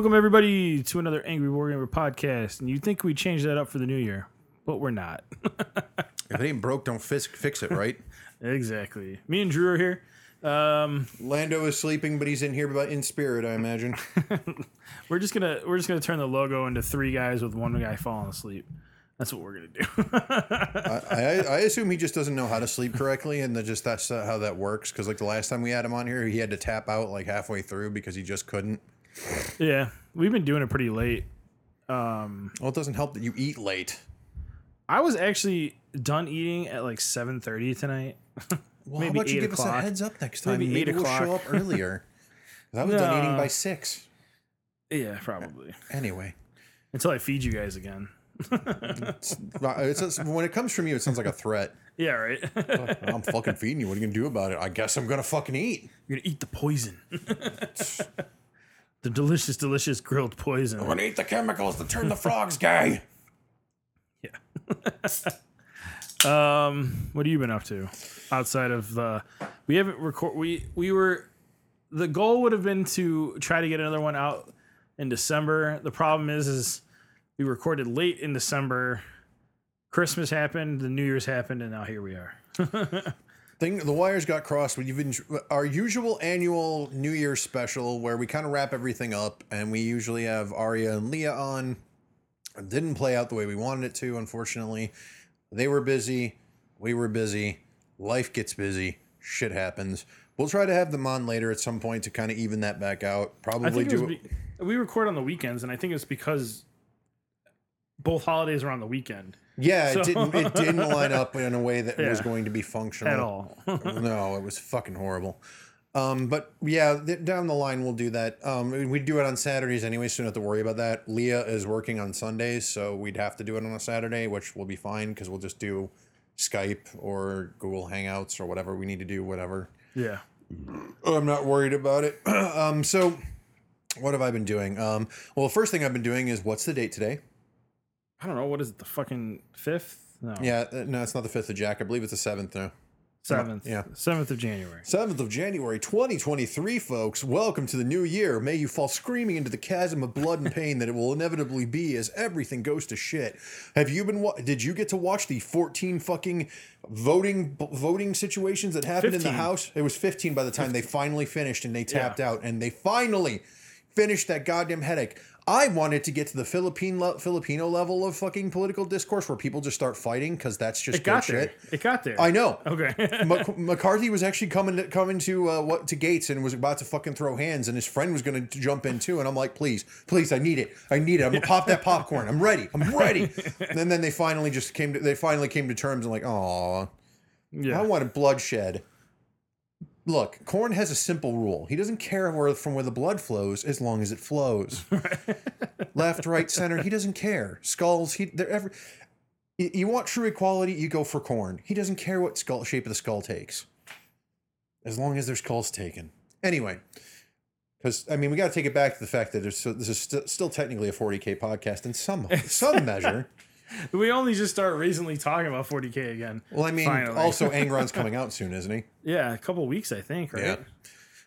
Welcome everybody to another Angry Wargamer podcast. And you think we changed that up for the new year, but we're not. If it ain't broke, don't fix, fix it, right? exactly. Me and Drew are here. Um, Lando is sleeping, but he's in here but in spirit, I imagine. we're just gonna we're just gonna turn the logo into three guys with one guy falling asleep. That's what we're gonna do. I, I, I assume he just doesn't know how to sleep correctly, and that just that's how that works. Because like the last time we had him on here, he had to tap out like halfway through because he just couldn't. Yeah, we've been doing it pretty late. Um, Well, it doesn't help that you eat late. I was actually done eating at like seven thirty tonight. Well, Maybe how about you give us a heads up next time? Maybe Maybe, we'll show up earlier. I was done eating by six. yeah, probably Anyway, until I feed you guys again. it's, it's, when it comes from you, it sounds like a threat. Yeah, right. I'm fucking feeding you. What are you gonna do about it? I guess I'm gonna fucking eat. You're gonna eat the poison. The delicious, delicious grilled poison. I'm gonna eat the chemicals that turn the frogs gay. Yeah. um, what have you been up to outside of the? We haven't record. We we were. The goal would have been to try to get another one out in December. The problem is, is we recorded late in December. Christmas happened, the New Year's happened, and now here we are. thing the wires got crossed we've been our usual annual new year's special where we kind of wrap everything up and we usually have Arya and Leah on. It didn't play out the way we wanted it to unfortunately. They were busy we were busy life gets busy shit happens. We'll try to have them on later at some point to kind of even that back out probably think it do be, we record on the weekends, and I think it's because both holidays are on the weekend yeah so- it didn't it didn't line up in a way that was going to be functional at all. no, it was fucking horrible. Um, but yeah, th- down the line we'll do that. Um, we do it on Saturdays anyway, so you don't have to worry about that. Leah is working on Sundays, so we'd have to do it on a Saturday, which will be fine because we'll just do Skype or Google Hangouts or whatever we need to do, whatever. yeah. I'm not worried about it. um, so what have I been doing? Um, well, the first thing I've been doing is what's the date today? I don't know what is it. The fucking fifth? No. Yeah, uh, no, it's not the fifth of Jack. I believe it's the seventh now. Seventh. Yeah. Seventh of January. 7th of January 2023, folks. Welcome to the new year. May you fall screaming into the chasm of blood and pain that it will inevitably be as everything goes to shit. Have you been wa- did you get to watch the 14 fucking voting voting situations that happened in 15. the house? It was 15 by the time they finally finished and they tapped out and they finally finished that goddamn headache. I wanted to get to the Philippine le- Filipino level of fucking political discourse where people just start fighting cuz that's just It got there. shit. It got there. I know. Okay. Mac- McCarthy was actually coming to coming to uh, what to Gaetz and was about to fucking throw hands, and his friend was going to jump in too. And I'm like, please, please, I need it, I need it. I'm gonna pop that popcorn. I'm ready. I'm ready. and then they finally just came to they finally came to terms and like, oh, yeah. I wanted bloodshed. Look, Khorne has a simple rule. He doesn't care where from where the blood flows as long as it flows. Left, right, center. He doesn't care. Skulls. He they're every. You you want true equality, you go for Khorne. He doesn't care what skull shape of the skull takes, as long as their skull's taken. Anyway, because I mean, we got to take it back to the fact that there's so, this is st- still technically a 40k podcast in some some measure. We only just start recently talking about 40k again. Well, I mean, Finally. also Angron's coming out soon, isn't he? Yeah, a couple weeks, I think, right? Yeah.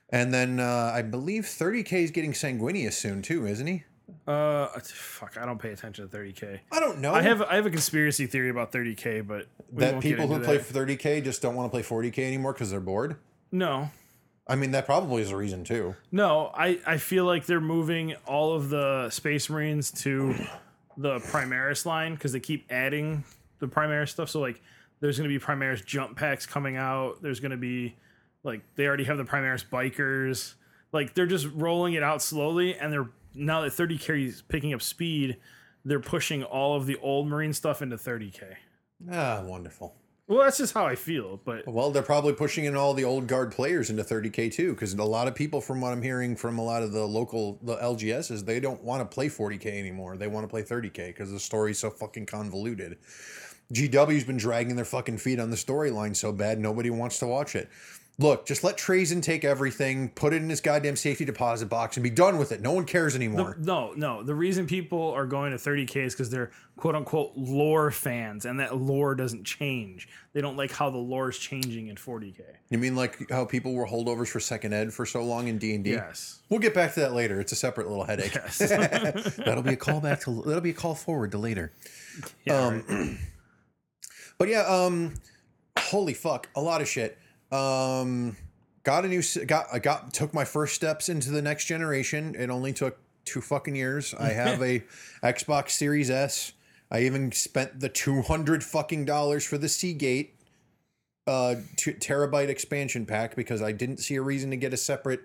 And then uh, I believe 30k is getting Sanguinius soon too, isn't he? Uh, fuck, I don't pay attention to 30k. I don't know. I have I have a conspiracy theory about 30k, but that people who play that. for 30k just don't want to play 40k anymore because they're bored. no, I mean, that probably is a reason too. no, I I feel like they're moving all of the Space Marines to the Primaris line because they keep adding the Primaris stuff. So like, there's gonna be Primaris jump packs coming out. There's gonna be like they already have the Primaris bikers. Like they're just rolling it out slowly, and they're now that 30k is picking up speed, they're pushing all of the old Marine stuff into 30k. Ah, wonderful. Well, that's just how I feel, but Well, they're probably pushing in all the old guard players into 30k too, because a lot of people, from what I'm hearing from a lot of the local the LGSs, they don't want to play 40k anymore. They want to play 30k because the story's so fucking convoluted. GW's been dragging their fucking feet on the storyline so bad nobody wants to watch it. Look, just let Trazyn take everything, put it in his goddamn safety deposit box, and be done with it. No one cares anymore. No, no. The reason people are going to 30k is because they're quote unquote lore fans, and that lore doesn't change. They don't like how the lore is changing in 40k. you mean like how people were holdovers for second ed for so long in D and D? Yes. We'll get back to that later. It's a separate little headache. Yes. that'll be a call back to that'll be a call forward to later. yeah, Um, right. But yeah, um, holy fuck, a lot of shit. Um, got a new got I got took my first steps into the next generation. It only took two fucking years. I have a Xbox Series S. I even spent the two hundred fucking dollars for the Seagate uh t- terabyte expansion pack because I didn't see a reason to get a separate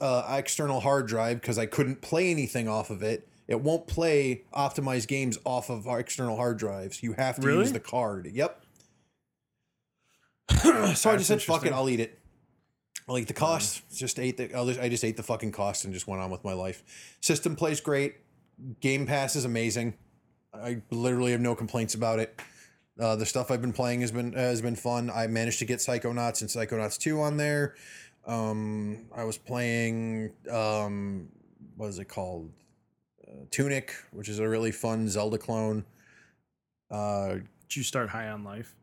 uh, external hard drive because I couldn't play anything off of it. It won't play optimized games off of our external hard drives. You have to Really? use the card. Yep. so I just said, "Fuck it. I'll eat it." I like the cost. Just ate the. I'll just, I just ate the fucking cost and just went on with my life. System plays great. Game Pass is amazing. I literally have no complaints about it. Uh, the stuff I've been playing has been has been fun. I managed to get Psychonauts and Psychonauts two on there. Um, I was playing um, what is it called? Uh, Tunic, which is a really fun Zelda clone. Uh, Did you start high on life?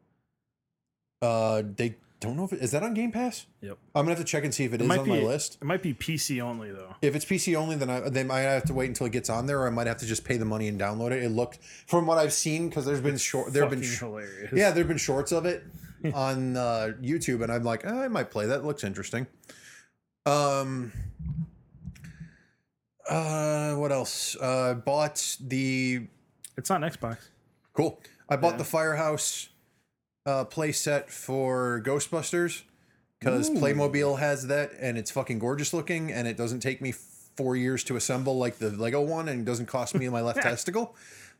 Uh, they don't know if it, is that on Game Pass. Yep. I'm gonna have to check and see if it is might on my list. It might be PC only though. If it's PC only, then I they might have to wait until it gets on there, or I might have to just pay the money and download it. It looked from what I've seen because there's been short there have been sh- hilarious. yeah there've been shorts of it on uh, YouTube, and I'm like oh, I might play that. Looks interesting. Um. Uh, what else? Uh, bought the It's on Xbox. cool. I bought Yeah. the Firehouse uh, play set for Ghostbusters because Playmobil has that, and it's fucking gorgeous looking, and it doesn't take me four years to assemble like the Lego one, and it doesn't cost me my left testicle.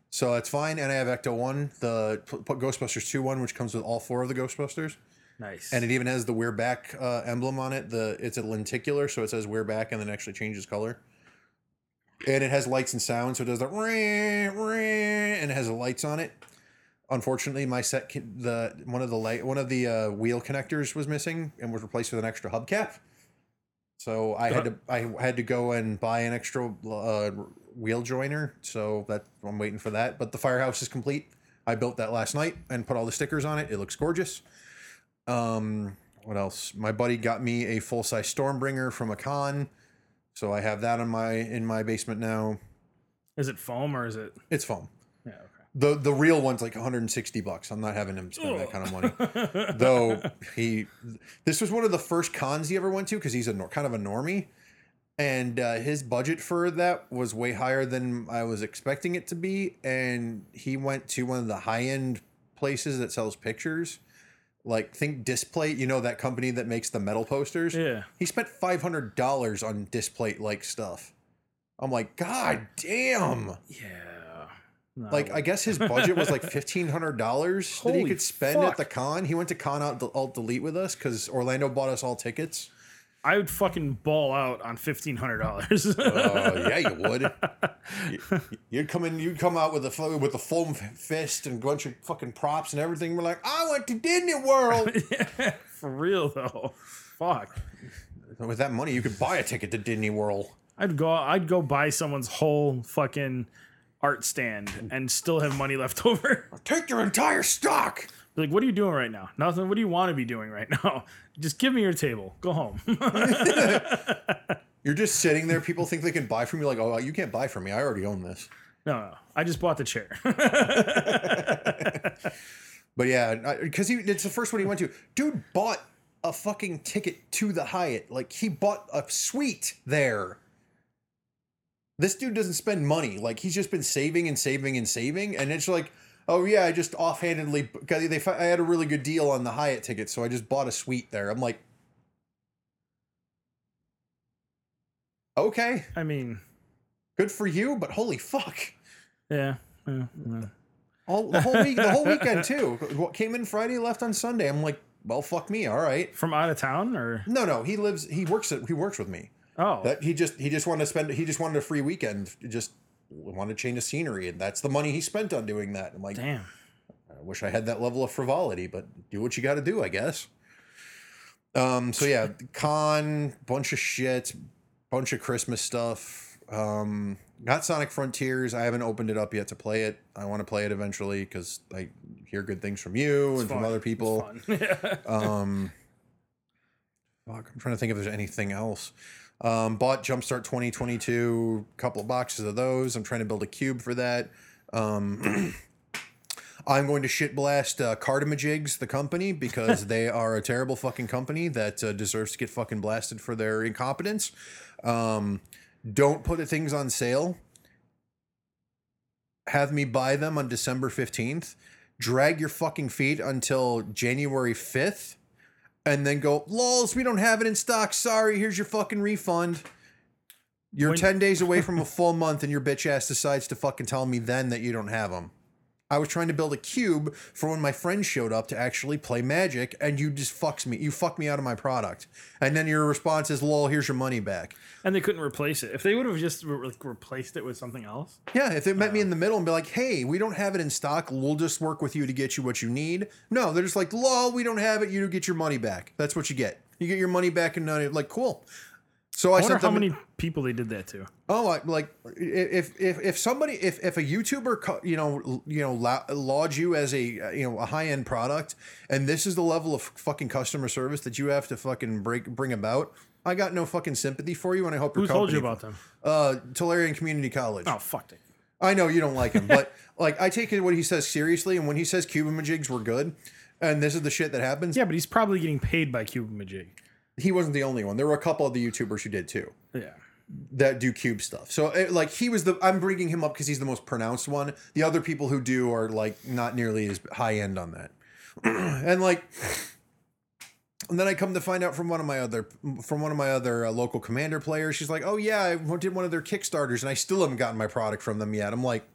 So that's fine. And I have Ecto one, the P- P- Ghostbusters two one, which comes with all four of the Ghostbusters, Nice. and it even has the We're Back uh, emblem on it. The it's a lenticular, so it says We're Back, and then actually changes color. And it has lights and sound, so it does the ring, ring, and it has the lights on it. Unfortunately, my set the one of the light one of the uh, wheel connectors was missing and was replaced with an extra hubcap. So I had to I had to go and buy an extra uh, wheel joiner. So that I'm waiting for that. But the firehouse is complete. I built that last night and put all the stickers on it. It looks gorgeous. Um, what else? My buddy got me a full size Stormbringer from a con, so I have that on my in my basement now. is it foam or is it? It's foam. The the real one's like 160 bucks. I'm not having him spend that kind of money. Though he, this was one of the first cons he ever went to because he's a nor- kind of a normie, and uh, his budget for that was way higher than I was expecting it to be. And he went to one of the high end places that sells pictures, like think Displate. You know that company that makes the metal posters. yeah. He spent five hundred dollars on Displate like stuff. I'm like, God damn. Yeah. No, Like I guess his budget was like fifteen hundred dollars that he could spend at the con. He went to con out alt delete with us because Orlando bought us all tickets. I would fucking ball out on fifteen hundred dollars. Oh yeah, you would. You- You'd come in, you'd come out with a with a foam fist and a bunch of fucking props and everything. We're like, I went to Disney World. For real though. Fuck. with that money, you could buy a ticket to Disney World. I'd go I'd go buy someone's whole fucking art stand and still have money left over. Take your entire stock. Like, what are you doing right now? Nothing. What do you want to be doing right now? Just give me your table. Go home. You're just sitting there. People think they can buy from you. Like, oh, you can't buy from me. I already own this. no, no. I just bought the chair. But yeah, because he it's the first one he went to. Dude bought a fucking ticket to the Hyatt. Like he bought a suite there. This dude doesn't spend money. Like he's just been saving and saving and saving, and it's like, oh yeah, I just offhandedly they. I had a really good deal on the Hyatt ticket, so I just bought a suite there. I'm like, okay, I mean, good for you, but holy fuck. yeah. yeah, yeah. All the whole week, the whole weekend too. What came in Friday, left on Sunday. I'm like, well, fuck me. All right. From out of town or No, no, he lives. He works. At, he works with me. Oh That he just he just wanted to spend. He just wanted a free weekend. Just wanted to change the scenery, and that's the money he spent on doing that. I'm like, damn. I wish I had that level of frivolity, but do what you got to do, I guess. Um, so yeah, con, bunch of shit, bunch of Christmas stuff. Um, got Sonic Frontiers. I haven't opened it up yet to play it. I want to play it eventually because I hear good things from you and from fun. other It's people. fun. Um, fuck, I'm trying to think if there's anything else. Um, bought Jumpstart 2022, couple of boxes of those. I'm trying to build a cube for that. Um, I'm going to shit blast uh, Cardamajigs, the company, because they are a terrible fucking company that uh, deserves to get fucking blasted for their incompetence. Um, don't put the things on sale. Have me buy them on December 15th. Drag your fucking feet until January 5th. And then go, lols, we don't have it in stock. Sorry, here's your fucking refund. You're When- 10 days away from a full month, and your bitch ass decides to fucking tell me then that you don't have them. I was trying to build a cube for when my friend showed up to actually play Magic, and you just fucks me. You fuck me out of my product, and then your response is, "Lol, here's your money back." and they couldn't replace it. If they would have just re- like replaced it with something else, Yeah, if they met me oh. in the middle and be like, "Hey, we don't have it in stock. We'll just work with you to get you what you need." No, they're just like, "Lol, we don't have it. You get your money back. That's what you get. You get your money back and none." Like, cool. So I, I wonder how many people they did that to. Oh, like if if if somebody if if a YouTuber you know you know la- lauds you as a uh, you know a high end product, and this is the level of fucking customer service that you have to fucking break bring about. I got no fucking sympathy for you, and I hope your Who told you about them? Uh, Community College. Oh, fuck it. I know you don't like him, but like I take what he says seriously, and when he says Cubamajigs were good, and this is the shit that happens, Yeah, but he's probably getting paid by Cubamajig. He wasn't the only one. There were a couple of the YouTubers who did too. Yeah. that do cube stuff. So it, like he was the I'm bringing him up because he's the most pronounced one. The other people who do are like not nearly as high end on that. and like and then I come to find out from one of my other from one of my other uh, local commander players, she's like, "Oh yeah, I did one of their kickstarters and I still haven't gotten my product from them yet." I'm like,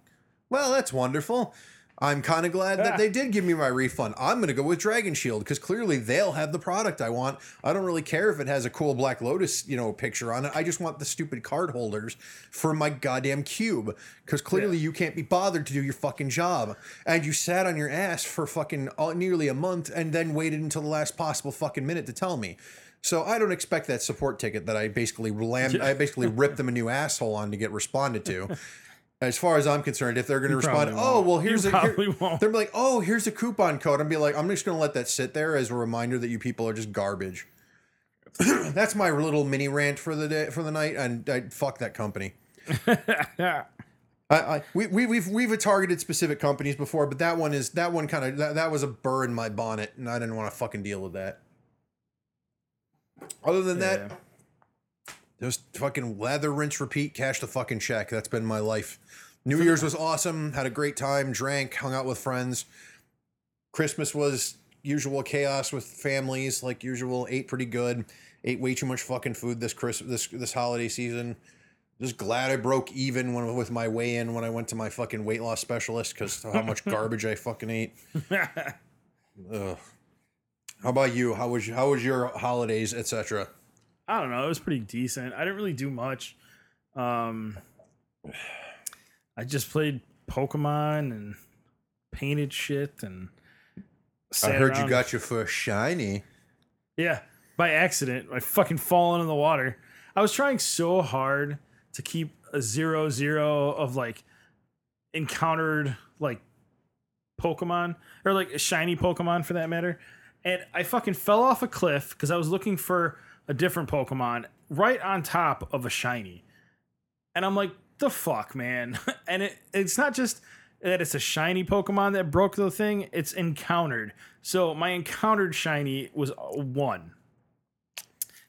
"Well, that's wonderful." I'm kind of glad that they did give me my refund. I'm going to go with Dragon Shield because clearly they'll have the product I want. I don't really care if it has a cool Black Lotus, you know, picture on it. I just want the stupid card holders for my goddamn cube because clearly you can't be bothered to do your fucking job. And you sat on your ass for fucking uh, nearly a month and then waited until the last possible fucking minute to tell me. So I don't expect that support ticket that I basically I basically ripped them a new asshole on to get responded to. As far as I'm concerned, if they're going to respond, oh well, You here's a here- they're like, oh, here's a coupon code. I'm be like, I'm just going to let that sit there as a reminder that you people are just garbage. That's my little mini rant for the day for the night, and I fuck that company. Yeah. I, I we, we we've we've targeted specific companies before, but that one is that one kind of that, that was a burr in my bonnet, and I didn't want to fucking deal with that. Other than that, Yeah. just fucking lather, rinse, repeat, cash the fucking check. That's been my life. New Year's was awesome. Had a great time. Drank, hung out with friends. Christmas was usual chaos with families, like usual. Ate pretty good. Ate way too much fucking food this Chris this this holiday season. Just glad I broke even when with my weigh in when I went to my fucking weight loss specialist because how much garbage I fucking ate. Ugh. How about you? How was how was your holidays, etc. I don't know. It was pretty decent. I didn't really do much. Um, I just played Pokemon and painted shit and. I heard you got your first shiny. Yeah, by accident. I fucking fallen in the water. I was trying so hard to keep a zero zero of like encountered like Pokemon or like a shiny Pokemon for that matter. And I fucking fell off a cliff because I was looking for a different Pokemon right on top of a shiny. And I'm like, the fuck, man. and it, it's not just that it's a shiny Pokemon that broke the thing, it's encountered. So my encountered shiny was one.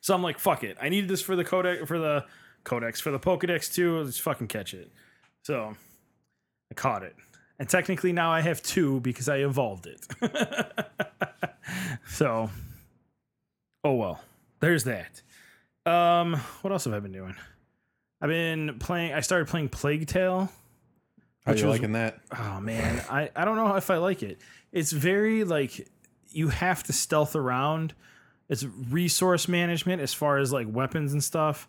So I'm like, fuck it. I needed this for the codex for the codex for the Pokedex too. Let's fucking catch it. So I caught it. And technically now I have two because I evolved it. so oh well. There's that. Um what else have I been doing? I've been playing I started playing Plague Tale. How Which you was- liking that? Oh man, I I don't know if I like it. It's very like you have to stealth around. It's resource management as far as like weapons and stuff.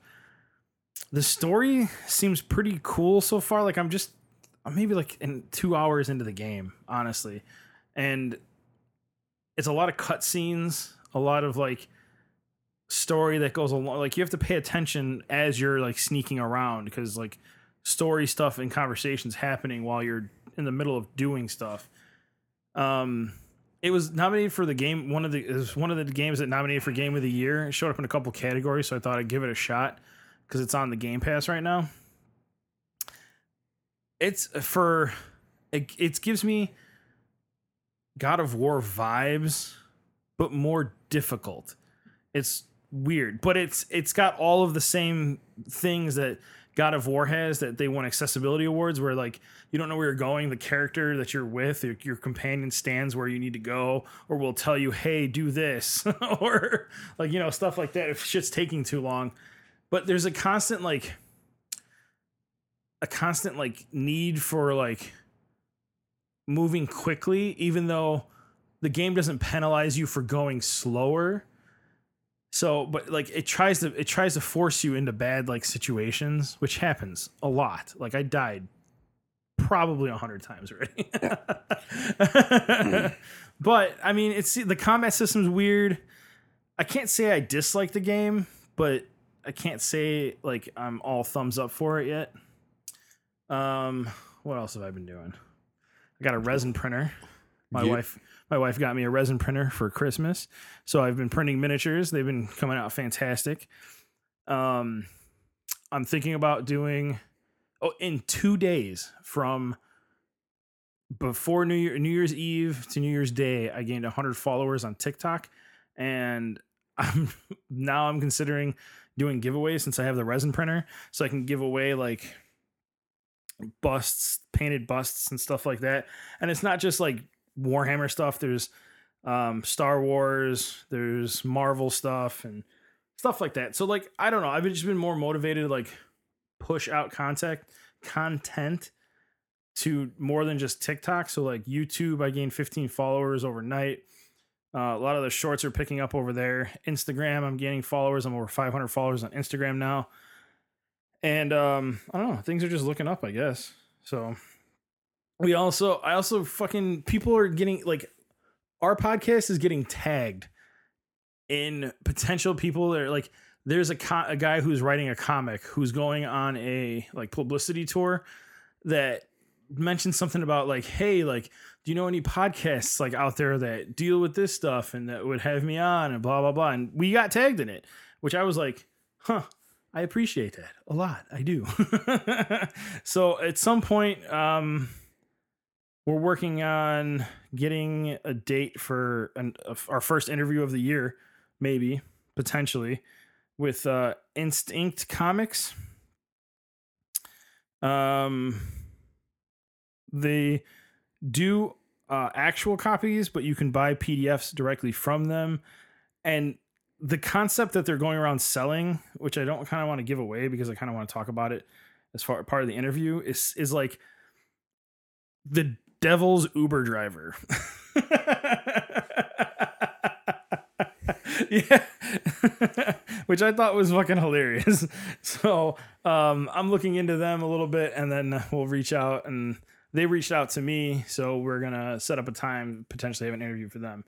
The story seems pretty cool so far. Like I'm just I'm maybe like in 2 hours into the game, honestly. And it's a lot of cutscenes, a lot of like story that goes along like you have to pay attention as you're like sneaking around because like story stuff and conversations happening while you're in the middle of doing stuff. Um it was nominated for the game one of the it was one of the games that nominated for game of the year. It showed up in a couple categories so i thought i'd give it a shot because it's on the game pass right now. It's for it, it gives me god of war vibes but more difficult. It's weird, but it's it's got all of the same things that God of War has that they won accessibility awards where like you don't know where you're going, the character that you're with, your, your companion stands where you need to go, or will tell you, "Hey, do this," or like you know stuff like that. If shit's taking too long, but there's a constant like a constant like need for like moving quickly, even though the game doesn't penalize you for going slower so, but like it tries to it tries to force you into bad like situations, which happens a lot. Like I died probably a hundred times already. but I mean, it's the combat system's weird. I can't say I dislike the game, but I can't say like I'm all thumbs up for it yet. Um, what else have I been doing? I got a resin printer. My You- wife my wife got me a resin printer for Christmas. So I've been printing miniatures. They've been coming out fantastic. Um I'm thinking about doing oh in 2 days from before New Year New Year's Eve to New Year's Day, I gained 100 followers on TikTok and I'm now I'm considering doing giveaways since I have the resin printer so I can give away like busts, painted busts and stuff like that. And it's not just like Warhammer stuff. There's um, Star Wars, there's Marvel stuff and stuff like that. So like I don't know, I've just been more motivated to like push out content content to more than just TikTok. So like YouTube, I gained 15 followers overnight. Uh, a lot of the shorts are picking up over there. Instagram, I'm gaining followers. I'm over 500 followers on Instagram now. And um, I don't know, things are just looking up, I guess. So we also, I also fucking people are getting like our podcast is getting tagged in potential people that are like there's a co- a guy who's writing a comic who's going on a like publicity tour that mentioned something about like hey like do you know any podcasts like out there that deal with this stuff and that would have me on and blah blah blah. And we got tagged in it which i was like huh i appreciate that a lot. I do. So at some point um we're working on getting a date for an, our first interview of the year maybe potentially with uh instinct comics um they do uh, actual copies, but you can buy PDFs directly from them. And the concept that they're going around selling, which I don't kind of want to give away because I kind of want to talk about it as far part of the interview, is is like the devil's Uber driver. yeah. Which I thought was fucking hilarious. So um, I'm looking into them a little bit and then we'll reach out and they reached out to me. So we're going to set up a time, potentially have an interview for them.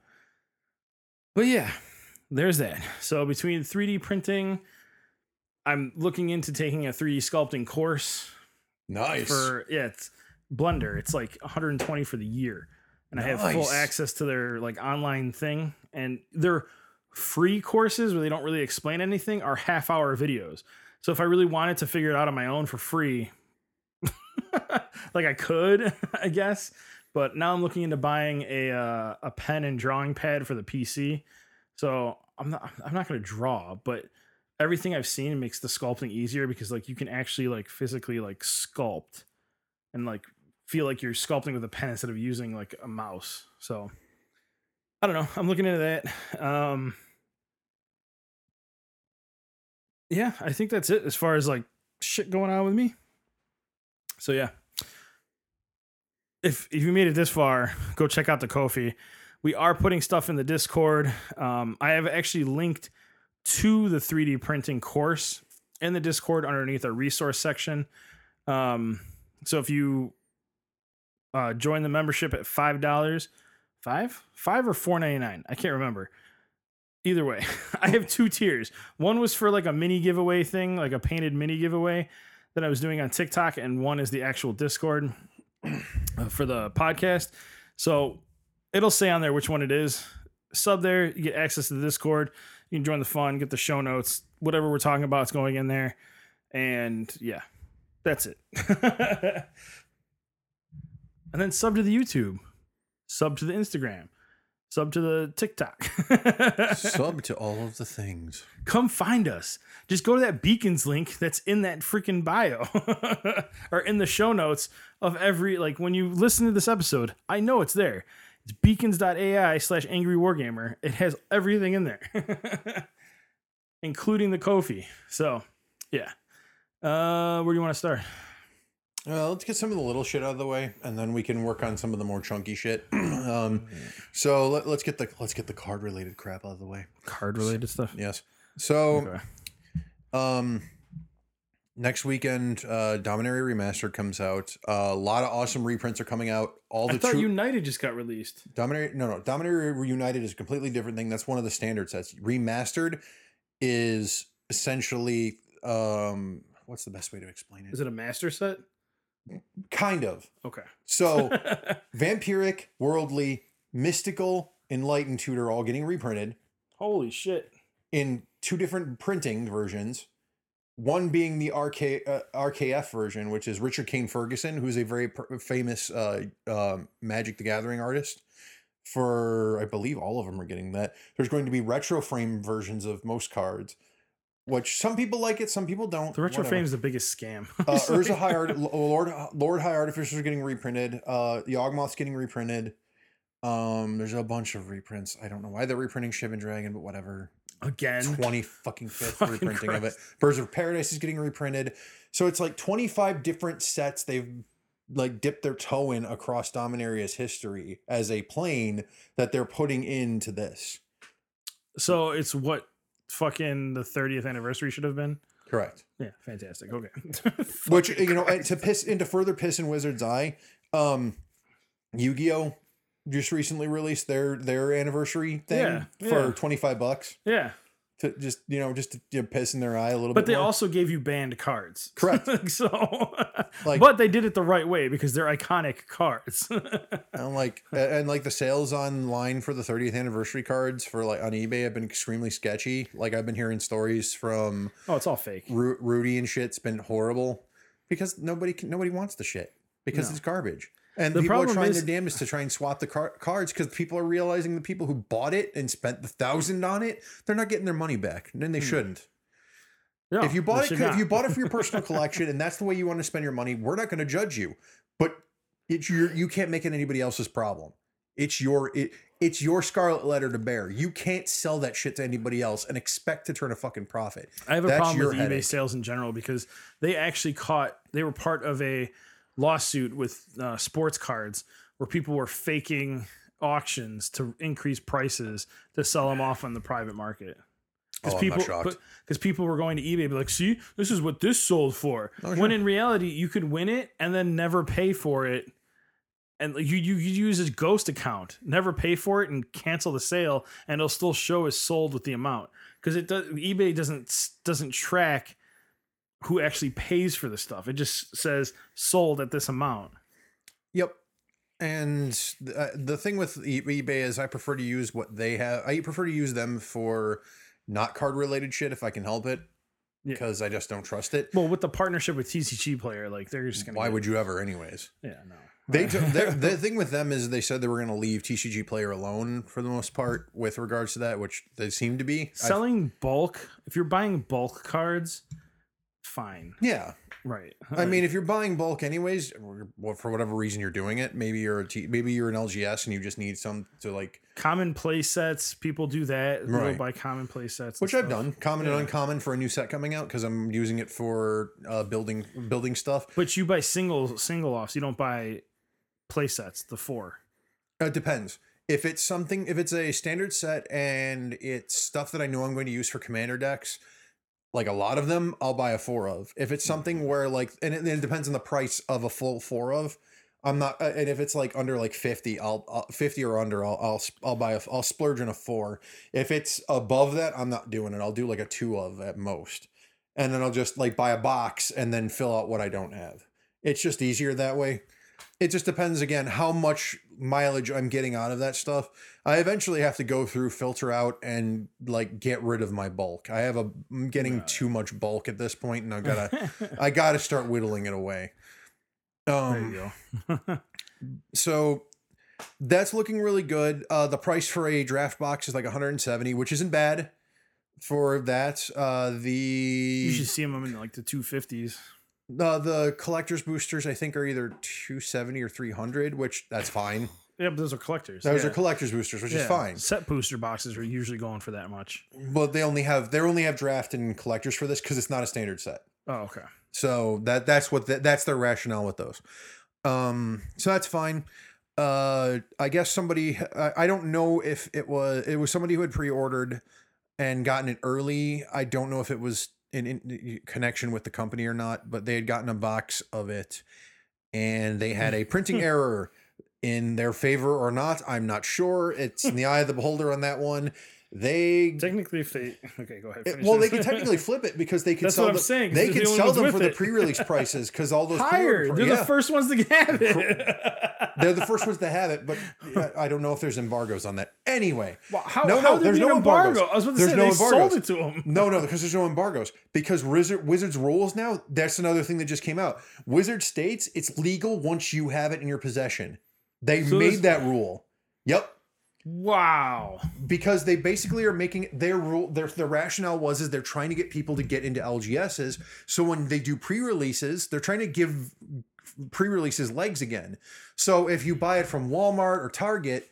But yeah, there's that. So between 3D printing, I'm looking into taking a 3D sculpting course Nice. for yeah, it's Blender. It's like 120 for the year, and I have full access to their like online thing. And their free courses where they don't really explain anything are half hour videos. So if I really wanted to figure it out on my own for free, like I could, I guess. But now I'm looking into buying a uh, a pen and drawing pad for the PC. So I'm not I'm not gonna draw, but everything I've seen makes the sculpting easier because like you can actually like physically like sculpt and like feel like you're sculpting with a pen instead of using like a mouse. So I don't know. I'm looking into that. Um Yeah, I think that's it as far as like shit going on with me. So yeah. If if you made it this far, go check out the Kofi. We are putting stuff in the Discord. Um, I have actually linked to the 3D printing course in the Discord underneath our resource section. Um, so if you uh, join the membership at five dollars, five, five or four ninety nine, I can't remember. either way, I have two tiers. One was for like a mini giveaway thing, like a painted mini giveaway that I was doing on TikTok, and one is the actual Discord uh, for the podcast. So it'll say on there which one it is. Sub there, you get access to the Discord. You can join the fun, get the show notes, whatever we're talking about is going in there. And yeah, that's it. and then sub to the YouTube, sub to the Instagram, sub to the TikTok. Sub to all of the things. Come find us. Just go to that beacons link that's in that freaking bio or in the show notes of every like when you listen to this episode, I know it's there. It's beacons.ai slash angry wargamer. It has everything in there. Including the Kofi. So yeah. Uh where do you want to start? Well, let's get some of the little shit out of the way, and then we can work on some of the more chunky shit. um, so let, us get the let's get the card related crap out of the way. Card related stuff. Yes. So, Okay. um, next weekend, uh, Dominaria Remastered comes out. Uh, a lot of awesome reprints are coming out. All I the thought true United just got released. Dominaria, no, no, Dominaria Reunited is a completely different thing. That's one of the standard sets. Remastered is essentially, um, what's the best way to explain it? Is it a master set? Kind of. Okay. So, vampiric, worldly, mystical, enlightened tutor all getting reprinted Holy shit. in two different printing versions. One being the RK, uh, RKF version, which is Richard Kane Ferguson, who's a very pr- famous uh, uh, Magic the Gathering artist. For I believe all of them are getting that. There's going to be retro frame versions of most cards, which some people like it, some people don't. The retro whatever. frame is the biggest scam. Uh, Urza High Art, Lord Lord High Artificers getting reprinted. Uh, Yawgmoth's getting reprinted. Um, there's a bunch of reprints. I don't know why they're reprinting Shivan Dragon, but whatever. Again. Twenty fucking fifth reprinting of it. Birds of Paradise is getting reprinted. So it's like twenty five different sets they've like dipped their toe in across Dominaria's history as a plane that they're putting into this. So it's what fucking the 30th anniversary should have been. Correct. Yeah, fantastic. Okay. Which you know, and to piss into further piss in Wizard's eye, um, Yu-Gi-Oh just recently released their their anniversary thing Yeah, for yeah. twenty five bucks yeah, to just you know just to you know, piss in their eye a little but bit. But they more. also gave you banned cards. Correct. so, Like- but they did it the right way because they're iconic cards. and like and like the sales online for the 30th anniversary cards for like on eBay have been extremely sketchy. Like I've been hearing stories from oh, it's all fake. Ru- Rudy and shit's been horrible because nobody can, nobody wants the shit because No. it's garbage. And The people are trying is- their damnedest to try and swap the car- cards because people are realizing the people who bought it and spent the thousand on it, they're not getting their money back. And they hmm. shouldn't. No, if you bought it, if you bought it for your personal collection and that's the way you want to spend your money, we're not going to judge you. But it's your you can't make it anybody else's problem. It's your it, it's your scarlet letter to bear. You can't sell that shit to anybody else and expect to turn a fucking profit. I have a That's problem with eBay sales in general because they actually caught they were part of a lawsuit with uh, sports cards where people were faking auctions to increase prices to sell them off on the private market. Oh, I'm people shocked. because people were going to eBay and be like, see, this is what this sold for. Oh, When sure. in reality, you could win it and then never pay for it. And you, you you use his ghost account, never pay for it, and cancel the sale, and it'll still show as sold with the amount because it does. eBay doesn't doesn't track who actually pays for the stuff. It just says sold at this amount. Yep. And th- uh, the thing with eBay is I prefer to use what they have. I prefer to use them for not card related shit if I can help it Yeah. because I just don't trust it. Well, with the partnership with TCG Player, like they're just gonna. Why get- would you ever, anyways? Yeah, no. They t- the thing with them is they said they were going to leave TCG Player alone for the most part with regards to that, which they seem to be. I've- selling bulk. If you're buying bulk cards, fine, yeah, right? I mean, if you're buying bulk anyways, for whatever reason you're doing it, maybe you're a T- maybe you're an LGS and you just need some to like, common play sets, people do that. They'll Right. buy common play sets, which I've done, common Yeah. and uncommon for a new set coming out because I'm using it for uh, building building stuff. But you buy single single offs. You don't buy play sets. The four. It depends. If it's something, if it's a standard set and it's stuff that I know I'm going to use for commander decks, like a lot of them, I'll buy a four of. If it's something where like, and it, it depends on the price of a full four of, I'm not, and if it's like under like 50, I'll, I'll 50 or under, I'll, I'll, I'll buy a, I'll splurge in a four. If it's above that, I'm not doing it. I'll do like a two of at most. And then I'll just like buy a box and then fill out what I don't have. It's just easier that way. It just depends again how much mileage I'm getting out of that stuff. I eventually have to go through, filter out, and like get rid of my bulk. I have a, I'm getting too much bulk at this point, and I gotta, I gotta start whittling it away. there Um, you go. so that's looking really good. Uh, the price for a draft box is like 170, which isn't bad for that. Uh, the You should see them in like the 250s. Uh, the collector's boosters I think are either 270 or 300, which that's fine. Yeah, but those are collectors. Those yeah. are collector's boosters, which is fine. Set booster boxes are usually going for that much. But they only have they only have draft and collectors for this because it's not a standard set. Oh, okay. So that that's what the, that's their rationale with those. Um, so that's fine. Uh, I guess somebody I, I don't know if it was it was somebody who had pre-ordered and gotten it early. I don't know if it was in, in connection with the company or not, but they had gotten a box of it and they had a printing error in their favor or not. I'm not sure. It's in the eye of the beholder on that one. They Technically, if they okay, go ahead. it- well, they this. could technically flip it because they could That's sell what I'm them. saying, They could the sell them for the pre-release prices because all those higher. pre-order- They're yeah, the first ones to have it. they're the first ones to have it, but I- don't know if there's embargoes on that. Anyway, Wow, how, No, how no, there's no embargo? embargoes. I was about to There's say no they embargoes. sold it to them. no, no, because there's no embargoes. Because Wizard Wizards rules now. That's another thing that just came out. Wizard states it's legal once you have it in your possession. They So made that rule. Yep. Wow. because they basically are making their rule their their rationale was is they're trying to get people to get into LGSs so when they do pre-releases they're trying to give pre-releases legs again. So if you buy it from Walmart or Target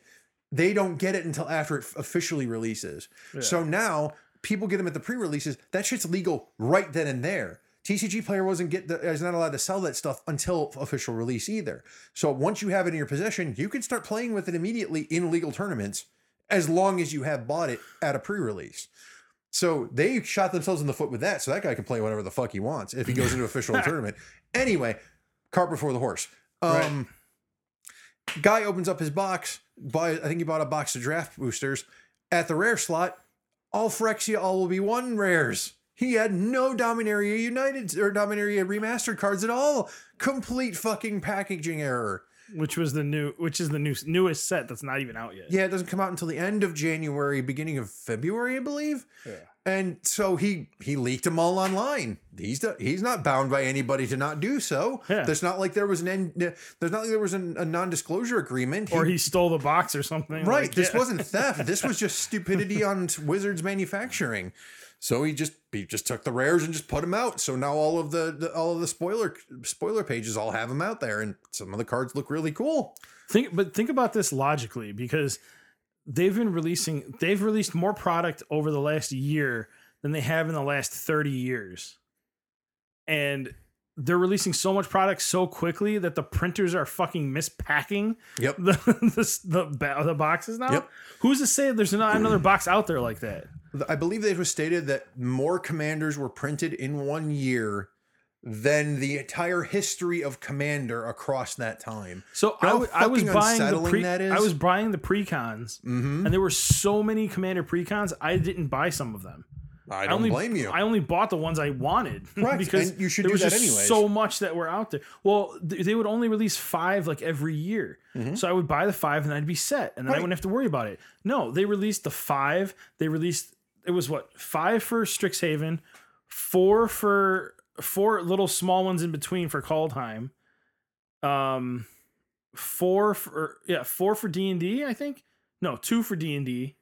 they don't get it until after it officially releases. So now people get them at the pre-releases. That shit's legal right then and there TCG player wasn't get the, is not allowed to sell that stuff until official release either. So once you have it in your possession, you can start playing with it immediately in legal tournaments as long as you have bought it at a pre-release. So they shot themselves in the foot with that. So that guy can play whatever the fuck he wants if he goes into official tournament. Anyway, cart before the horse. Um, guy opens up his box. Buy, I think he bought a box of draft boosters at the rare slot. All Phyrexia, all will be one rares. He had no Dominaria United or Dominaria remastered cards at all. Complete fucking packaging error. Which was the new, which is the new newest set that's not even out yet. Yeah, it doesn't come out until the end of January, beginning of February, I believe. Yeah. And so he he leaked them all online. He's the, he's not bound by anybody to not do so. Yeah. There's not like there was an end, there's not like there was an, a non-disclosure agreement. Or He- he stole the box or something. right. like, this yeah. wasn't theft. This was just stupidity on Wizards manufacturing. So he just he just took the rares and just put them out. So now all of the, the all of the spoiler spoiler pages all have them out there, and some of the cards look really cool. Think, but think about this logically because they've been releasing, they've released more product over the last year than they have in the last 30 years. And they're releasing so much product so quickly that the printers are fucking mispacking Yep. the the, the, the boxes now. Yep. Who's to say there's not another box out there like that? I believe they was stated that more commanders were printed in one year than the entire history of commander across that time. So I w- was buying the pre, that is? I was buying the precons, Mm-hmm. and there were so many commander precons. I didn't buy some of them. I don't only, blame you. I only bought the ones I wanted. Right, because and you should there do was that just anyways. so much that were out there. Well, th- they would only release five like every year. So I would buy the five and I'd be set. And then I Mm-hmm. Wouldn't have to worry about it. No, they released the five. They released, it was what? Five for Strixhaven, four for, four little small ones in between for Kaldheim. Um, four for, yeah, four for D&D, I think. No, two for D&D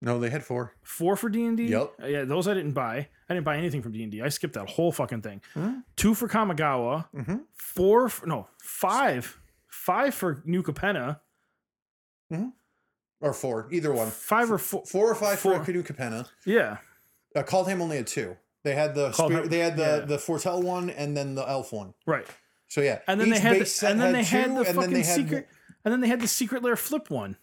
no, they had four. four for D and D. Yep. Yeah, those I didn't buy. I didn't buy anything from D and. I skipped that whole fucking thing. Hmm. Two for Kamigawa. Mhm. Four. For, no, five. Five for New Capenna. Hmm. Or four, either one. Five or four. Four or five four. for. New Capenna. Yeah. Uh, only had two. They had the spirit, they had the yeah. the Foretell one and then the Elf one. Right. So yeah, And then each they had. The, and then they had two, the fucking had secret. And then they had the secret lair flip one.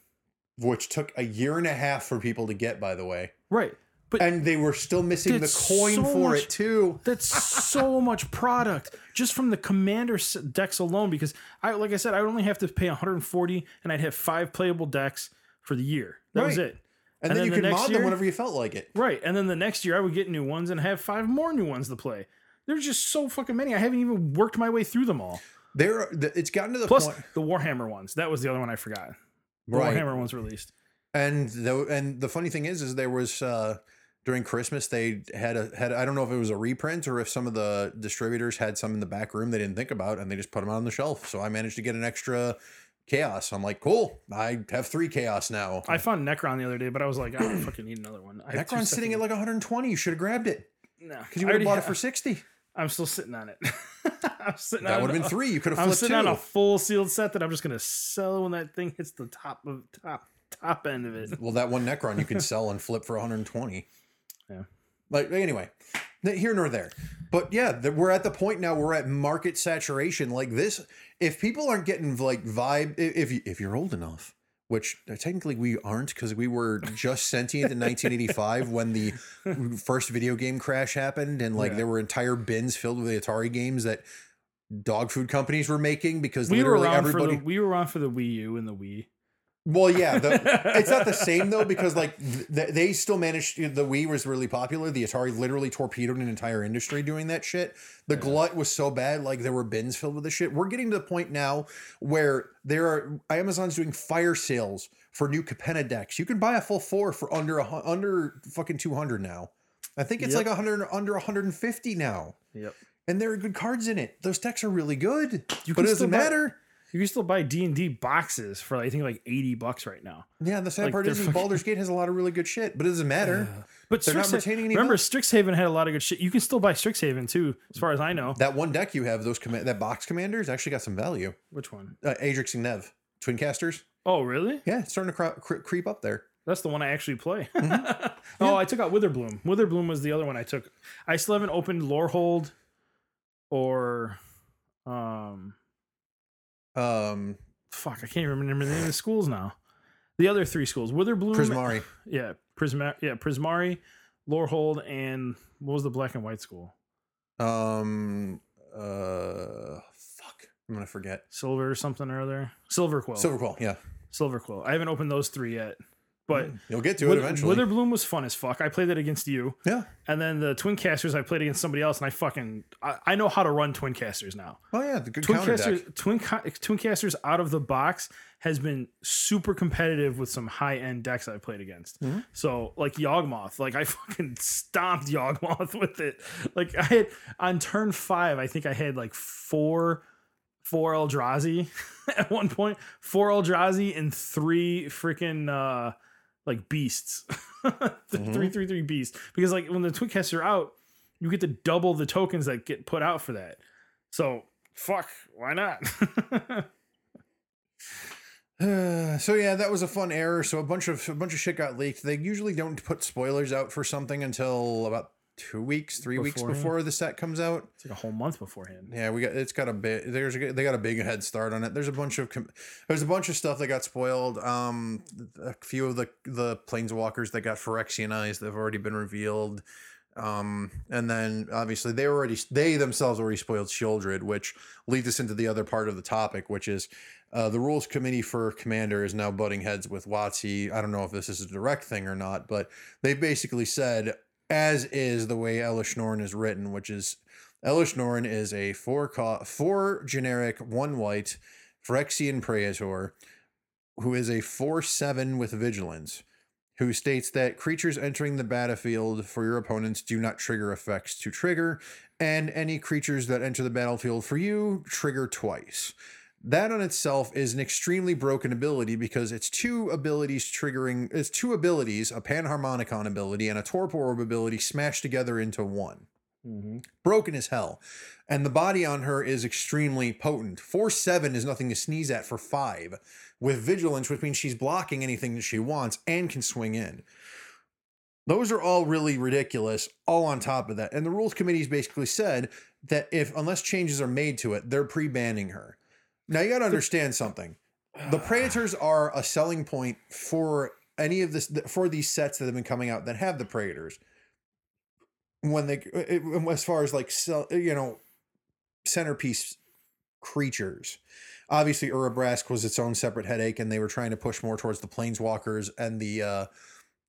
Which took a year and a half for people to get. By the way, Right. But and they were still missing the coin so for much- it too. That's so much product just from the commander decks alone. Because I, like I said, I would only have to pay 140, and I'd have five playable decks for the year. That was it. And, And then, then you the could mod year- them whenever you felt like it. Right, and then the next year I would get new ones and have five more new ones to play. There's just so fucking many. I haven't even worked my way through them all. There, it's gotten to the Plus point, the Warhammer ones. That was the other one I forgot. The right? Warhammer ones released. And the and the funny thing is, is there was uh, during Christmas they had a had I don't know if it was a reprint or if some of the distributors had some in the back room they didn't think about and they just put them on the shelf. So I managed to get an extra chaos. I'm like, cool. I have three chaos now. I found Necron the other day, but I was like, I don't fucking need another one. I Necron's sitting at like 120. You should have grabbed it no, because you would have already bought it for 60. I'm still sitting on it. I'm sitting That would have been three. You could have I'm sitting two. on a full sealed set that I'm just gonna sell when that thing hits the top of top top end of it. Well, that one Necron you can sell and flip for 120. Yeah. Like anyway, here nor there. But yeah, th- we're at the point now. We're at market saturation. Like this, if people aren't getting like vibe, if you, if you're old enough, which technically we aren't because we were just sentient in 1985 when the first video game crash happened, and like Yeah. there were entire bins filled with the Atari games that dog food companies were making because We were literally around everybody. for the we were on for the Wii U and the Wii. Well, yeah, the, it's not the same though because like th- they still managed. The Wii was really popular. The Atari literally torpedoed an entire industry doing that shit. The glut was so bad, like there were bins filled with the shit. We're getting to the point now where there are Amazon's doing fire sales for new Capenna decks. You can buy a full four for under a under fucking two hundred now. I think it's Yep. like a hundred under hundred and fifty now, Yep. and there are good cards in it. Those decks are really good, You but can it doesn't buy- matter. You can still buy D and D boxes for I think like eighty bucks right now. Yeah, the sad Like, part is, fucking- Baldur's Gate has a lot of really good shit, but it doesn't matter. But They're not retaining any remember value. Strixhaven had a lot of good shit. You can still buy Strixhaven too, as far as I know. That one deck you have, those command that box commanders actually got some value. Which one? Uh, Adrix and Nev, twin casters. Oh, really? Yeah, it's starting to creep up there. That's the one I actually play. Mm-hmm. oh, I took out Witherbloom. Witherbloom was the other one I took. I still haven't opened Lorehold or um Um, fuck, I can't remember the name of the schools now. The other three schools. Witherbloom Prismari. Yeah, Prisma yeah, Prismari, Lorehold, and what was the black and white school? Um, uh, fuck, I'm gonna forget. Silver or something or other. Silver Quill. Silver Quill, Yeah, Silver Quill. I haven't opened those three yet. But you'll get to it Wither- eventually. Witherbloom was fun as fuck. I played that against you. yeah. And then the Twin Casters, I played against somebody else, and I fucking I, I know how to run Twin Casters now. Oh yeah, the good Twin counter Casters, deck. Twin Twin Casters out of the box has been super competitive with some high end decks I've played against. Mm-hmm. So like Yawgmoth, like I fucking stomped Yawgmoth with it. Like I had on turn five, I think I had like four four Eldrazi at one point, four Eldrazi and three freaking uh like beasts, Mm-hmm. three three three beasts. Because like when the Twin Casters are out, you get to double the tokens that get put out for that. So fuck, why not? Uh, so yeah, that was a fun error. So a bunch of a bunch of shit got leaked. They usually don't put spoilers out for something until about two weeks, three weeks before the set comes out. it's like a whole month beforehand. Yeah, we got it's got a bit. There's a, they got a big head start on it. There's a bunch of there's a bunch of stuff that got spoiled. Um, a few of the the planeswalkers that got Phyrexianized that have already been revealed. Um, and then obviously they already they themselves already spoiled Shieldred, which leads us into the other part of the topic, which is uh, the rules committee for Commander is now butting heads with WotC. I don't know if this is a direct thing or not, but they basically said, as is the way Elesh Norn is written, which is Elesh Norn is a four co- four generic one white Phyrexian Praetor who is a four seven with vigilance, who states that creatures entering the battlefield for your opponents do not trigger effects to trigger, and any creatures that enter the battlefield for you trigger twice. That on itself is an extremely broken ability because it's two abilities triggering it's two abilities, a panharmonicon ability and a torpor orb ability smashed together into one mm-hmm. broken as hell. And the body on her is extremely potent. Four seven is nothing to sneeze at for five, with vigilance, which means she's blocking anything that she wants and can swing in. Those are all really ridiculous, all on top of that. And the rules committee's basically said that if unless changes are made to it, they're pre-banning her. Now you gotta understand something. The Praetors are a selling point for any of this for these sets that have been coming out that have the Praetors, when they it, as far as like so, you know centerpiece creatures. Obviously, Urabrask was its own separate headache, and they were trying to push more towards the planeswalkers and the uh,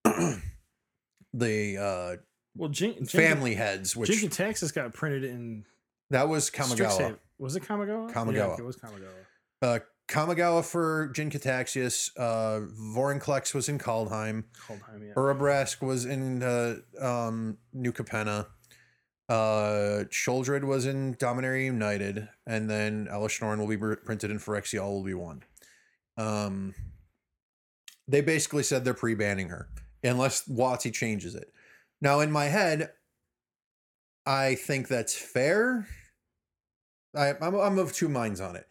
the uh, Well, Jin, Jin, family heads, which Jin-Gitaxias got printed in that was Kamigawa. Was it Kamigawa? Yeah, Kamigawa. it was Kamigawa. Uh, Kamigawa for Jin-Gitaxias. Uh, Vorinclex was in Kaldheim. Coldheim, yeah. Urabrask was in uh, um, New Capenna. Uh, was in Dominaria United, and then Elesh Norn will be pr- printed in Phyrexia: All Will Be One. Um, they basically said they're pre-banning her unless WotC changes it. Now, in my head, I think that's fair. I, I'm I'm of two minds on it.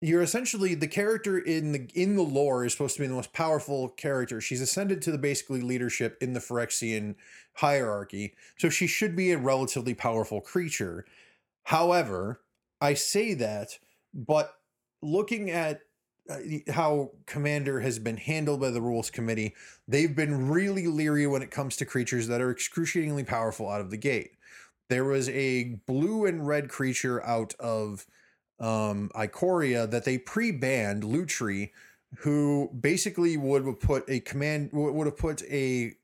You're essentially the character in the in the lore is supposed to be the most powerful character. She's ascended to the basically leadership in the Phyrexian hierarchy, so she should be a relatively powerful creature. However, I say that, but looking at uh, how Commander has been handled by the rules committee, they've been really leery when it comes to creatures that are excruciatingly powerful out of the gate. There was a blue and red creature out of um, Ikoria that they pre-banned, Lutri, who basically would have put a command would have put a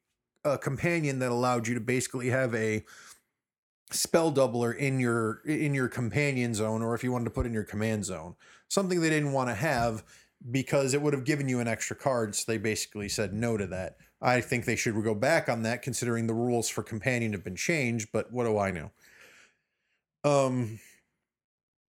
a companion that allowed you to basically have a spell doubler in your in your companion zone or if you wanted to put in your command zone. Something they didn't want to have because it would have given you an extra card so they basically said no to that i think they should go back on that considering the rules for companion have been changed but what do i know um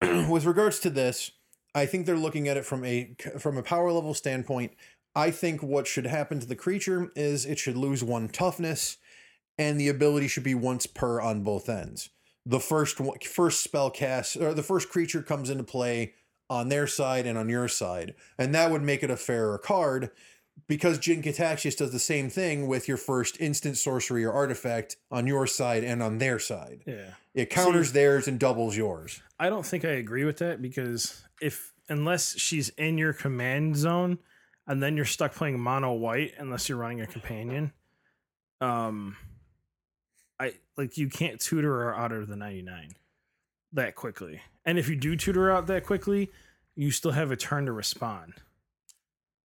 with regards to this i think they're looking at it from a from a power level standpoint i think what should happen to the creature is it should lose one toughness and the ability should be once per on both ends. The first one, first spell cast or the first creature comes into play on their side and on your side, and that would make it a fairer card because Jin-Gitaxias does the same thing with your first instant sorcery or artifact on your side and on their side. Yeah. It counters theirs and doubles yours. I don't think I agree with that because if unless she's in your command zone and then you're stuck playing mono white unless you're running a companion, um I like you can't tutor her out of the 99 that quickly. And if you do tutor out that quickly, you still have a turn to respond.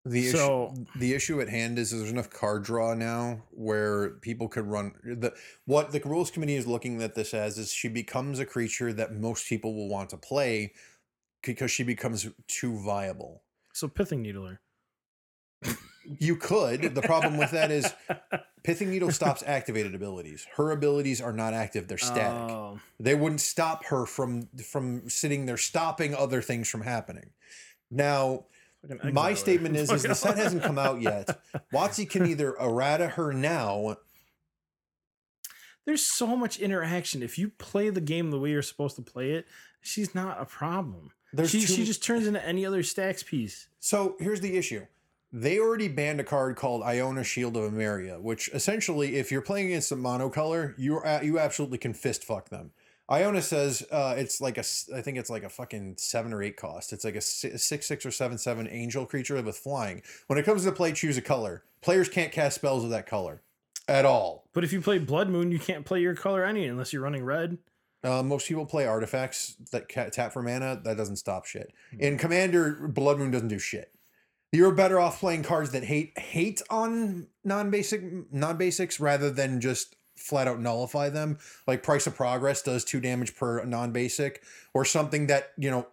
The So- issue, the issue at hand is is there's enough card draw now where people could run the what the rules committee is looking at this as is she becomes a creature that most people will want to play because she becomes too viable. So pithing needler. You could. The problem with that is Pithing Needle stops activated abilities. Her abilities are not active; they're static. Oh, they wouldn't stop her from from sitting there stopping other things from happening. Now, my statement is, is the set hasn't come out yet. WotC can either errata her now. There's so much interaction. If you play the game the way you're supposed to play it, she's not a problem. There's she, too- she just turns into any other stacks piece. So here's the issue. They already banned a card called Iona Shield of Emeria, which essentially, if you're playing against a monocolor, you you absolutely can fist fuck them. Iona says uh, it's like a, I think it's like a fucking seven or eight cost. It's like a six, six or seven, seven angel creature with flying. When it comes to play, choose a color. Players can't cast spells of that color at all. But if you play Blood Moon, you can't play your color any unless you're running red. Uh, most people play artifacts that tap for mana. That doesn't stop shit. In Commander, Blood Moon doesn't do shit. You're better off playing cards that hate hate on non-basic non-basics rather than just flat out nullify them. Like Price of Progress does two damage per non-basic, or something that you know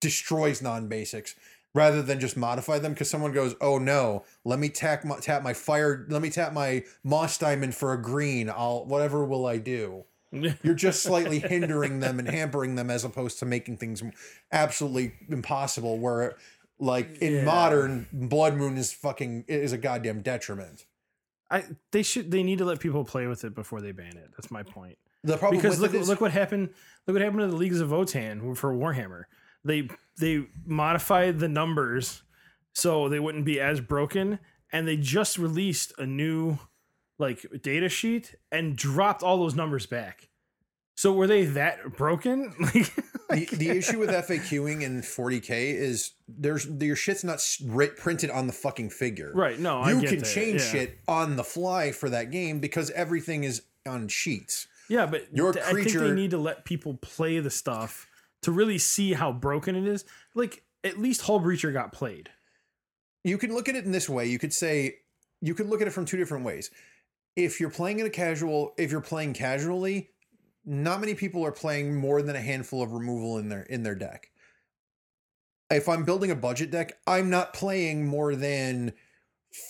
destroys non-basics rather than just modify them because someone goes, "Oh no, let me tap my, tap my fire, let me tap my moss diamond for a green. I'll whatever will I do." You're just slightly hindering them and hampering them as opposed to making things absolutely impossible. Where, like in Yeah. modern, Blood Moon is fucking is a goddamn detriment. I they should they need to let people play with it before they ban it. That's my point. The problem because look is, look what happened look what happened to the leagues of Votann for Warhammer. They they modified the numbers so they wouldn't be as broken, and they just released a new like data sheet and dropped all those numbers back. So were they that broken? Like the, the issue with FAQing in 40k is there's your shit's not printed on the fucking figure. Right. No, I you can that, change yeah. shit on the fly for that game because everything is on sheets. Yeah, but Your th- I think creature- they need to let people play the stuff to really see how broken it is. Like at least Hull Breacher got played. You can look at it in this way. You could say you could look at it from two different ways. If you're playing in a casual, if you're playing casually, not many people are playing more than a handful of removal in their in their deck. If I'm building a budget deck, I'm not playing more than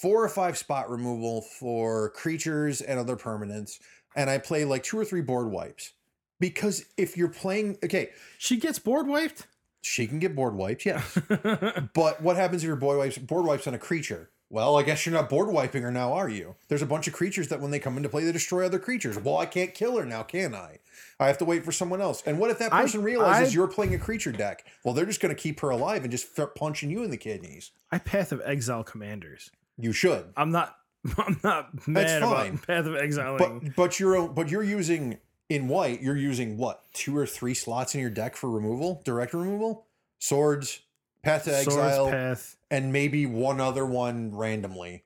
four or five spot removal for creatures and other permanents, and I play like two or three board wipes. Because if you're playing, okay, She gets board wiped. she can get board wiped, yeah. But what happens if your board wipes board wipes on a creature? Well, I guess you're not board wiping her now, are you? There's a bunch of creatures that when they come into play, they destroy other creatures. Well, I can't kill her now, can I? I have to wait for someone else. And what if that I- person realizes I- you're playing a creature deck? Well, they're just going to keep her alive and just start punching you in the kidneys. I Path of Exile commanders. You should, I'm not. I'm not mad fine. about Path of Exiling. but but you're but you're using in white. You're using what two or three slots in your deck for removal, direct removal, swords, path to Swords exile, Path. And maybe one other one randomly.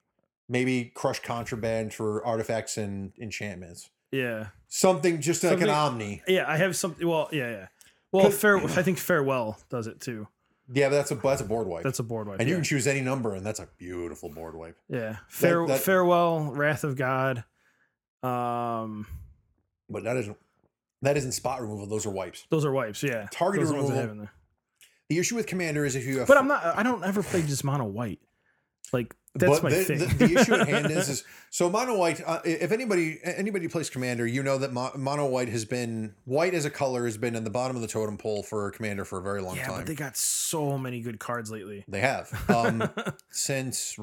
Maybe crush contraband for artifacts and enchantments. Yeah. Something just like an omni. Yeah. I have something. Well. Yeah. Yeah. Well, fair. I think farewell does it too. Yeah, but that's a that's a board wipe. That's a board wipe. and you can choose any number, and that's a beautiful board wipe. Yeah. Fair, that- farewell, Wrath of God. Um, But that isn't that isn't spot removal. Those are wipes. those are wipes. Yeah. Targeted Those are the ones I removal. Have in there. The issue with commander is if you have But I'm not. I don't ever play just mono white. Like that's but my the, thing. The, the issue at hand is, is so mono white. Uh, if anybody anybody plays commander, you know that mo- mono white has been white as a color has been in the bottom of the totem pole for commander for a very long yeah, time. but they got so many good cards lately. They have um, since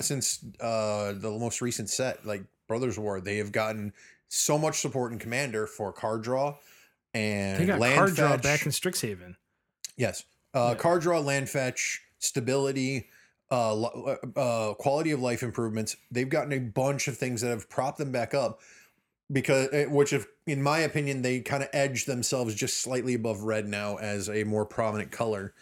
since uh, the most recent set, like Brothers War. They have gotten so much support in Commander for card draw and They got land card draw back in Strixhaven. yes, uh, Yeah. card draw, land fetch, stability, uh, uh, quality of life improvements. They've gotten a bunch of things that have propped them back up because, eh, which, have, in my opinion, they kind of edge themselves just slightly above red now as a more prominent color.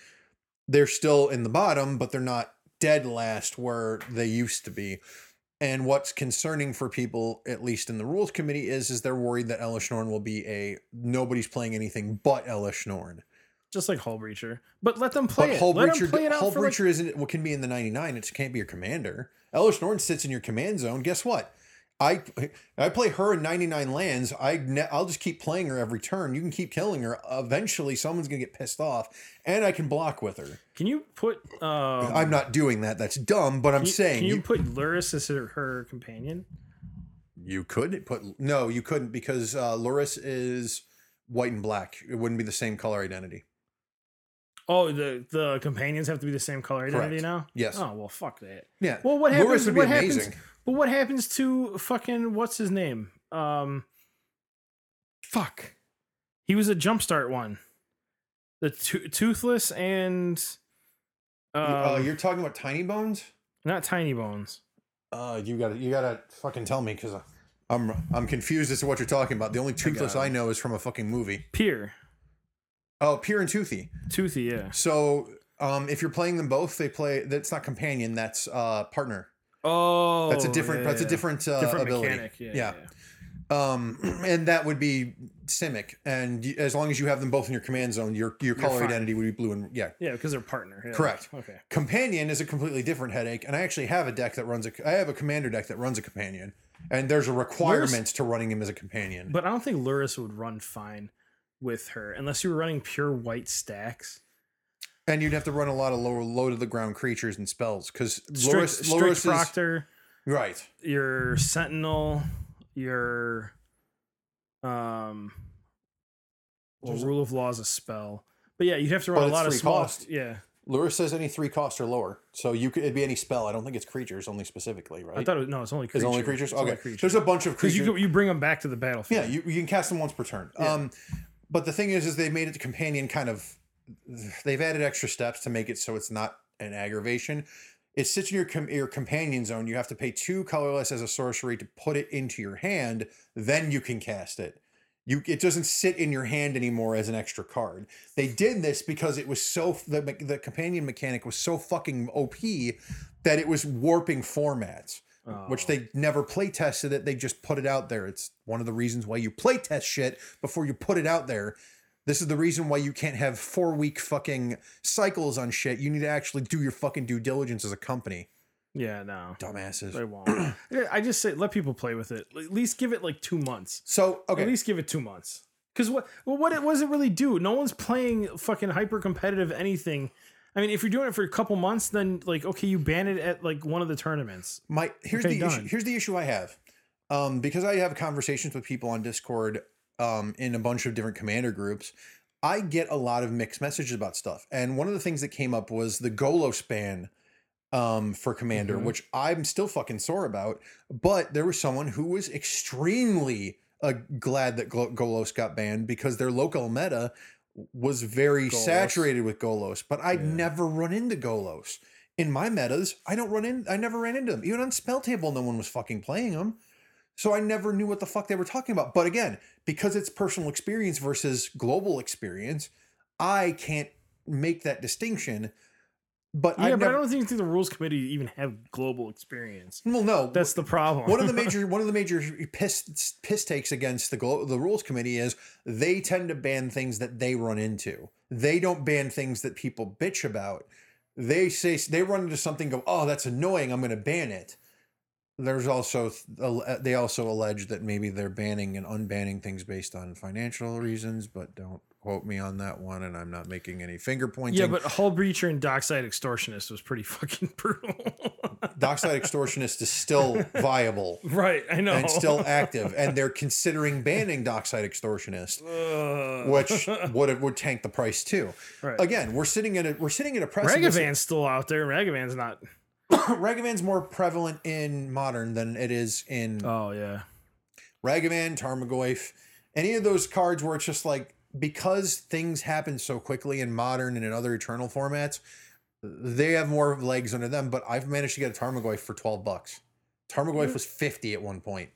They're still in the bottom, but they're not dead last where they used to be. And what's concerning for people, at least in the rules committee, is is they're worried that Elesh Norn will be a nobody's playing anything but Elesh Norn. Just like Hull Breacher. But let them play But it. Hull let them Breacher, play it Hull for like- isn't what can be in the 99. It can't be your commander. Elesh Norn sits in your command zone. Guess what? I I play her in 99 lands. I ne- I'll just keep playing her every turn. You can keep killing her. Eventually, someone's gonna get pissed off, and I can block with her. Can you put? Um, I'm not doing that. That's dumb. But I'm you, saying Can you you, put Lurrus as her, her companion? you could put no, you couldn't because uh, Lurrus is white and black. It wouldn't be the same color identity. Oh, the the companions have to be the same color identity Correct. now. Yes. Oh well, fuck that. Yeah. Well, what Lurrus happens? would be what happens? But what happens to fucking what's his name? Um, fuck. He was a jumpstart one. The to- toothless and um, uh, you're talking about Tiny Bones. not tiny bones. Uh, you gotta you gotta fucking tell me because I'm I'm confused as to what you're talking about. The only toothless got I know is from a fucking movie. Pir, Oh, Pir and Toothy. toothy, yeah. So um, if you're playing them both, they play. That's not companion. That's uh partner. Oh, That's a different. yeah, that's a different, uh, different ability. mechanic. Yeah, Yeah. yeah. Um, and that would be Simic. And y- as long as you have them both in your command zone, your your color fine. identity would be blue and yeah. Yeah, because they're partner. yeah. Correct. Okay. Companion is a completely different headache, and I actually have a deck that runs a. I have a commander deck that runs a companion, and there's a requirement to running him as a companion. But I don't think Lurrus would run fine with her unless you were running pure white stacks. And you'd have to run a lot of lower low to the ground creatures and spells because Lurrus, Lurrus Proctor, right. your Sentinel, your um, well, There's Rule of Law is a spell. But yeah, you'd have to run a lot of small. cost. Yeah, Lurrus says any three cost or lower, so you could it'd be any spell. I don't think it's creatures only specifically, right? I thought it was, no, it's only it's creatures. only creatures. It's only Okay, creatures. there's a bunch of creatures. you you bring them back to the battlefield. yeah, you, you can cast them once per turn. Yeah. Um, but the thing is, is they made it companion kind of. They've added extra steps to make it so it's not an aggravation. It sits in your com- your companion zone. You have to pay two colorless as a sorcery to put it into your hand. Then you can cast it. You it doesn't sit in your hand anymore as an extra card. They did this because it was so the the companion mechanic was so fucking OP that it was warping formats. Which Oh. they never play tested it. They just put it out there. It's one of the reasons why you play test shit before you put it out there. This is the reason why you can't have four week fucking cycles on shit. You need to actually do your fucking due diligence as a company. Yeah, no. Dumbasses. They won't. I just say let people play with it. At least give it like two months. So okay, At least give it two months. Because what? Well, what it what does it really do? No one's playing fucking hyper competitive anything. I mean, if you're doing it for a couple months, then like okay, you ban it at like one of the tournaments. my here's Okay, the issue. Here's the issue I have. Um, because I have conversations with people on Discord, um, in a bunch of different commander groups. I get a lot of mixed messages about stuff, and one of the things that came up was the Golos ban, um, for commander, Mhm. which I'm still fucking sore about. But there was someone who was extremely uh, glad that Golos got banned because their local meta was very Golos. saturated with Golos. But I'd Yeah. never run into Golos in my metas. I don't run in. I never ran into them. Even on spell table, no one was fucking playing them. So I never knew what the fuck they were talking about. But again, because it's personal experience versus global experience, I can't make that distinction. But Yeah, I've but never, I don't think the rules committee even have global experience. well, no, That's the problem. one of the major one of the major piss piss takes against the glo- the rules committee is they tend to ban things that they run into. They don't ban things that people bitch about. They say they run into something, go, oh, that's annoying. I'm going to ban it. There's also uh, they also allege that maybe they're banning and unbanning things based on financial reasons, but don't quote me on that one. And I'm not making any finger pointing. yeah, but Hull Breacher and Dockside Extortionist was pretty fucking brutal. Dockside Extortionist is still viable. right, I know. and still active, and they're considering banning Dockside Extortionist, which would would tank the price too. Right. Again, we're sitting in a we're sitting in a precipice. Ragavan's still out there. Ragavan's not. Ragavan's more prevalent in modern than it is in Oh yeah. Ragavan, Tarmogoyf, any of those cards where it's just like because things happen so quickly in modern and in other eternal formats, they have more legs under them. But I've managed to get a Tarmogoyf for twelve bucks. Tarmogoyf was fifty at one point.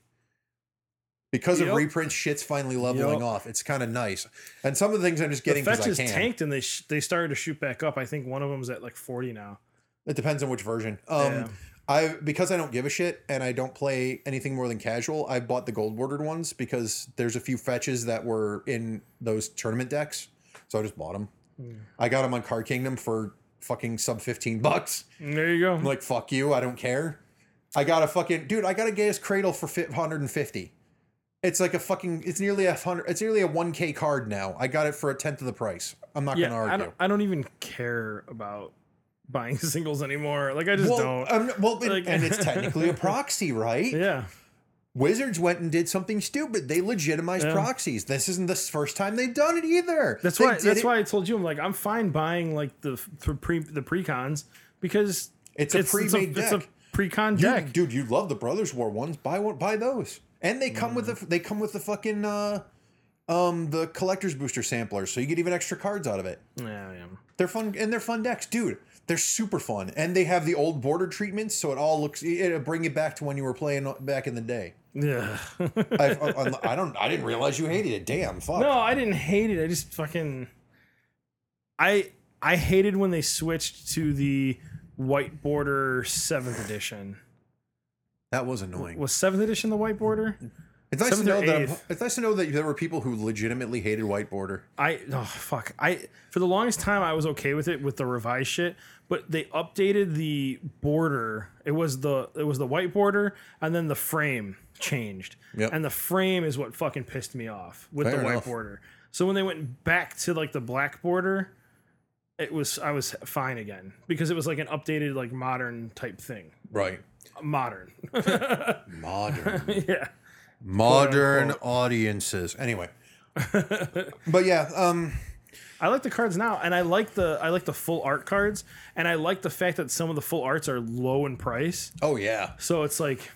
Because of Yep. reprints, shit's finally leveling Yep. off. It's kind of nice, and some of the things I'm just getting because I fetches can. tanked and they sh- they started to shoot back up. I think one of them's at like forty now. It depends on which version. Um, Yeah. I because I don't give a shit and I don't play anything more than casual. I bought the gold bordered ones because there's a few fetches that were in those tournament decks, so I just bought them. Hmm. I got them on Card Kingdom for fucking sub fifteen bucks. There you go. I'm like, fuck you, I don't care. I got a fucking dude. I got a Gaea's Cradle for 150. It's like a fucking. It's nearly a hundred. It's nearly a 1k card now. I got it for a tenth of the price. I'm not yeah, gonna I argue. don't. I don't even care about buying singles anymore. Like I just well, don't. um, well, and- Like- and it's technically a proxy, right? yeah. Wizards went and did something stupid. They legitimized Yeah. proxies. This isn't the first time they've done it either. That's They why. That's it- why I told you I'm like I'm fine buying like the the pre the precons because It's a pre-made it's a, deck. precon You- deck. dude. You love the Brothers War ones. Buy one. Buy those. And they come with Mm. the. They come with the fucking. uh um, the collector's booster samplers, so you get even extra cards out of it. Yeah, yeah. They're fun and they're fun decks, dude. They're super fun, and they have the old border treatments, so it all looks. It'll bring you back to when you were playing back in the day. Yeah. I, I, uh, I don't. I didn't realize you hated it. Damn, fuck. no, I didn't hate it. I just fucking. I I hated when they switched to the white border seventh edition. that was annoying. Was seventh edition the white border? It's nice to know that I'm, it's nice to know that there were people who legitimately hated white border. I oh fuck I for the longest time I was okay with it with the revised shit, but they updated the border. It was the it was the white border and then the frame changed. Yep. And the frame is what fucking pissed me off with Fair the white enough. border. So when they went back to like the black border, it was I was fine again because it was like an updated like modern type thing. Right. Modern. Modern. yeah. Modern audiences. Anyway. but yeah, um I like the cards now, and I like the I like the full art cards, and I like the fact that some of the full arts are low in price. oh yeah. So it's like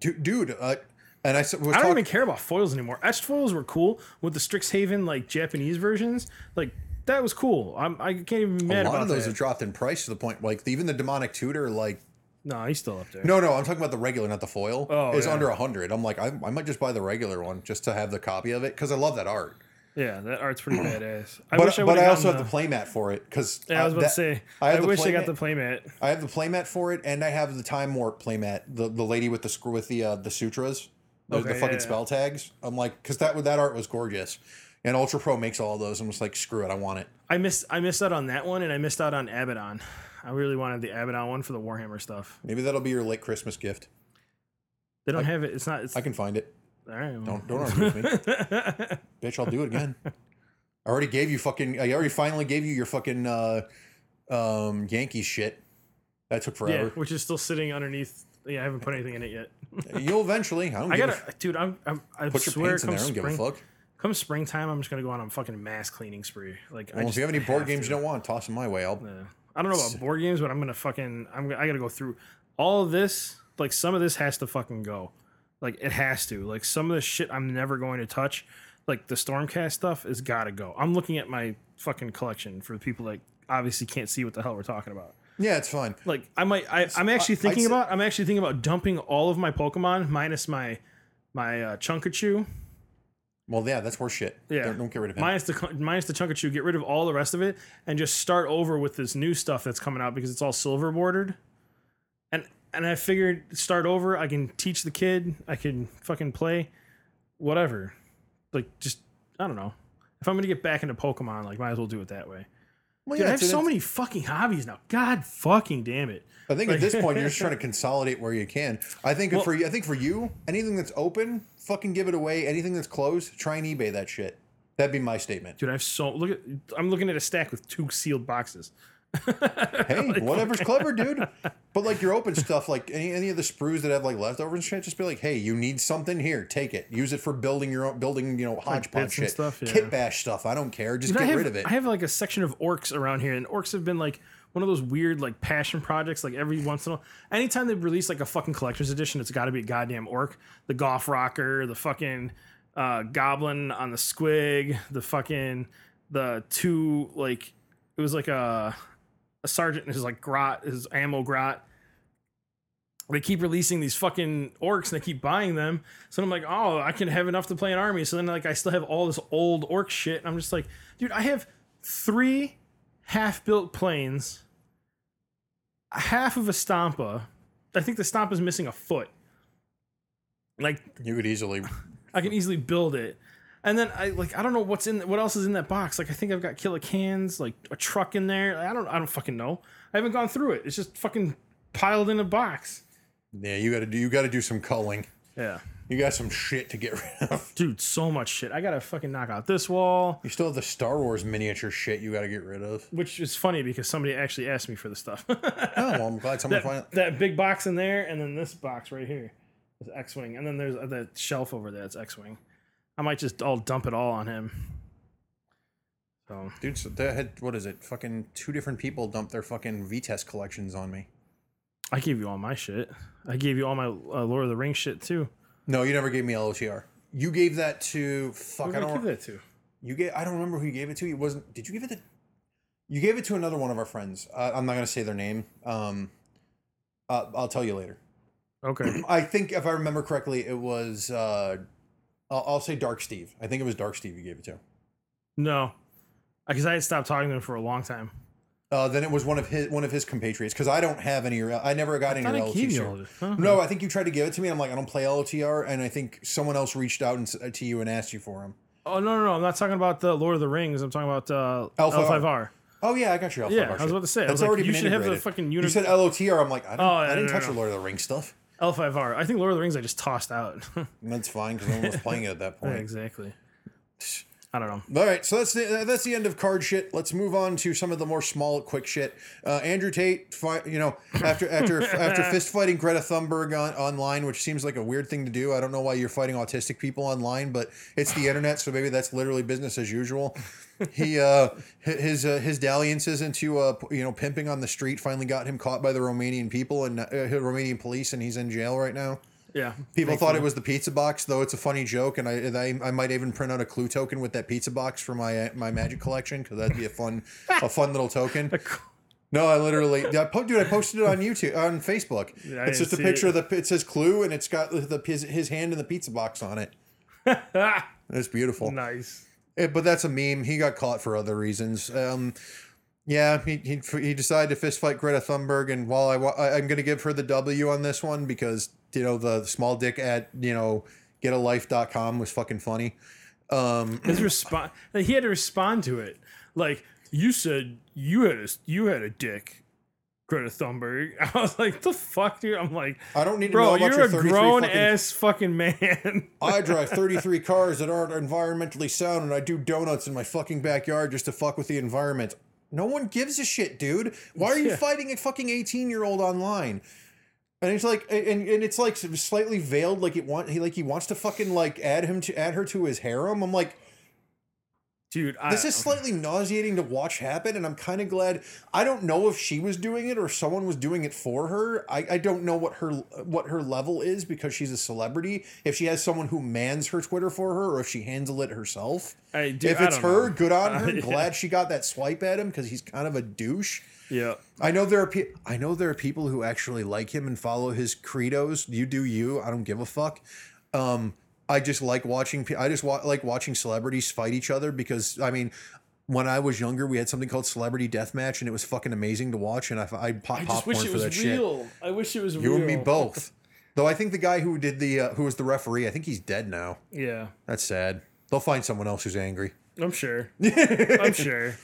Du- Dude, uh, and I s- was I don't talking even care about foils anymore. Etched foils were cool with the Strixhaven like Japanese versions. Like that was cool. I'm I can't even be a lot about of those that. have dropped in price to the point like even the demonic tutor like No, he's still up there. No, no, I'm talking about the regular, not the foil. Oh, it's yeah. under a hundred. I'm like, I, I might just buy the regular one just to have the copy of it because I love that art. Yeah, that art's pretty badass. I But, wish I but I also have the playmat for it because Yeah, I was about that, to say. I I, wish I got the playmat. I have the playmat for it, and I have the time warp playmat. The the lady with the screw with the uh, the sutras, the, the Okay, fucking yeah, yeah. spell tags. I'm like, because that that art was gorgeous, and Ultra Pro makes all of those. I'm just like, screw it, I want it. I missed I missed out on that one, and I missed out on Abaddon. I really wanted the Abaddon one for the Warhammer stuff. Maybe that'll be your late Christmas gift. They don't have it. It's not. It's I can find it. all right. well. Don't don't argue with me, bitch. I'll do it again. I already gave you fucking. I already finally gave you your fucking uh, um, Yankees shit. That took forever. yeah, which is still sitting underneath. Yeah, I haven't put anything in it yet. You'll eventually. I don't I give gotta, a, dude. I'm, I'm I put your swear, pants in there. I don't give a spring, fuck. Come springtime, I'm just gonna go on a fucking mass cleaning spree. Like, I Well, just if you have any board have games to. you don't want, toss them my way. I'll. Yeah. I don't know about board games, but I'm gonna fucking I'm I gotta go through all of this. Like some of this has to fucking go. Like it has to. Like some of the shit I'm never going to touch. Like the Stormcast stuff is gotta go. I'm looking at my fucking collection for the people that obviously can't see what the hell we're talking about. Yeah, it's fine. Like I might I, I'm actually thinking about I'm actually thinking about dumping all of my Pokemon minus my my uh, Chunkachu. Well, yeah, that's worth shit. Yeah. Don't, don't get rid of him. Minus the minus the Chunkachu, get rid of all the rest of it, and just start over with this new stuff that's coming out because it's all silver bordered. And and I figured start over. I can teach the kid. I can fucking play, whatever. Like just I don't know. If I'm gonna get back into Pokemon, like might as well do it that way. well, Dude, yeah, I have so many fucking hobbies now. God fucking damn it. I think at this point you're just trying to consolidate where you can. I think Well- for you, I think for you, anything that's open, fucking give it away. Anything that's closed, try and eBay that shit. That'd be my statement. Dude, I have so look at. I'm looking at a stack with two sealed boxes. Hey, whatever's clever, dude. But like your open stuff, like any, any of the sprues that have like leftovers and shit, just be like, hey, you need something here, take it. Use it for building your own building, you know, hodgepodge and shit, stuff, yeah. kit bash stuff. I don't care. Just get have, rid of it. I have like a section of orcs around here, and orcs have been like one of those weird like passion projects. Like every once in a while, anytime they release like a fucking collector's edition, it's got to be a goddamn orc. The golf rocker, the fucking uh, goblin on the squig, the fucking the two like it was like a a sergeant and his like grot, his ammo grot. They keep releasing these fucking orcs and they keep buying them. So I'm like, oh, I can have enough to play an army. So then like I still have all this old orc shit. And I'm just like, dude, I have three half-built planes, half of a Stompa. I think the Stompa's missing a foot. Like you could easily. I can easily build it. And then I like I don't know what's in what else is in that box. Like I think I've got Killa Kans, like a truck in there. I don't I don't fucking know. I haven't gone through it. It's just fucking piled in a box. Yeah, you got to do. You got to do some culling. Yeah. You got some shit to get rid of. Dude, so much shit. I gotta fucking knock out this wall. You still have the Star Wars miniature shit you got to get rid of. Which is funny because somebody actually asked me for the stuff. Oh, well, I'm glad someone finally. that, that big box in there, and then this box right here is X Wing. And then there's uh, that shelf over there, it's X Wing. I might just all dump it all on him. So Dude, so they had what is it? Fucking two different people dumped their fucking VTest collections on me. I gave you all my shit. I gave you all my uh, Lord of the Rings shit too. No, you never gave me LOTR. You gave that to fuck. Who I did I don't. give that to? You gave. I don't remember who you gave it to. It wasn't. Did you give it to? You gave it to another one of our friends. Uh, I'm not gonna say their name. Um, uh, I'll tell you later. Okay. I think if I remember correctly, it was. Uh, I'll, I'll say Dark Steve. I think it was Dark Steve you gave it to. No, because I had stopped talking to him for a long time. Uh, then it was one of his one of his compatriots because I don't have any. I never got any I thought I gave you LOTR. Huh? No, I think you tried to give it to me. I'm like, I don't play LOTR, and I think someone else reached out and, s- to you and asked you for him. Oh no, no, no! I'm not talking about the Lord of the Rings. I'm talking about uh, L5R. L5R. Oh yeah, I got your Alpha Yeah, I was about to say, I That's was like, already you should have the integrated. fucking You said LOTR. I'm like, I, don't, Oh, yeah, I didn't no, touch no, the. Lord of the Rings stuff. L5R. I think Lord of the Rings I just tossed out. That's fine because no one was playing it at that yeah, point. exactly. I don't know. All right, so that's the that's the end of card shit. Let's move on to some of the more small, quick shit. Uh, Andrew Tate, fi- you know, after after after fist fighting Greta Thunberg on, online, which seems like a weird thing to do. I don't know why you're fighting autistic people online, but it's the internet, so maybe that's literally business as usual. He uh, his uh, his dalliances into uh, you know pimping on the street finally got him caught by the Romanian people and uh, Romanian police, and he's in jail right now. Yeah. People thought it was the pizza box, though it's a funny joke, and I, and I I might even print out a clue token with that pizza box for my my magic collection because that'd be a fun a fun little token. No, I literally, I po- dude, I posted it on YouTube, on Facebook. Yeah, it's just a picture of the, it says Clue, and it's got the, his, his hand in the pizza box on it. It's beautiful. nice. Eh, but that's a meme. He got caught for other reasons. Um, yeah, he, he he decided to fist fight Greta Thunberg, and while I- I'm going to give her the W on this one because you know the small dick at you know getalife.com was fucking funny. Um, His response, he had to respond to it. Like you said, you had a you had a dick, Greta Thunberg. I was like, the fuck, dude. I'm like, I don't need to know bro, about you're your a grown fucking ass fucking man. I drive 33 cars that aren't environmentally sound and I do donuts in my fucking backyard just to fuck with the environment. No one gives a shit, dude. Why are you Yeah. fighting a fucking 18 year old online? And it's like, and, and it's like slightly veiled, like it want he like he wants to fucking like add him to add her to his harem. I'm like, dude, I, this is slightly nauseating to watch happen, and I'm kind of glad. I don't know if she was doing it or someone was doing it for her. I, I don't know what her what her level is because she's a celebrity. If she has someone who mans her Twitter for her, or if she handles it herself. I, dude, if it's her, know. good on her. Uh, yeah. Glad she got that swipe at him because he's kind of a douche. Yeah. I know there are pe- I know there are people who actually like him and follow his credos. You do you. I don't give a fuck. Um, I just like watching. I just wa- like watching celebrities fight each other because I mean, when I was younger, we had something called Celebrity Deathmatch, and it was fucking amazing to watch. And I I pop I just popcorn wish it for was that shit. real. I wish it was real. You and me both. Though I think the guy who did the uh, who was the referee, I think he's dead now. Yeah, That's sad. They'll find someone else who's angry. I'm sure. I'm sure.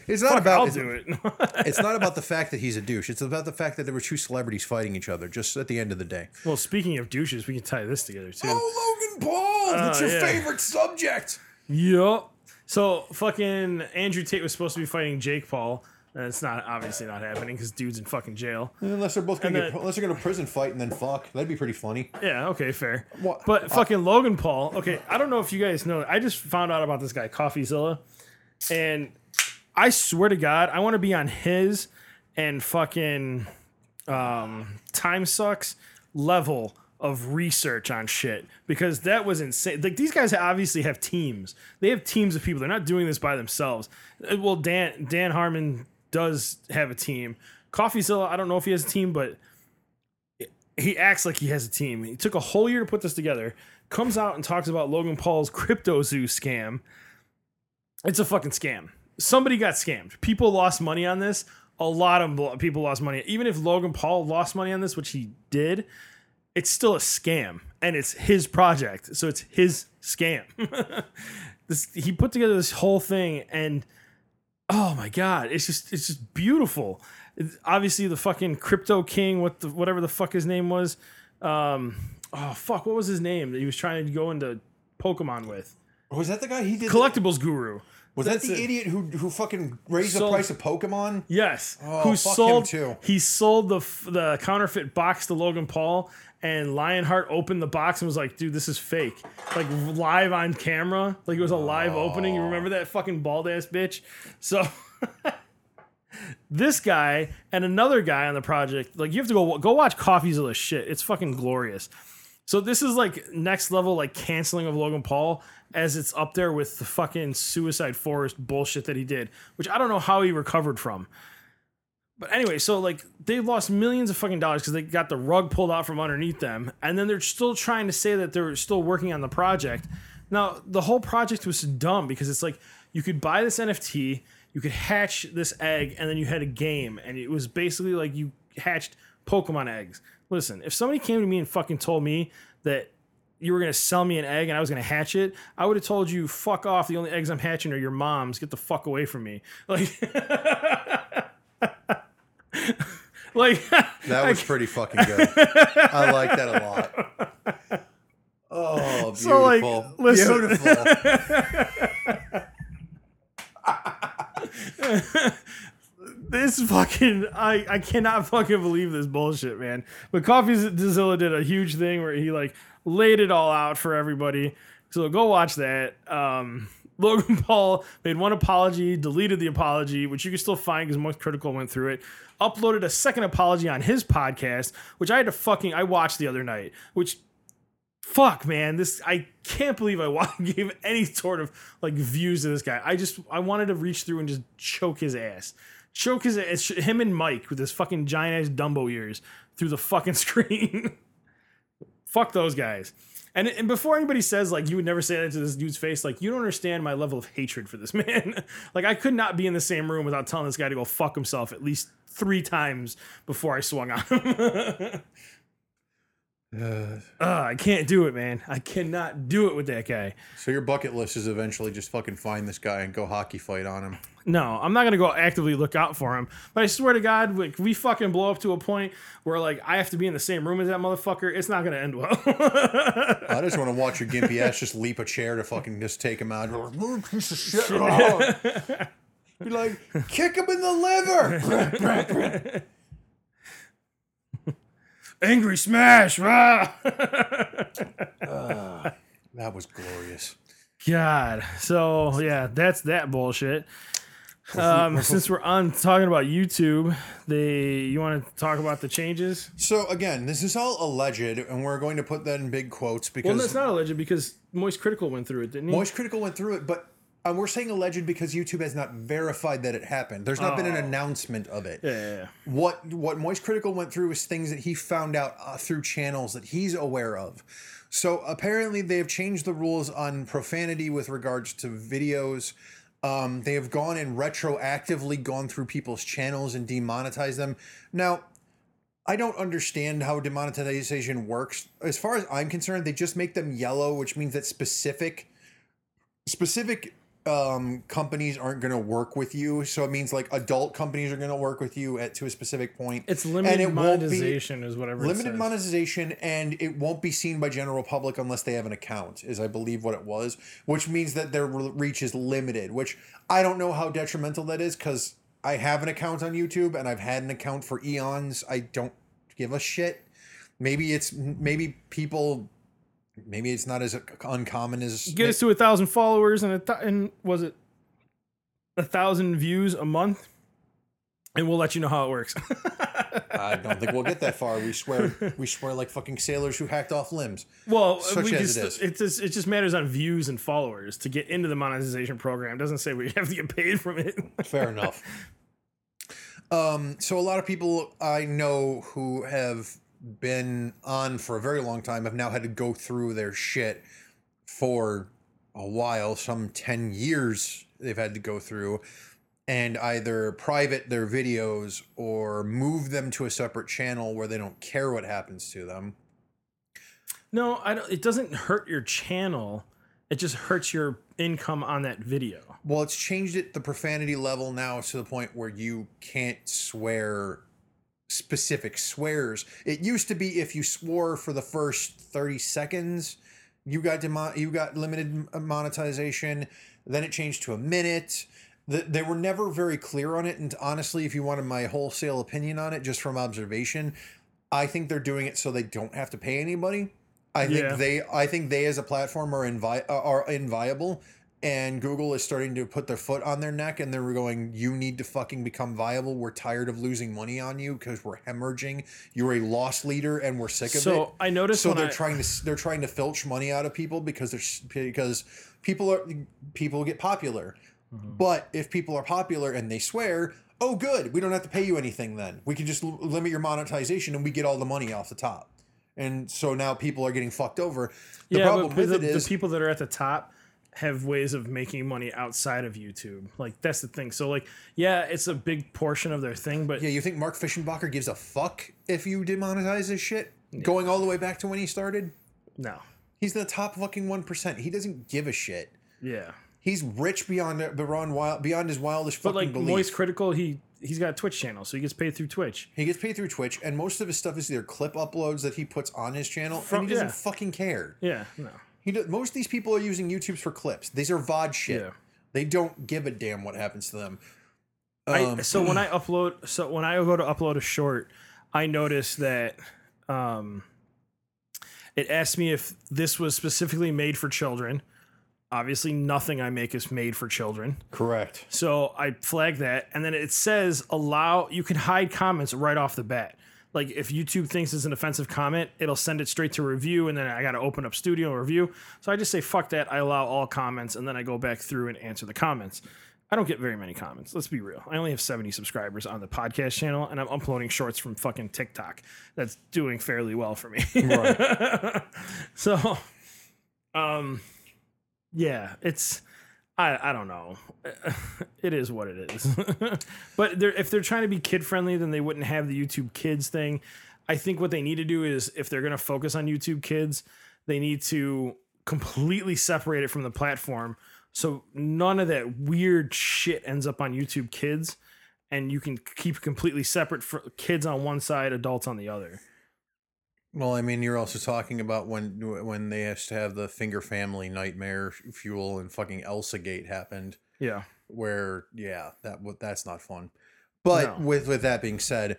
It's not Fuck, about I'll it's, do it. it's not about the fact that he's a douche. It's about the fact that there were two celebrities fighting each other. Just at the end of the day. well, speaking of douches, we can tie this together too. Oh, Logan Paul! Oh, That's your yeah. favorite subject. Yup. So fucking Andrew Tate was supposed to be fighting Jake Paul. And it's not obviously not happening because dude's in fucking jail. Unless they're both gonna get, unless they're gonna prison fight and then fuck, that'd be pretty funny. Yeah, okay, fair. But fucking Logan Paul, okay, I don't know if you guys know. I just found out about this guy, CoffeeZilla, and I swear to God, I want to be on his and fucking um, Time Sucks level of research on shit because that was insane. Like these guys obviously have teams. They have teams of people. They're not doing this by themselves. Uh, Well, Dan Dan Harmon does have a team. CoffeeZilla, I don't know if he has a team, but he acts like he has a team. He took a whole year to put this together. Comes out and talks about Logan Paul's crypto zoo scam. It's a fucking scam. Somebody got scammed. People lost money on this. A lot of people lost money. Even if Logan Paul lost money on this, which he did, it's still a scam and it's his project. So it's his scam. this he put together this whole thing and oh my god, it's just it's just beautiful. Obviously the fucking crypto king, what the whatever the fuck his name was. Um, oh fuck, what was his name that he was trying to go into Pokemon with? Was that the guy he did? Collectibles guru. was that the it. idiot who who fucking raised Sold- the price of Pokemon? Yes, Oh, who fuck him sold too. he sold the f- the counterfeit box to Logan Paul, and Lionheart opened the box and was like, "Dude, this is fake." Like live on camera, like it was a live oh. opening. You remember that fucking bald ass bitch? So. This guy and another guy on the project, like you have to go go watch CoffeeZilla shit. It's fucking glorious. So this is like next level like canceling of Logan Paul as it's up there with the fucking Suicide Forest bullshit that he did, which I don't know how he recovered from. But anyway, so like they've lost millions of fucking dollars because they got the rug pulled out from underneath them, and then they're still trying to say that they're still working on the project. Now the whole project was dumb because it's like you could buy this NFT, you could hatch this egg, and then you had a game, and it was basically like you hatched Pokemon eggs. Listen, if somebody came to me and fucking told me that you were gonna sell me an egg and I was gonna hatch it, I would have told you, fuck off. The only eggs I'm hatching are your mom's. Get the fuck away from me. Like, like That was pretty fucking good. I like that a lot. Oh, beautiful. So, like, listen. Beautiful. this fucking I, I cannot fucking believe this bullshit, man. But Coffee Dizilla did a huge thing where he like laid it all out for everybody. So go watch that. Um, Logan Paul made one apology, deleted the apology, which you can still find because most critical went through it. Uploaded a second apology on his podcast, which I had to fucking I watched the other night. Which fuck man this i can't believe i gave any sort of like views to this guy i just i wanted to reach through and just choke his ass Choke his it's him and Mike with his fucking giant ass Dumbo ears through the fucking screen. Fuck those guys. And, and before anybody says like you would never say that to this dude's face, like you don't understand my level of hatred for this man. like I could not be in the same room without telling this guy to go fuck himself at least three times before I swung on him. Uh, Ugh, I can't do it, man. I cannot do it with that guy. so your bucket list is eventually just fucking find this guy and go hockey fight on him. No, I'm not gonna go actively look out for him. But I swear to God, like we fucking blow up to a point where like I have to be in the same room as that motherfucker, it's not gonna end well. I just want to watch your gimpy ass just leap a chair to fucking just take him out. "Oh, piece of shit. Oh." Be like, kick him in the liver. Angry smash! rah! Ah, that was glorious. God. So yeah, that's that bullshit. Um, since we're on talking about YouTube, they you want to talk about the changes? So again, this is all alleged, and we're going to put that in big quotes because Well, that's not alleged because Moist Critical went through it, didn't he? Moist Critical went through it, but uh, we're saying alleged because YouTube has not verified that it happened. There's not been an announcement of it. yeah, yeah, yeah. What what Moist Critical went through is things that he found out uh, through channels that he's aware of. So apparently they have changed the rules on profanity with regards to videos. Um, they have gone and retroactively gone through people's channels and demonetized them. Now, I don't understand how demonetization works. As far as I'm concerned, they just make them yellow, which means that specific specific um, companies aren't going to work with you. So it means like adult companies are going to work with you at to a specific point. It's limited it won't be- monetization, is whatever. it limited monetization and it won't be seen by general public unless they have an account is i believe what it was which means that their reach is limited which i don't know how detrimental that is because i have an account on youtube and i've had an account for eons i don't give a shit maybe it's maybe people maybe it's not as uncommon as Get us to a thousand followers and a th- and was it a thousand views a month, and we'll let you know how it works. i don't think we'll get that far we swear we swear like fucking sailors who hacked off limbs well, Such we as just it is. it just it just matters on views and followers to get into the monetization program. It doesn't say we have to get paid from it. Fair enough. Um, so a lot of people I know who have been on for a very long time have now had to go through their shit for a while, some 10 years they've had to go through and either private their videos or move them to a separate channel where they don't care what happens to them. No, I don't. It doesn't hurt your channel. It just hurts your income on that video. Well, it's changed it the profanity level now to the point where you can't swear specific swears. It used to be if you swore for the first 30 seconds, you got demo- you got limited monetization. Then it changed to a minute. The, they were never very clear on it. And honestly, if you wanted my wholesale opinion on it, just from observation, I think they're doing it so they don't have to pay anybody. I think Yeah. they I think they as a platform are invi- uh, are inviable and Google is starting to put their foot on their neck and they're going you need to fucking become viable. We're tired of losing money on you because we're hemorrhaging. You're a loss leader and we're sick of it. So I noticed So they're I, trying to they're trying to filch money out of people because there's because people are people get popular. Mm-hmm. But if people are popular and they swear, oh good, we don't have to pay you anything then. We can just l- limit your monetization and we get all the money off the top. And so now people are getting fucked over. The yeah, problem but with the, it is the people that are at the top have ways of making money outside of YouTube. Like that's the thing. So like, yeah, it's a big portion of their thing, but yeah, you think Mark Fischenbacher gives a fuck if you demonetize his shit? Going all the way back to when he started? no. He's the top fucking 1%. He doesn't give a shit. Yeah. He's rich beyond beyond wild beyond his wildest But fucking like belief. Moist Critical, he he's got a Twitch channel, so he gets paid through Twitch. He gets paid through Twitch, and most of his stuff is either clip uploads that he puts on his channel, From- and he doesn't yeah. fucking care. Yeah, no. He does, most of these people are using YouTube's for clips. These are VOD shit. Yeah. They don't give a damn what happens to them. I, Um, so when I upload, so when I go to upload a short, I notice that um, it asks me if this was specifically made for children. Obviously, nothing I make is made for children. correct. So I flag that, and then it says allow. You can hide comments right off the bat. Like if YouTube thinks it's an offensive comment, it'll send it straight to review, and then I got to open up Studio and review. So I just say fuck that. I allow all comments, and then I go back through and answer the comments. I don't get very many comments. Let's be real. I only have 70 subscribers on the podcast channel, and I'm uploading shorts from fucking TikTok. That's doing fairly well for me. Right. so, um, yeah, it's I I don't know. It is what it is. but they're, if they're trying to be kid friendly, then they wouldn't have the YouTube Kids thing. I think what they need to do is if they're going to focus on YouTube Kids, they need to completely separate it from the platform so none of that weird shit ends up on YouTube Kids and you can keep completely separate for kids on one side, adults on the other. Well, I mean, you're also talking about when when they used to have the Finger Family Nightmare Fuel and fucking Elsa Gate happened, Yeah. where yeah, that that's not fun. But No. with with that being said,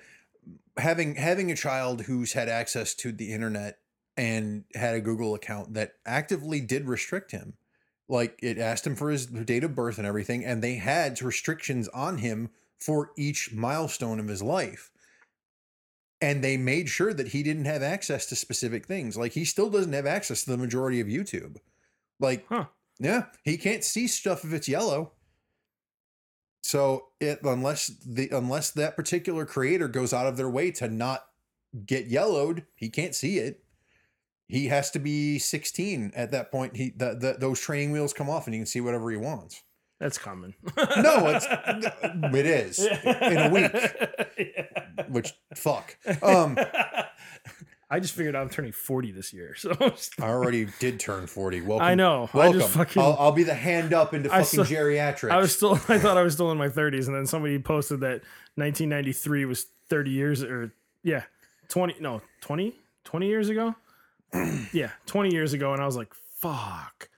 having having a child who's had access to the internet and had a Google account that actively did restrict him, like it asked him for his date of birth and everything, and they had restrictions on him for each milestone of his life. And they made sure that he didn't have access to specific things. Like he still doesn't have access to the majority of YouTube. Like, Huh. yeah, he can't see stuff if it's yellow. So it unless the unless that particular creator goes out of their way to not get yellowed, he can't see it. He has to be 16 at that point. He the, the, those training wheels come off and he can see whatever he wants. That's common. No, it's it is in a week. Which fuck. Um, I just figured I'm turning 40 this year. So I already did turn 40. Welcome. I know. I Welcome. just fucking I'll, I'll be the hand up into I fucking saw- geriatrics. I was still I thought I was still in my 30s and then somebody posted that 1993 was 30 years or yeah, 20 no, 20 20 years ago? yeah, 20 years ago and I was like, fuck.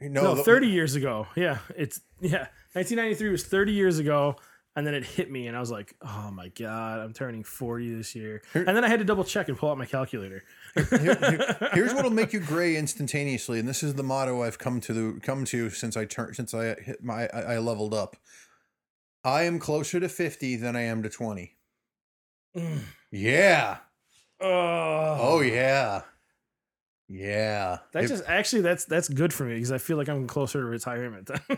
No, No, the- 30 years ago. Yeah, it's yeah. 1993 was 30 years ago and then it hit me and I was like, "Oh my god, I'm turning 40 this year." Here- And then I had to double check and pull out my calculator. Here- here- here's what'll make you gray instantaneously, and this is the motto I've come to the, come to since I turned since I hit my I, I leveled up. I am closer to 50 than I am to 20. Mm. Yeah. Oh, Oh yeah. Yeah. That If- just actually that's that's good for me because I feel like I'm closer to retirement.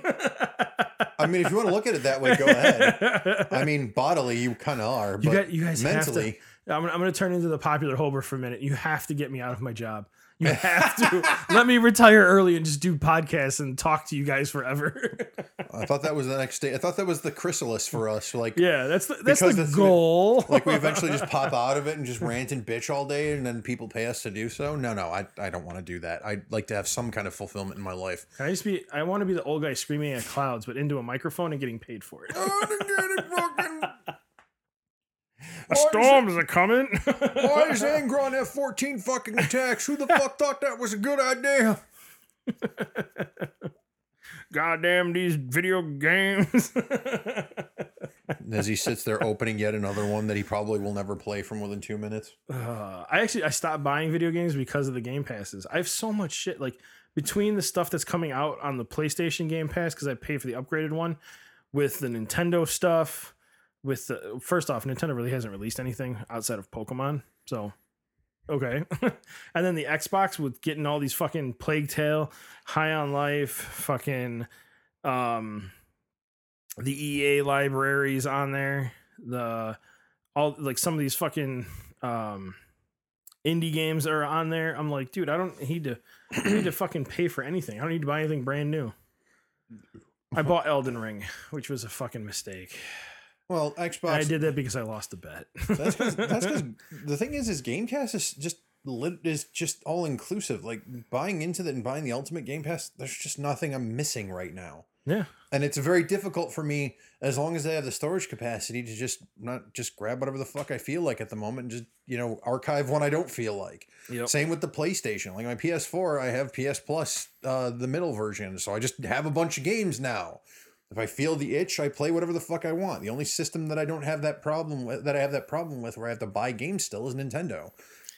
I mean, if you want to look at it that way, go ahead. I mean, bodily, you kind of are, but you got you guys mentally, have to. I'm, I'm going to turn into the popular Hober for a minute. You have to get me out of my job. You have to let me retire early and just do podcasts and talk to you guys forever. I thought that was the next day. I thought that was the chrysalis for us. Like, yeah, that's the, that's the that's- goal. like we eventually just pop out of it and just rant and bitch all day, and then people pay us to do so. No, no, I, I don't want to do that. I'd like to have some kind of fulfillment in my life. Can I just be? I want to be the old guy screaming at clouds, but into a microphone and getting paid for it. A storms are coming. Why is Angron have 14 fucking attacks? Who the fuck thought that was a good idea? Goddamn these video games. As he sits there opening yet another one that he probably will never play for more than two minutes. Uh, I actually I stopped buying video games because of the Game Passes. I have so much shit like between the stuff that's coming out on the PlayStation Game Pass because I pay for the upgraded one, with the Nintendo stuff. With the first off, Nintendo really hasn't released anything outside of Pokemon, so okay. and then the Xbox with getting all these fucking Plague Tale, High on Life, fucking um, the EA libraries on there. The all like some of these fucking um indie games are on there. I'm like, dude, I don't need to I need to fucking pay for anything. I don't need to buy anything brand new. I bought Elden Ring, which was a fucking mistake. Well, Xbox. I did that because I lost a bet. That's because the thing is, is Game Pass is just lit is just all inclusive. Like buying into that and buying the Ultimate Game Pass, there's just nothing I'm missing right now. yeah. And it's very difficult for me, as long as I have the storage capacity, to just not just grab whatever the fuck I feel like at the moment and just, you know, archive when I don't feel like. Yep. Same with the PlayStation. Like my PS4, I have PS Plus, uh, the middle version. So I just have a bunch of games now. If I feel the itch, I play whatever the fuck I want. The only system that I don't have that problem with, that I have that problem with, where I have to buy games still, is Nintendo.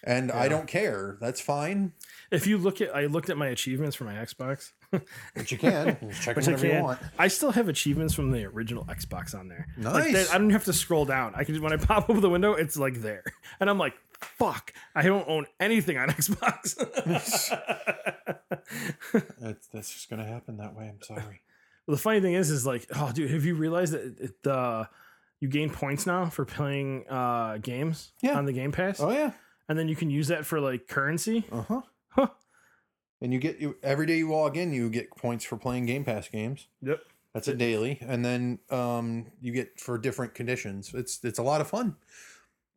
And I don't care. That's fine. If you look at I looked at my achievements for my Xbox. But you can check Which it I you want. I still have achievements from the original Xbox on there. Like Nice. that, I don't have to scroll down. I can just when I pop over the window, it's like there, and I'm like, "Fuck! I don't own anything on Xbox." That's, that's just gonna happen that way. I'm sorry. The funny thing is, is like, oh, dude, have you realized that it, the you gain points now for playing uh games Yeah. on the Game Pass, Oh yeah. and then you can use that for like currency. Uh huh. Huh. And you get you every day you log in, you get points for playing Game Pass games. Yep. That's a daily, and then um, you get for different conditions. It's it's a lot of fun.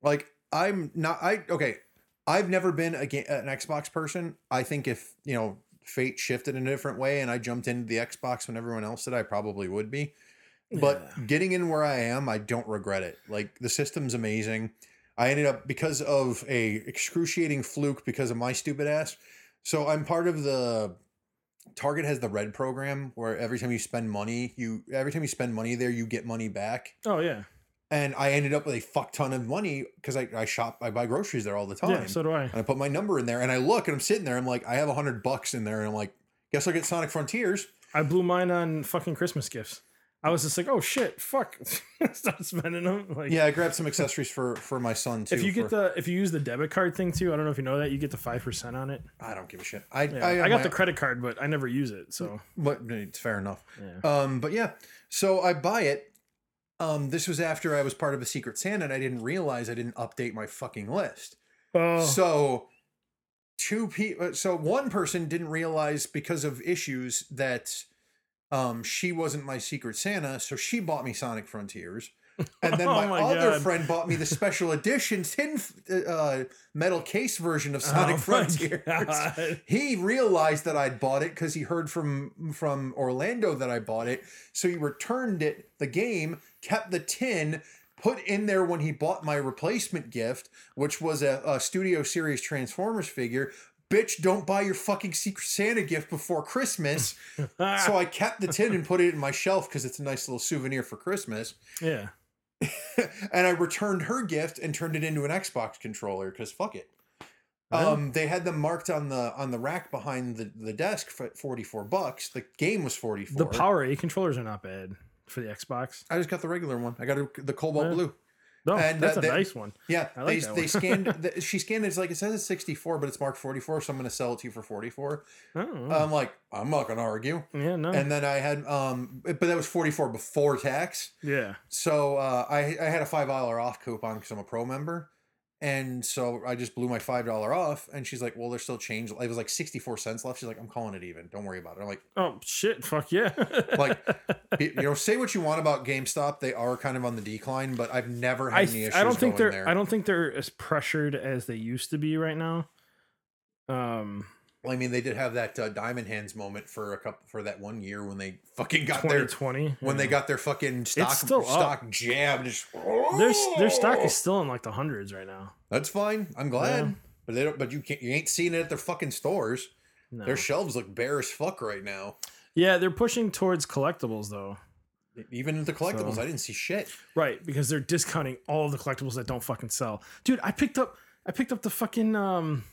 Like I'm not I okay. I've never been a an Xbox person. I think if you know fate shifted in a different way and I jumped into the Xbox when everyone else did, I probably would be. But Yeah. getting in where I am, I don't regret it. Like the system's amazing. I ended up because of a excruciating fluke because of my stupid ass. So I'm part of the Target has the red program where every time you spend money, you every time you spend money there, you get money back. Oh yeah, And I ended up with a fuck ton of money because I, I shop, I buy groceries there all the time. yeah. So do I. and I put my number in there and I look and I'm sitting there, I'm like, I have a hundred bucks in there, and I'm like, guess I'll get Sonic Frontiers. I blew mine on fucking Christmas gifts. I was just like, oh shit, fuck, start spending them. Like, Yeah, I grabbed some accessories for for my son too. if you get for- the if you use the debit card thing too, I don't know if you know that you get the five percent on it. I don't give a shit. I Yeah. I, I, got the credit card, but I never use it. So but it's fair enough. yeah. Um, but yeah, so I buy it. Um, this was after I was part of a Secret Santa, and I didn't realize I didn't update my fucking list. Oh, So two people, so one person didn't realize because of issues that um she wasn't my Secret Santa, so she bought me Sonic Frontiers. And then Oh my, my other God. friend bought me the special edition tin uh, metal case version of Sonic Oh Frontiers. He realized that I'd bought it because he heard from from Orlando that I bought it. So he returned it, the game, kept the tin, put in there when he bought my replacement gift, which was a, a Studio Series Transformers figure. Bitch, don't buy your fucking Secret Santa gift before Christmas. so I kept the tin and put it in my shelf because it's a nice little souvenir for Christmas. yeah. and I returned her gift and turned it into an Xbox controller because fuck it. Really? Um, they had them marked on the on the rack behind the, the desk for forty four bucks. The game was forty four. The Power A controllers are not bad for the Xbox. I just got the regular one. I got a, the cobalt Yeah. blue. No, And, that's uh, a they- nice one. Yeah, I like they that they one. scanned. The, she scanned it. It's like it says it's sixty four, but it's marked forty four. So I'm gonna sell it to you for forty four. Oh, I'm like, I'm not gonna argue. yeah, no, And then I had um, but that was forty four before tax. yeah. So uh, I I had a five dollar off coupon because I'm a pro member, and so I just blew my five dollar off. And she's like, "Well, there's still change. It was like sixty four cents left." She's like, "I'm calling it even. Don't worry about it." I'm like, Oh shit! Fuck yeah! like you know, say what you want about GameStop, they are kind of on the decline, but I've never had I, any issues. I don't think going they're there. I don't think they're as pressured as they used to be right now. Um, Well, I mean, they did have that uh, Diamond Hands moment for a couple for that one year when they fucking got their twenty when they got their fucking stock still up. stock jabbed. Just, their their stock is still in like the hundreds right now. That's fine. I'm glad. Yeah. But they don't. But you can't. You ain't seeing it at their fucking stores. No. Their shelves look bare as fuck right now. Yeah, they're pushing towards collectibles though. Even the collectibles, So- I didn't see shit. Right, because they're discounting all the collectibles that don't fucking sell. Dude, I picked up I picked up the fucking um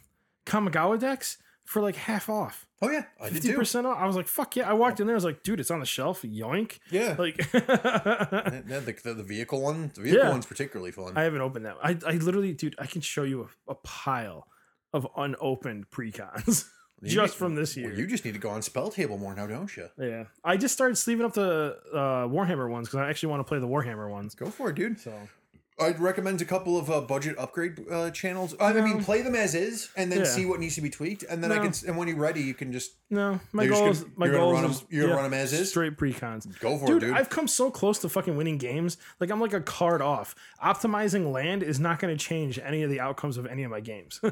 Kamigawa decks for like half off. Oh yeah, I did Fifty too. percent off. I was like, fuck yeah. I walked in there, I was like, dude, it's on the shelf. Yoink. Yeah, Like Yeah, the, the, the vehicle one. The vehicle Yeah. one's particularly fun. I haven't opened that. I, I literally, dude, I can show you a, a pile of unopened precons just need- from this year. Well, you just need to go on Spell Table more now, don't you? yeah, I just started sleeving up the uh, Warhammer ones because I actually want to play the Warhammer ones. Go for it, dude. So I'd recommend a couple of uh, budget upgrade uh, channels. I mean, play them as is, and then Yeah. see what needs to be tweaked, and then I can. And when you're ready, you can just no, my goal is my you're gonna goal is you're gonna run 'em as is? straight precons. go for Dude, it, dude. I've come so close to fucking winning games. Like I'm like a card off. Optimizing land is not going to change any of the outcomes of any of my games.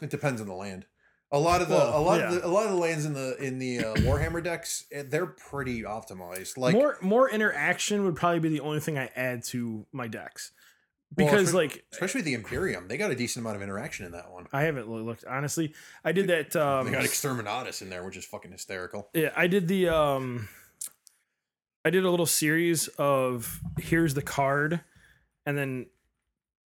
It depends on the land. A lot of the Well, a lot yeah. of the a lot of the lands in the in the uh, Warhammer decks, eh, they're pretty optimized. Like more more interaction would probably be the only thing I add to my decks. Well, Because espe- like especially the Imperium, they got a decent amount of interaction in that one. I haven't looked honestly. I did that um They got Exterminatus in there, which is fucking hysterical. Yeah, I did the um I did a little series of here's the card and then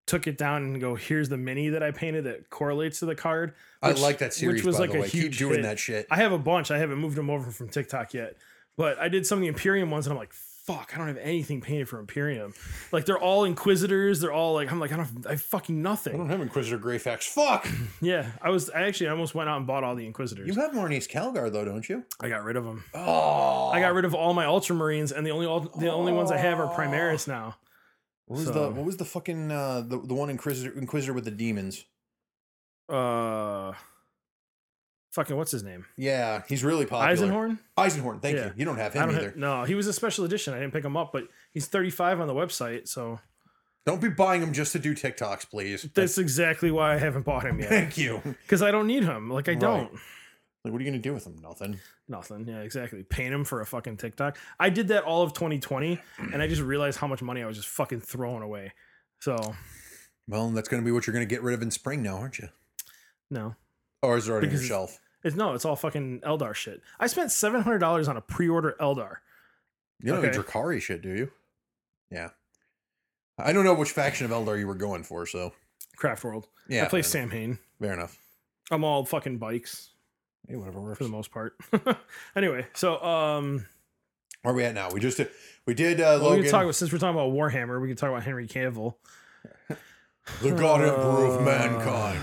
took it down and go here's the mini that I painted that correlates to the card. which- I like that series. which was like a way. Keep huge doing hit. that shit. I have a bunch. I haven't moved them over from TikTok yet. But I did some of the Imperium ones and I'm like fuck, I don't have anything painted for Imperium. Like they're all Inquisitors. They're all like, I'm like, I don't, have, I have fucking nothing. I don't have Inquisitor Greyfax. Fuck. Yeah, I was, I actually almost went out and bought all the Inquisitors. You have Marneus Calgar though, don't you? I got rid of them. Oh. I got rid of all my Ultramarines, and the only the only ones I have are Primaris now. What was So- the what was the fucking uh the, the one Inquisitor Inquisitor with the demons? Uh, fucking what's his name? Yeah, he's really popular. Eisenhorn. Eisenhorn, thank Yeah. you. You don't have him don't either. have, no, he was a special edition. I didn't pick him up, but he's 35 on the website, so Don't be buying him just to do TikToks, please. that's exactly why I haven't bought him yet. Thank you. Because I don't need him. Like I Right. don't. Like, what are you gonna do with him? Nothing. Nothing. Yeah, exactly. Paint him for a fucking TikTok. I did that all of 2020, and I just realized how much money I was just fucking throwing away. So Well, that's gonna be what you're gonna get rid of in spring now, aren't you? no, Or is it already on your shelf? It's no, it's all fucking Eldar shit. I spent seven hundred dollars on a pre-order Eldar. You don't okay. Drukhari shit, do you? Yeah. I don't know which faction of Eldar you were going for, so Craft World. yeah. I play Saim-Hann. Fair enough. I'm all fucking bikes Hey, whatever works. for the most part. anyway, so um, Where are we at now? We just did, we did uh, well, we Logan, can talk about since we're talking about Warhammer, we can talk about Henry Cavill. the God Emperor of Uh, mankind.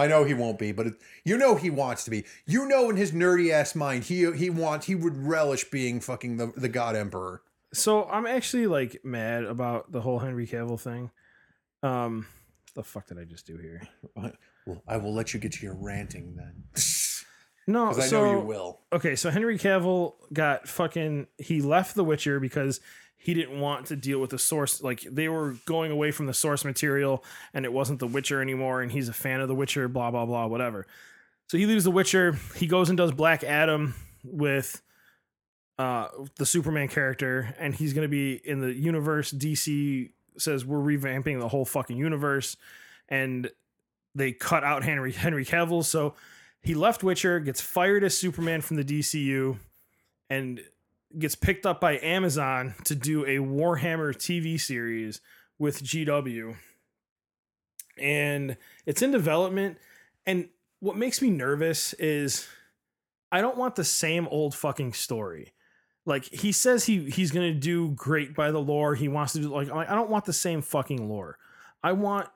I know he won't be, but it, you know he wants to be. You know, in his nerdy ass mind, he he wants he would relish being fucking the, the God Emperor. So I'm actually like mad about the whole Henry Cavill thing. Um, the fuck did I just do here? Well, I will let you get to your ranting then, No, I so know you will. okay, so Henry Cavill got fucking he left The Witcher because he didn't want to deal with the source like they were going away from the source material and it wasn't The Witcher anymore and he's a fan of The Witcher blah blah blah whatever. So he leaves The Witcher, he goes and does Black Adam with uh the Superman character and he's going to be in the universe. DC says we're revamping the whole fucking universe. And they cut out Henry Henry Cavill. So he left Witcher, gets fired as Superman from the DCU, and gets picked up by Amazon to do a Warhammer TV series with GW. And it's in development. And what makes me nervous is I don't want the same old fucking story. Like he says he he's gonna do great by the lore. He wants to do like I don't want the same fucking lore. I want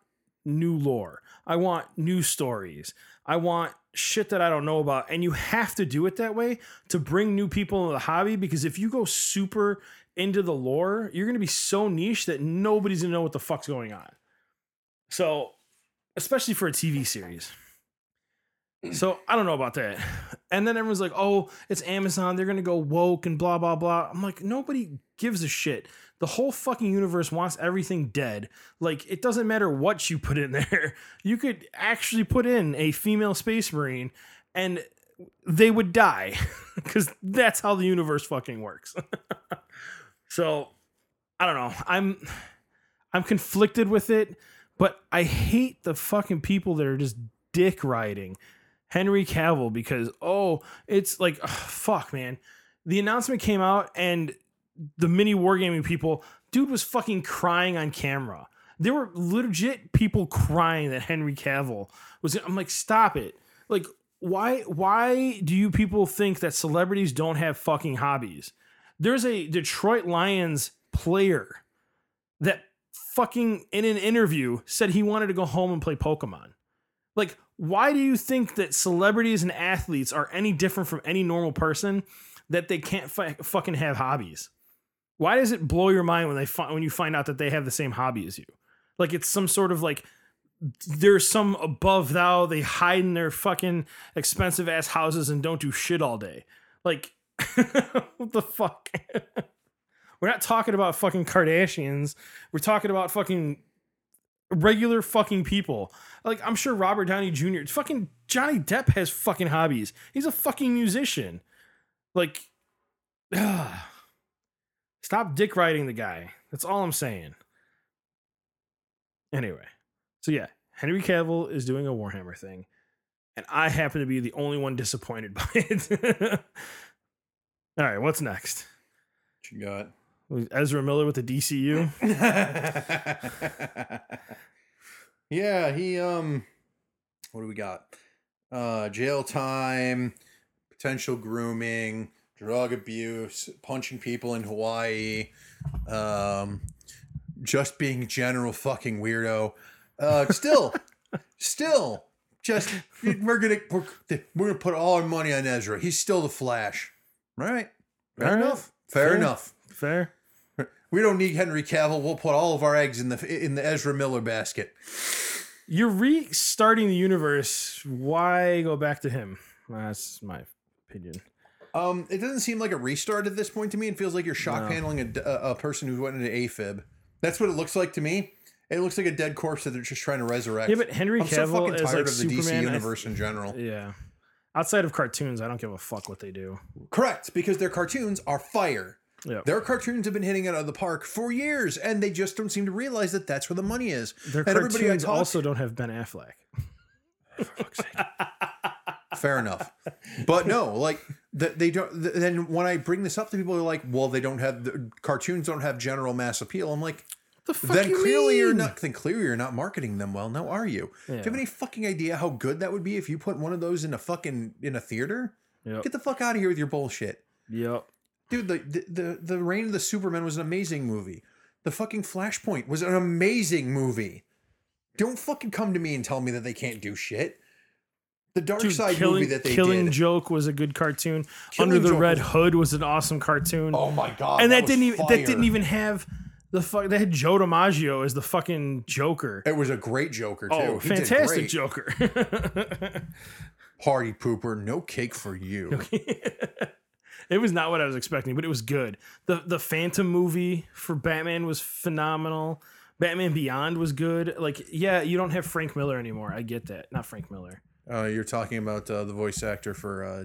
new lore. I want new stories. I want shit that I don't know about. And you have to do it that way to bring new people into the hobby because if you go super into the lore, you're going to be so niche that nobody's going to know what the fuck's going on. So, especially for a TV series. So, I don't know about that. And then everyone's like, oh, it's Amazon. They're going to go woke and blah, blah, blah. I'm like, nobody gives a shit. The whole fucking universe wants everything dead. Like, it doesn't matter what you put in there. You could actually put in a female space marine and they would die because that's how the universe fucking works. so, I don't know. I'm I'm conflicted with it, but I hate the fucking people that are just dick riding Henry Cavill because oh, it's like ugh, fuck, man. The announcement came out and the mini wargaming people, dude was fucking crying on camera. There were legit people crying that Henry Cavill was. I'm like, stop it. Like, why? Why do you people think that celebrities don't have fucking hobbies? There's a Detroit Lions player that fucking in an interview said he wanted to go home and play Pokemon. Like, why do you think that celebrities and athletes are any different from any normal person that they can't fi- fucking have hobbies? Why does it blow your mind when they find when you find out that they have the same hobby as you? Like it's some sort of like there's some above thou. They hide in their fucking expensive ass houses and don't do shit all day. Like what the fuck? We're not talking about fucking Kardashians. We're talking about fucking regular fucking people. Like I'm sure Robert Downey Jr. Fucking Johnny Depp has fucking hobbies. He's a fucking musician. Like, stop dick riding the guy. That's all I'm saying. Anyway, so yeah, Henry Cavill is doing a Warhammer thing, and I happen to be the only one disappointed by it. all right, what's next? What you got? Ezra Miller with the DCU. yeah, he um what do we got? Uh jail time, potential grooming, drug abuse, punching people in Hawaii, um, just being general fucking weirdo. Uh, still, still, just we're gonna we're, we're gonna put all our money on Ezra. He's still the Flash, All right? Fair All right. enough. Fair, Fair. enough. Fair. We don't need Henry Cavill. We'll put all of our eggs in the in the Ezra Miller basket. You're restarting the universe. Why go back to him? That's my opinion. Um, it doesn't seem like a restart at this point to me. It feels like you're shock No. paneling a, a, person who went into AFib. That's what it looks like to me. It looks like a dead corpse that they're just trying to resurrect. Yeah, but Henry I'm so Cavill fucking is tired like of the DC Superman. Th- universe in general. yeah. Outside of cartoons, I don't give a fuck what they do. Correct, because their cartoons are fire. Yeah. Their cartoons have been hitting it out of the park for years, and they just don't seem to realize that that's where the money is. Their and everybody cartoons talk- also don't have Ben Affleck. fair enough, but no, like th- they don't. then when I bring this up to people, they're like, "Well, they don't have the cartoons don't have general mass appeal." I'm like, The fuck then you clearly you're not. Then clearly you're not marketing them well. Now are you? Do you have any fucking idea how good that would be if you put one of those in a fucking in a theater? Yep. Get the fuck out of here with your bullshit. Yep. Dude, the, the the the Reign of the Superman was an amazing movie. The fucking Flashpoint was an amazing movie. Don't fucking come to me and tell me that they can't do shit. The Dark Dude, Side killing, movie that they Killing did. Joke was a good cartoon. Killing Under the Joke Red was- Hood was an awesome cartoon. oh my god! and that, was didn't even that didn't even have the fuck. They had Joe DiMaggio as the fucking Joker. It was a great Joker oh, too. Oh, He fantastic. Joker. Party pooper, no cake for you. it was not what I was expecting, but it was good. the The Phantom movie for Batman was phenomenal. Batman Beyond was good. Like, yeah, you don't have Frank Miller anymore. I get that. Not Frank Miller. Uh, you're talking about uh, the voice actor for uh,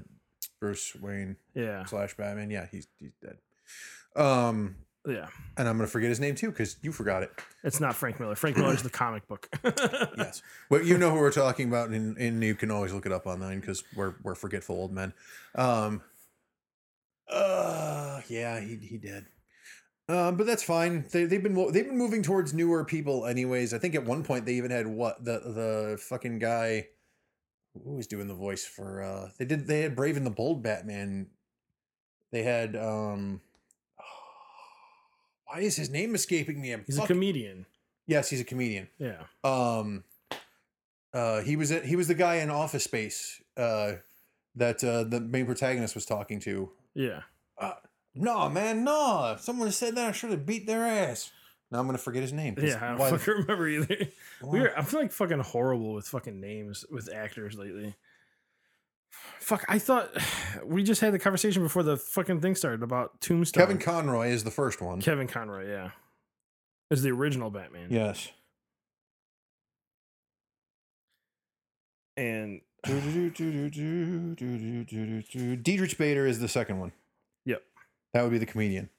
Bruce Wayne Yeah, slash Batman. Yeah, he's he's dead. Um, yeah. and I'm gonna forget his name too because you forgot it. It's not Frank Miller. Frank Miller's the comic book. Yes, but you know who we're talking about, and, and you can always look it up online because we're we're forgetful old men. Um, uh, yeah, he he did. Um, but that's fine. They they've been they've been moving towards newer people, anyways. I think at one point they even had what the the fucking guy who was doing the voice for uh they did they had Brave and the Bold Batman. They had um. Why is his name escaping me? I'm He's a comedian. yes, he's a comedian Yeah. um uh he was he was the guy in office space uh that uh the main protagonist was talking to Yeah. uh no man no if someone said that i should have beat their ass now i'm gonna forget his name Yeah, I don't why- fucking remember either. We're I'm feeling fucking horrible with fucking names with actors lately. Fuck, I thought we just had the conversation before the fucking thing started about Tombstone. kevin conroy is the first one Kevin Conroy, yeah. Is the original Batman. yes And Diedrich Bader is the second one. Yep. That would be the comedian.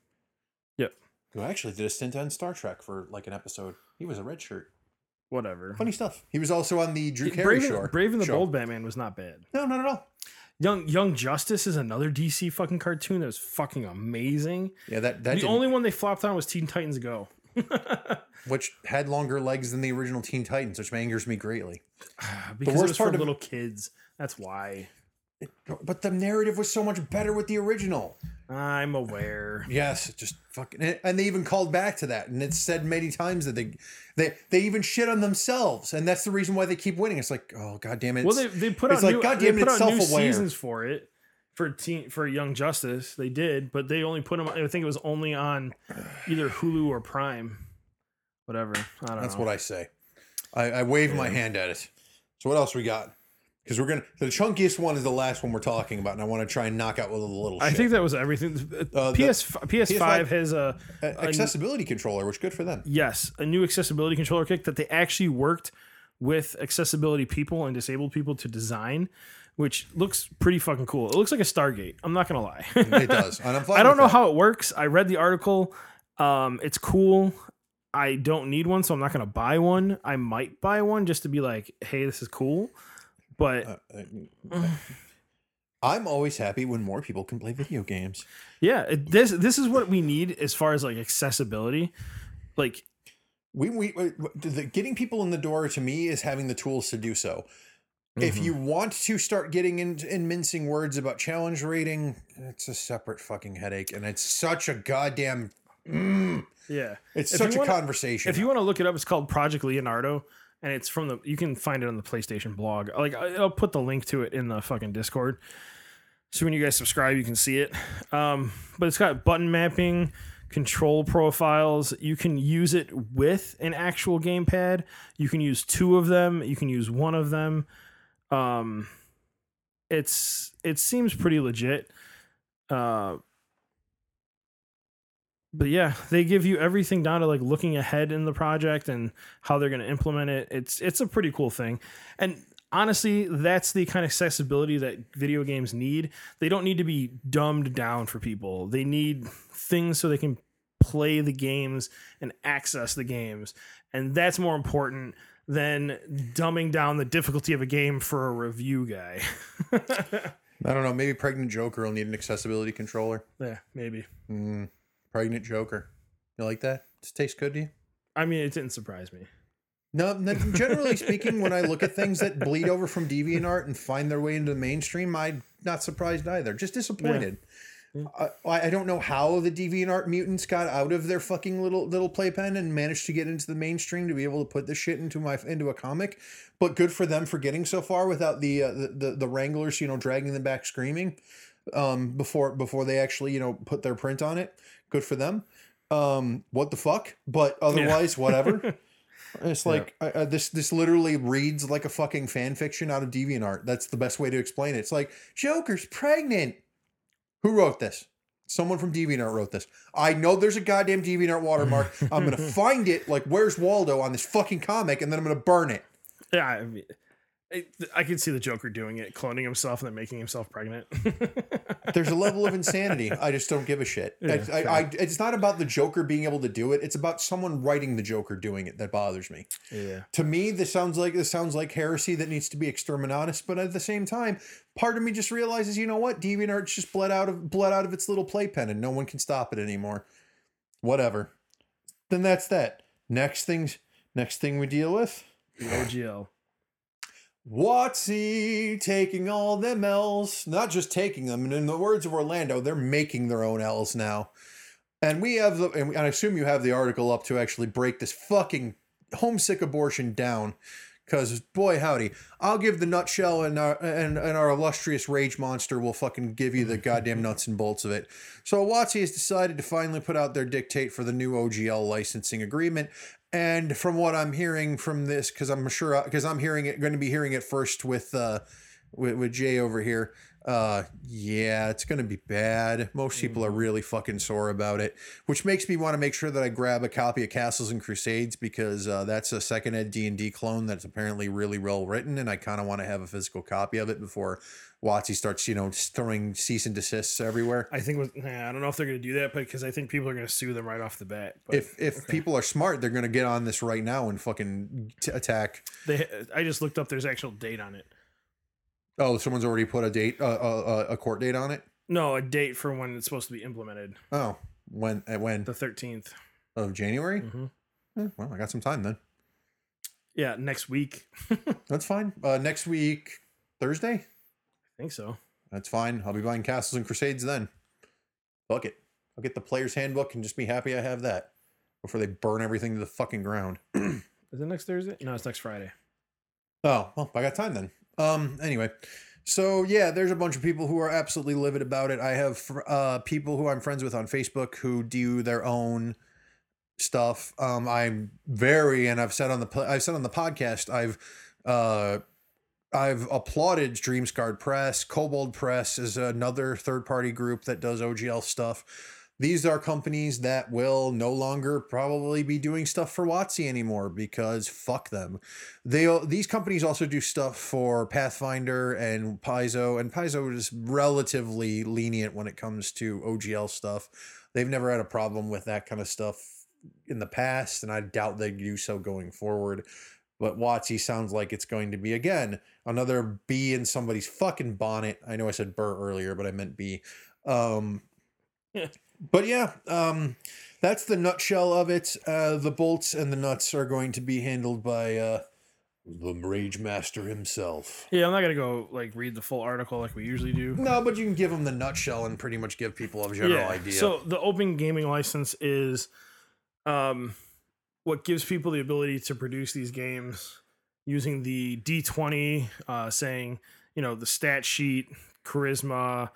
Yep. Who actually did a stint on Star Trek for like an episode. He was a red shirt. whatever. Funny stuff. He was also on the Drew Carey Brave, show. and, Brave and the show. Bold Batman was not bad. No, not at all. Young Young Justice is another DC fucking cartoon that was fucking amazing. Yeah, that that the didn't- only one they flopped on was Teen Titans Go. which had longer legs than the original Teen Titans, which angers me greatly. Ah, because worst it was for part of- little kids. That's why. But the narrative was so much better with the original. I'm aware. Yes, just fucking, and they even called back to that, and it's said many times that they, they, they even shit on themselves, and that's the reason why they keep winning. It's like, oh god damn it! Well, they, they put out it's like, new, God they damn it, put out new seasons for it for teen for Young Justice. They did, but they only put them. I think it was only on either Hulu or Prime, whatever. I don't that's know. what I say. I, I wave my hand at it. So what else we got? Because we're gonna the chunkiest one is the last one we're talking about, and I want to try and knock out with a little. I shit. think that was everything. Uh, PS PS5 has a A- accessibility controller, which good for them. yes a new accessibility controller kick that they actually worked with accessibility people and disabled people to design, which looks pretty fucking cool. It looks like a Stargate. I'm not gonna lie. It does, and I'm fine I don't know that. how it works. I read the article. Um, it's cool. I don't need one, so I'm not gonna buy one. I might buy one just to be like, hey, this is cool. But Uh, uh, I'm always happy when more people can play video games. yeah, it, this this is what we need as far as like accessibility. Like We, we, we the, getting people in the door to me is having the tools to do so. If Mhm. you want to start getting in, in mincing words about challenge rating, it's a separate fucking headache, and it's such a goddamn. Mm, yeah, it's If such a wanna- conversation. if you want to look it up, it's called Project Leonardo, and it's from the. You can find it on the PlayStation blog. Like I'll put the link to it in the fucking Discord. So when you guys subscribe, you can see it. Um, but it's got button mapping, control profiles. You can use it with an actual gamepad. You can use two of them. You can use one of them. Um, it's it seems pretty legit. Uh, but yeah, they give you everything down to like looking ahead in the project and how they're going to implement it. It's it's a pretty cool thing. And honestly, that's the kind of accessibility that video games need. They don't need to be dumbed down for people. They need things so they can play the games and access the games. And that's more important than dumbing down the difficulty of a game for a review guy. I don't know. Maybe pregnant Joker will need an accessibility controller. yeah, maybe. Mm, pregnant Joker. You like that? Does it taste good to you? I mean, it didn't surprise me. No, no, generally speaking, when I look at things that bleed over from DeviantArt and find their way into the mainstream, I'm not surprised either. Just disappointed. I, I don't know how the DeviantArt mutants got out of their fucking little little playpen and managed to get into the mainstream to be able to put this shit into my into a comic. But good for them for getting so far without the uh, the, the the Wranglers, you know, dragging them back screaming um, before before they actually you know put their print on it. Good for them. Um, what the fuck? But otherwise, whatever. It's like uh, uh, this. This literally reads like a fucking fan fiction out of DeviantArt. That's the best way to explain it. It's like Joker's pregnant. Who wrote this? Someone from DeviantArt wrote this. I know there's a goddamn DeviantArt watermark. I'm gonna find it. Like, where's Waldo on this fucking comic? And then I'm gonna burn it. Yeah, I, mean, I, I can see the Joker doing it, cloning himself and then making himself pregnant. There's a level of insanity. I just don't give a shit. Yeah, I, I, I, it's not about the Joker being able to do it. It's about someone writing the Joker doing it that bothers me. yeah, to me this sounds like this sounds like heresy that needs to be exterminatus but at the same time part of me just realizes you know what deviantart's just bled out of bled out of its little playpen and no one can stop it anymore whatever then that's that next things next thing we deal with the OGL. WotC taking all them L's, not just taking them, and in the words of Orlando, they're making their own L's now. And we have the, and I assume you have the article up to actually break this fucking homesick abortion down. Because boy, howdy, I'll give the nutshell, and our and, and our illustrious rage monster will fucking give you the goddamn nuts and bolts of it. So WotC has decided to finally put out their dictate for the new OGL licensing agreement, and from what I'm hearing from this, because I'm sure, because I'm hearing it, going to be hearing it first with, uh, with, with Jay over here. Uh, yeah, it's going to be bad. Most people are really fucking sore about it, which makes me want to make sure that I grab a copy of Castles and Crusades because uh, that's a second ed D and D clone that's apparently really well written, and I kind of want to have a physical copy of it before WotC starts, you know, throwing cease and desists everywhere. I think with, nah, I don't know if they're going to do that, but because I think people are going to sue them right off the bat. But If if people are smart, they're going to get on this right now and fucking t- attack they, I just looked up. There's actual date on it. Oh, someone's already put a date, uh, uh, a court date on it. No, a date for when it's supposed to be implemented. Oh, when at when The 13th. of January? hmm Eh, well, I got some time then. Yeah, next week. That's fine. Uh, next week, Thursday. I think so. That's fine. I'll be buying Castles and Crusades then. Fuck it. I'll get the player's handbook and just be happy I have that before they burn everything to the fucking ground. Is it next Thursday? No, it's next Friday. Oh, well, I got time then. Um, anyway, so yeah, there's a bunch of people who are absolutely livid about it. I have uh people who I'm friends with on Facebook who do their own stuff. Um, I'm very, and I've said on the I've said on the podcast, I've uh. I've applauded Dreamscarred Press. Kobold Press is another third party group that does OGL stuff. These are companies that will no longer probably be doing stuff for WotC anymore because fuck them they these companies also do stuff for Pathfinder and Paizo, and Paizo is relatively lenient when it comes to OGL stuff. They've never had a problem with that kind of stuff in the past, and I doubt they do so going forward. But WotC sounds like it's going to be again another bee in somebody's fucking bonnet. I know I said burr earlier, but I meant bee. Um, but yeah, um, that's the nutshell of it. Uh, the bolts and the nuts are going to be handled by uh, The Rage Master himself. Yeah, I'm not gonna go like read the full article like we usually do. No, but you can give them the nutshell and pretty much give people a general idea. So the open gaming license is um what gives people the ability to produce these games using the D20 uh saying, you know, the stat sheet, charisma,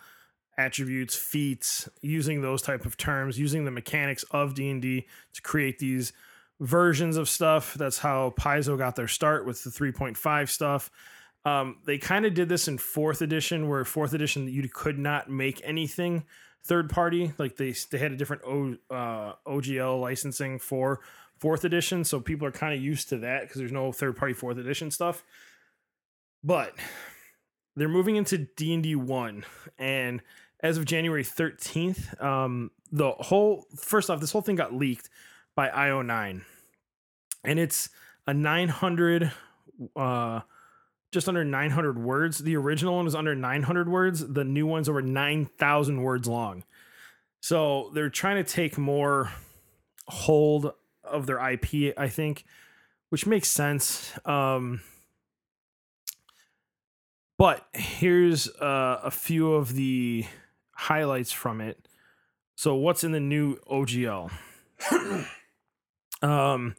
attributes, feats, using those type of terms, using the mechanics of D&D to create these versions of stuff. That's how Paizo got their start with the 3.5 stuff. Um, they kind of did this in fourth edition, where fourth edition you could not make anything third party. Like they they had a different o, uh, OGL licensing for fourth edition, so people are kind of used to that because there's no third party fourth edition stuff. But they're moving into D and D one, and as of January 13th, um, the whole first off, this whole thing got leaked by IO9, and it's a 900. Uh, just under 900 words. The original one was under 900 words. The new one's over 9,000 words long. So they're trying to take more hold of their IP, I think, which makes sense. Um, but here's uh, a few of the highlights from it. So, what's in the new OGL? um,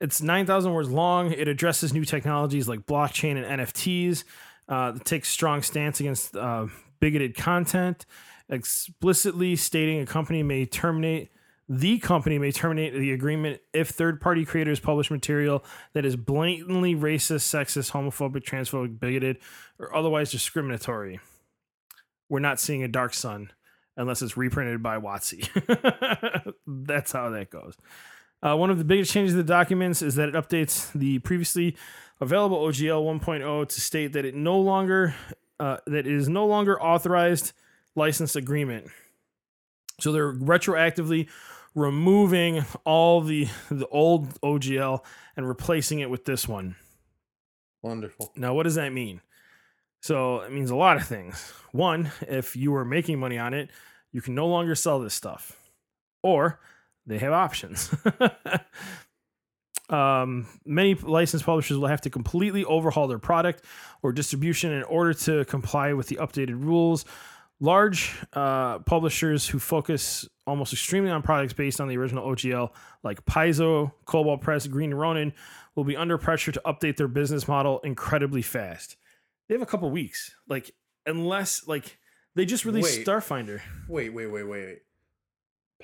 it's 9,000 words long. It addresses new technologies like blockchain and NFTs. Uh, it takes strong stance against uh, bigoted content, explicitly stating a company may terminate the company may terminate the agreement if third-party creators publish material that is blatantly racist, sexist, homophobic, transphobic, bigoted, or otherwise discriminatory. We're not seeing a Dark Sun unless it's reprinted by WotC. That's how that goes. Uh, one of the biggest changes to the documents is that it updates the previously available OGL 1.0 to state that it no longer uh, that it is no longer authorized license agreement. So they're retroactively removing all the the old OGL and replacing it with this one. Wonderful. Now, what does that mean? So it means a lot of things. One, if you were making money on it, you can no longer sell this stuff, or they have options. um, many licensed publishers will have to completely overhaul their product or distribution in order to comply with the updated rules. Large uh, publishers who focus almost extremely on products based on the original OGL, like Paizo, Kobold Press, Green Ronin, will be under pressure to update their business model incredibly fast. They have a couple weeks, like unless like they just released Wait. Starfinder. Wait, wait, wait, wait, wait.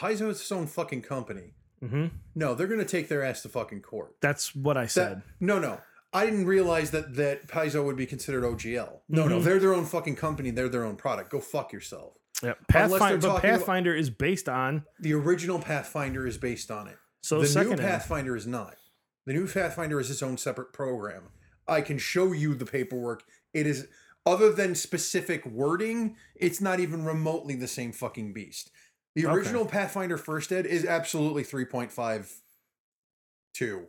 Paizo is its own fucking company. hmm No, they're gonna take their ass to fucking court. That's what I That, said. no, no. I didn't realize that that Paizo would be considered OGL. No, no, Mhm. they're their own fucking company. They're their own product. Go fuck yourself. Yep. Pathfinder, but Pathfinder is based on The original Pathfinder is based on it. so the new. Pathfinder is not. The new Pathfinder is its own separate program. I can show you the paperwork. It is other than specific wording, it's not even remotely the same fucking beast. The Okay. original Pathfinder First Ed is absolutely 3.52.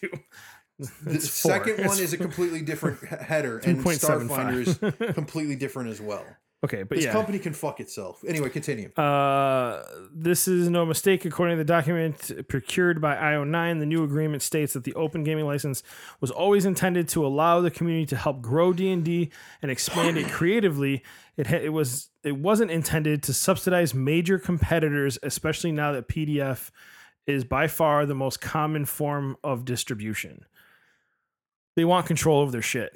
The It's four. second one It's- is a completely different header, and Starfinder is completely different as well. Okay, but This yeah. company can fuck itself. Anyway, continue. Uh, this is no mistake. According to the document procured by IO9, the new agreement states that the open gaming license was always intended to allow the community to help grow D&D and expand it creatively. It ha- it was it wasn't intended to subsidize major competitors, especially now that PDF is by far the most common form of distribution. They want control of their shit.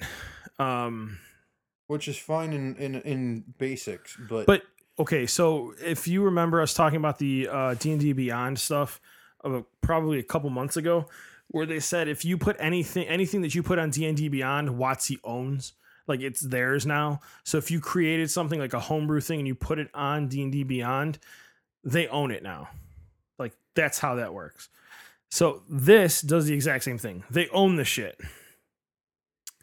Um, Which is fine in, in, in basics, but, But okay, so if you remember us talking about the uh, D and D Beyond stuff, of probably a couple months ago, where they said if you put anything anything that you put on D and D Beyond, WotC owns. Like it's theirs now. So if you created something like a homebrew thing and you put it on D and D Beyond, they own it now. Like that's how that works. So this does the exact same thing. They own the shit.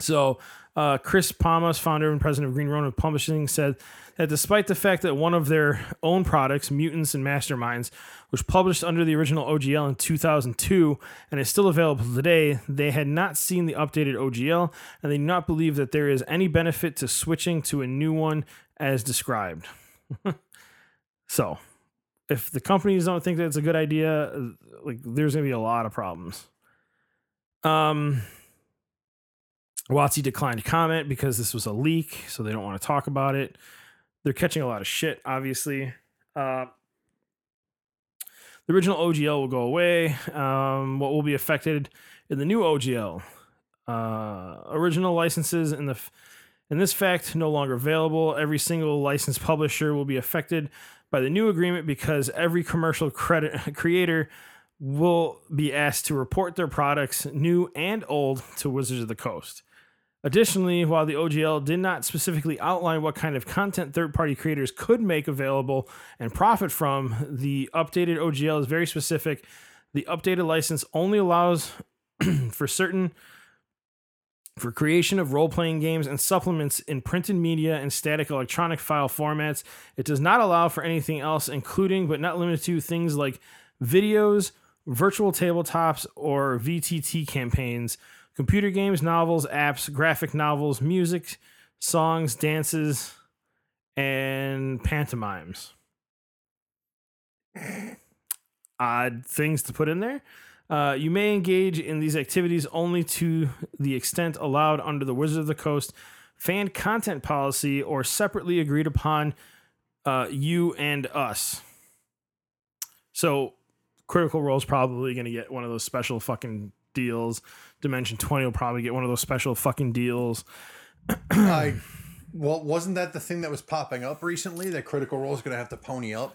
So uh, Chris Pramas, founder and president of Green Ronin Publishing, said that despite the fact that one of their own products, Mutants and Masterminds, was published under the original OGL in 2002 and is still available today, they had not seen the updated OGL and they do not believe that there is any benefit to switching to a new one as described. so, if the companies don't think that's a good idea, like there's going to be a lot of problems. Um WotC declined to comment because this was a leak, so they don't want to talk about it. They're catching a lot of shit, obviously. Uh, the original OGL will go away. Um, what will be affected in the new OGL? Uh, original licenses in the in this fact no longer available. Every single licensed publisher will be affected by the new agreement because every commercial credit creator will be asked to report their products, new and old, to Wizards of the Coast. Additionally, while the OGL did not specifically outline what kind of content third party creators could make available and profit from, the updated OGL is very specific. The updated license only allows for certain for creation of role-playing games and supplements in printed media and static electronic file formats. It does not allow for anything else including but not limited to things like videos, virtual tabletops or VTT campaigns computer games, novels, apps, graphic novels, music, songs, dances, and pantomimes. Odd things to put in there. Uh, you may engage in these activities only to the extent allowed under the Wizard of the Coast fan content policy or separately agreed upon uh, you and us. So, Critical Role is probably going to get one of those special fucking deals. Dimension 20 will probably get one of those special fucking deals. I well, wasn't that the thing that was popping up recently? That Critical Role is going to have to pony up.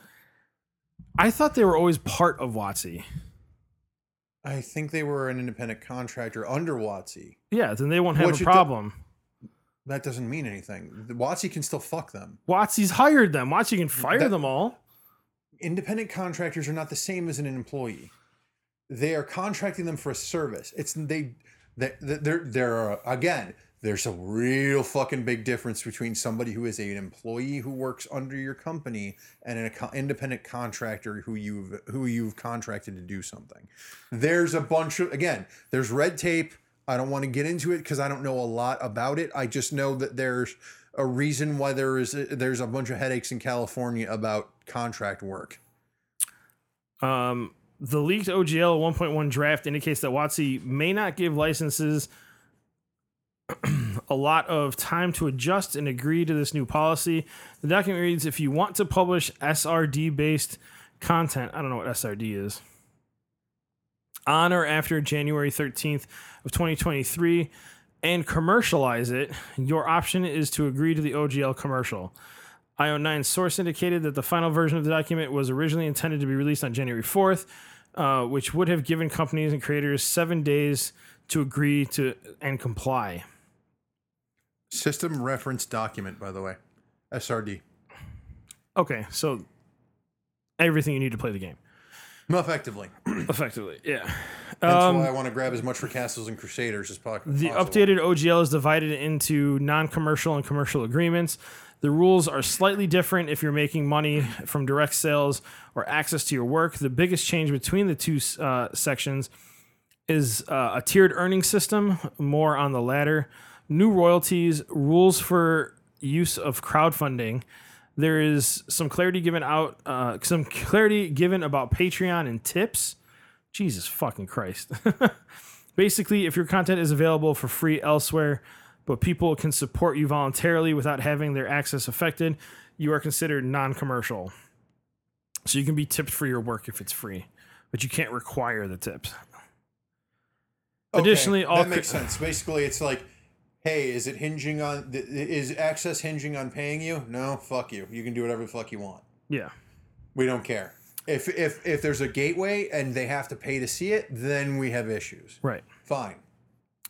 I thought they were always part of WotC. I think they were an independent contractor under WotC. Yeah, then they won't have What a you do- problem. That doesn't mean anything. WotC can still fuck them. WotC's hired them. WotC can fire That- them all. Independent contractors are not the same as an employee. They are contracting them for a service. It's they they there there are again. There's a real fucking big difference between somebody who is an employee who works under your company and an independent contractor who you've who you've contracted to do something. There's a bunch of again. There's red tape. I don't want to get into it because I don't know a lot about it. I just know that there's a reason why there is there's a bunch of headaches in California about contract work. Um, the leaked OGL 1.1 draft indicates that WotC may not give licenses a lot of time to adjust and agree to this new policy. The document reads if you want to publish SRD based content, I don't know what SRD is, on or after January 13th of 2023 and commercialize it, your option is to agree to the OGL commercial. IO9 source indicated that the final version of the document was originally intended to be released on January 4th, uh, which would have given companies and creators seven days to agree to and comply. System reference document, by the way, SRD. Okay, so everything you need to play the game Effectively. effectively, yeah. That's Um, why I want to grab as much for Castles and Crusaders as possible. The updated OGL is divided into non commercial and commercial agreements. The rules are slightly different if you're making money from direct sales or access to your work. The biggest change between the two uh, sections is uh, a tiered earning system, more on the latter. New royalties, rules for use of crowdfunding. There is some clarity given out, uh, some clarity given about Patreon and tips. Jesus fucking Christ. Basically, if your content is available for free elsewhere, but people can support you voluntarily without having their access affected, you are considered non commercial. So you can be tipped for your work if it's free, but you can't require the tips. Okay, additionally, all that cr- makes sense. Basically, it's like, hey, is it hinging on? Is access hinging on paying you? No, fuck you. You can do whatever the fuck you want. Yeah. We don't care. If if if there's a gateway and they have to pay to see it, then we have issues. Right. Fine.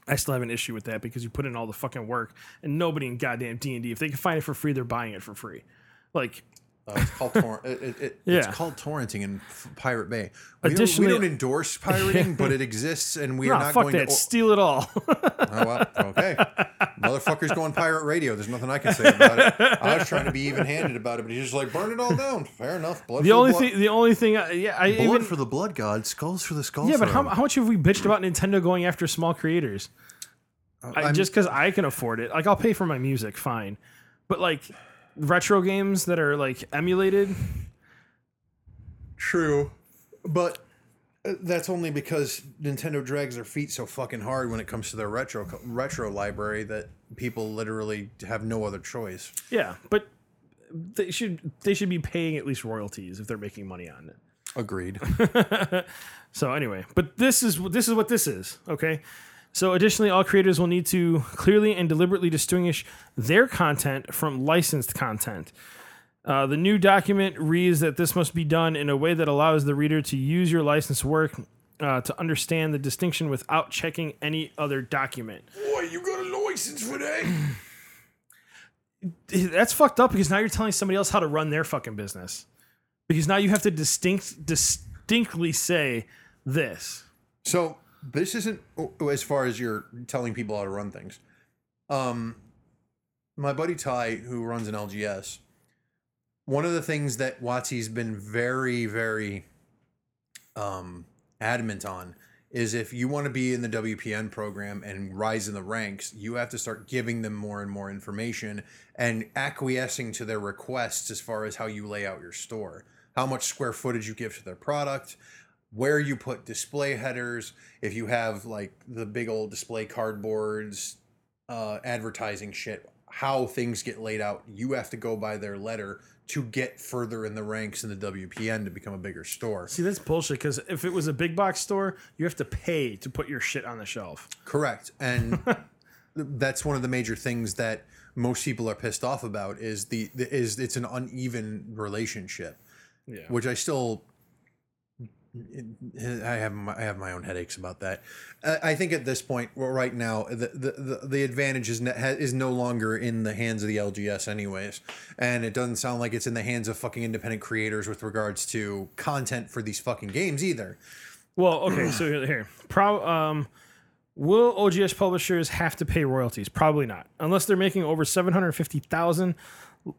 I still have an issue with that because you put in all the fucking work and nobody in goddamn D and D, if they can find it for free, they're buying it for free. Like, Uh, it's called tor- it, it, it- Yeah. It's called torrenting in F- Pirate Bay. We, don't, we don't endorse pirating, but it exists, and we are nah, not fuck going that, to. steal it all. Oh well, okay. Motherfucker's going pirate radio. There's nothing I can say about it. I was trying to be even handed about it, but he's just like burn it all down. Fair enough. Blood the for only the blood. thing, the only thing, I, yeah, I blood even, for the blood god, skulls for the skull. yeah, but how, how much have we bitched about Nintendo going after small creators? I, I'm- just because I can afford it, like I'll pay for my music, fine, but like retro games that are like emulated, True, but Uh, That's only because Nintendo drags their feet so fucking hard when it comes to their retro retro library that people literally have no other choice. Yeah, but they should they should be paying at least royalties if they're making money on it. Agreed. So anyway, but this is this is what this is, okay? So additionally, all creators will need to clearly and deliberately distinguish their content from licensed content. Uh, the new document reads that this must be done in a way that allows the reader to use your licensed work uh, to understand the distinction without checking any other document. Boy, you got a license for that? That's fucked up because now you're telling somebody else how to run their fucking business. Because now you have to distinct distinctly say this. So this isn't oh, as far as you're telling people how to run things. Um, my buddy Ty, who runs an LGS, one of the things that WotC's been very, very um, adamant on is if you want to be in the WPN program and rise in the ranks, you have to start giving them more and more information and acquiescing to their requests as far as how you lay out your store, how much square footage you give to their product, where you put display headers, if you have like the big old display cardboards, uh, advertising shit, how things get laid out. You have to go by their letter to get further in the ranks in the WPN to become a bigger store. See, that's bullshit because if it was a big box store, you have to pay to put your shit on the shelf. Correct. And that's one of the major things that most people are pissed off about is the, the is it's an uneven relationship, Yeah. which I still I have my, I have my own headaches about that. I think at this point, well, right now, the the, the, advantage is is no longer in the hands of the LGS, anyways, and it doesn't sound like it's in the hands of fucking independent creators with regards to content for these fucking games either. Well, okay, so here, here. Pro, um, will OGS publishers have to pay royalties? Probably not, unless they're making over seven hundred fifty thousand.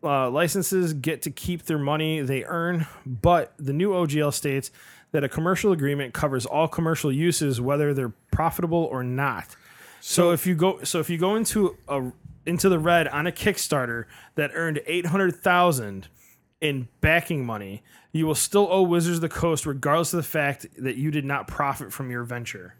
Uh, licenses get to keep their money they earn, but the new OGL states that a commercial agreement covers all commercial uses, whether they're profitable or not. So, if you go, so if you go into a into the red on a Kickstarter that earned eight hundred thousand in backing money, you will still owe Wizards of the Coast regardless of the fact that you did not profit from your venture.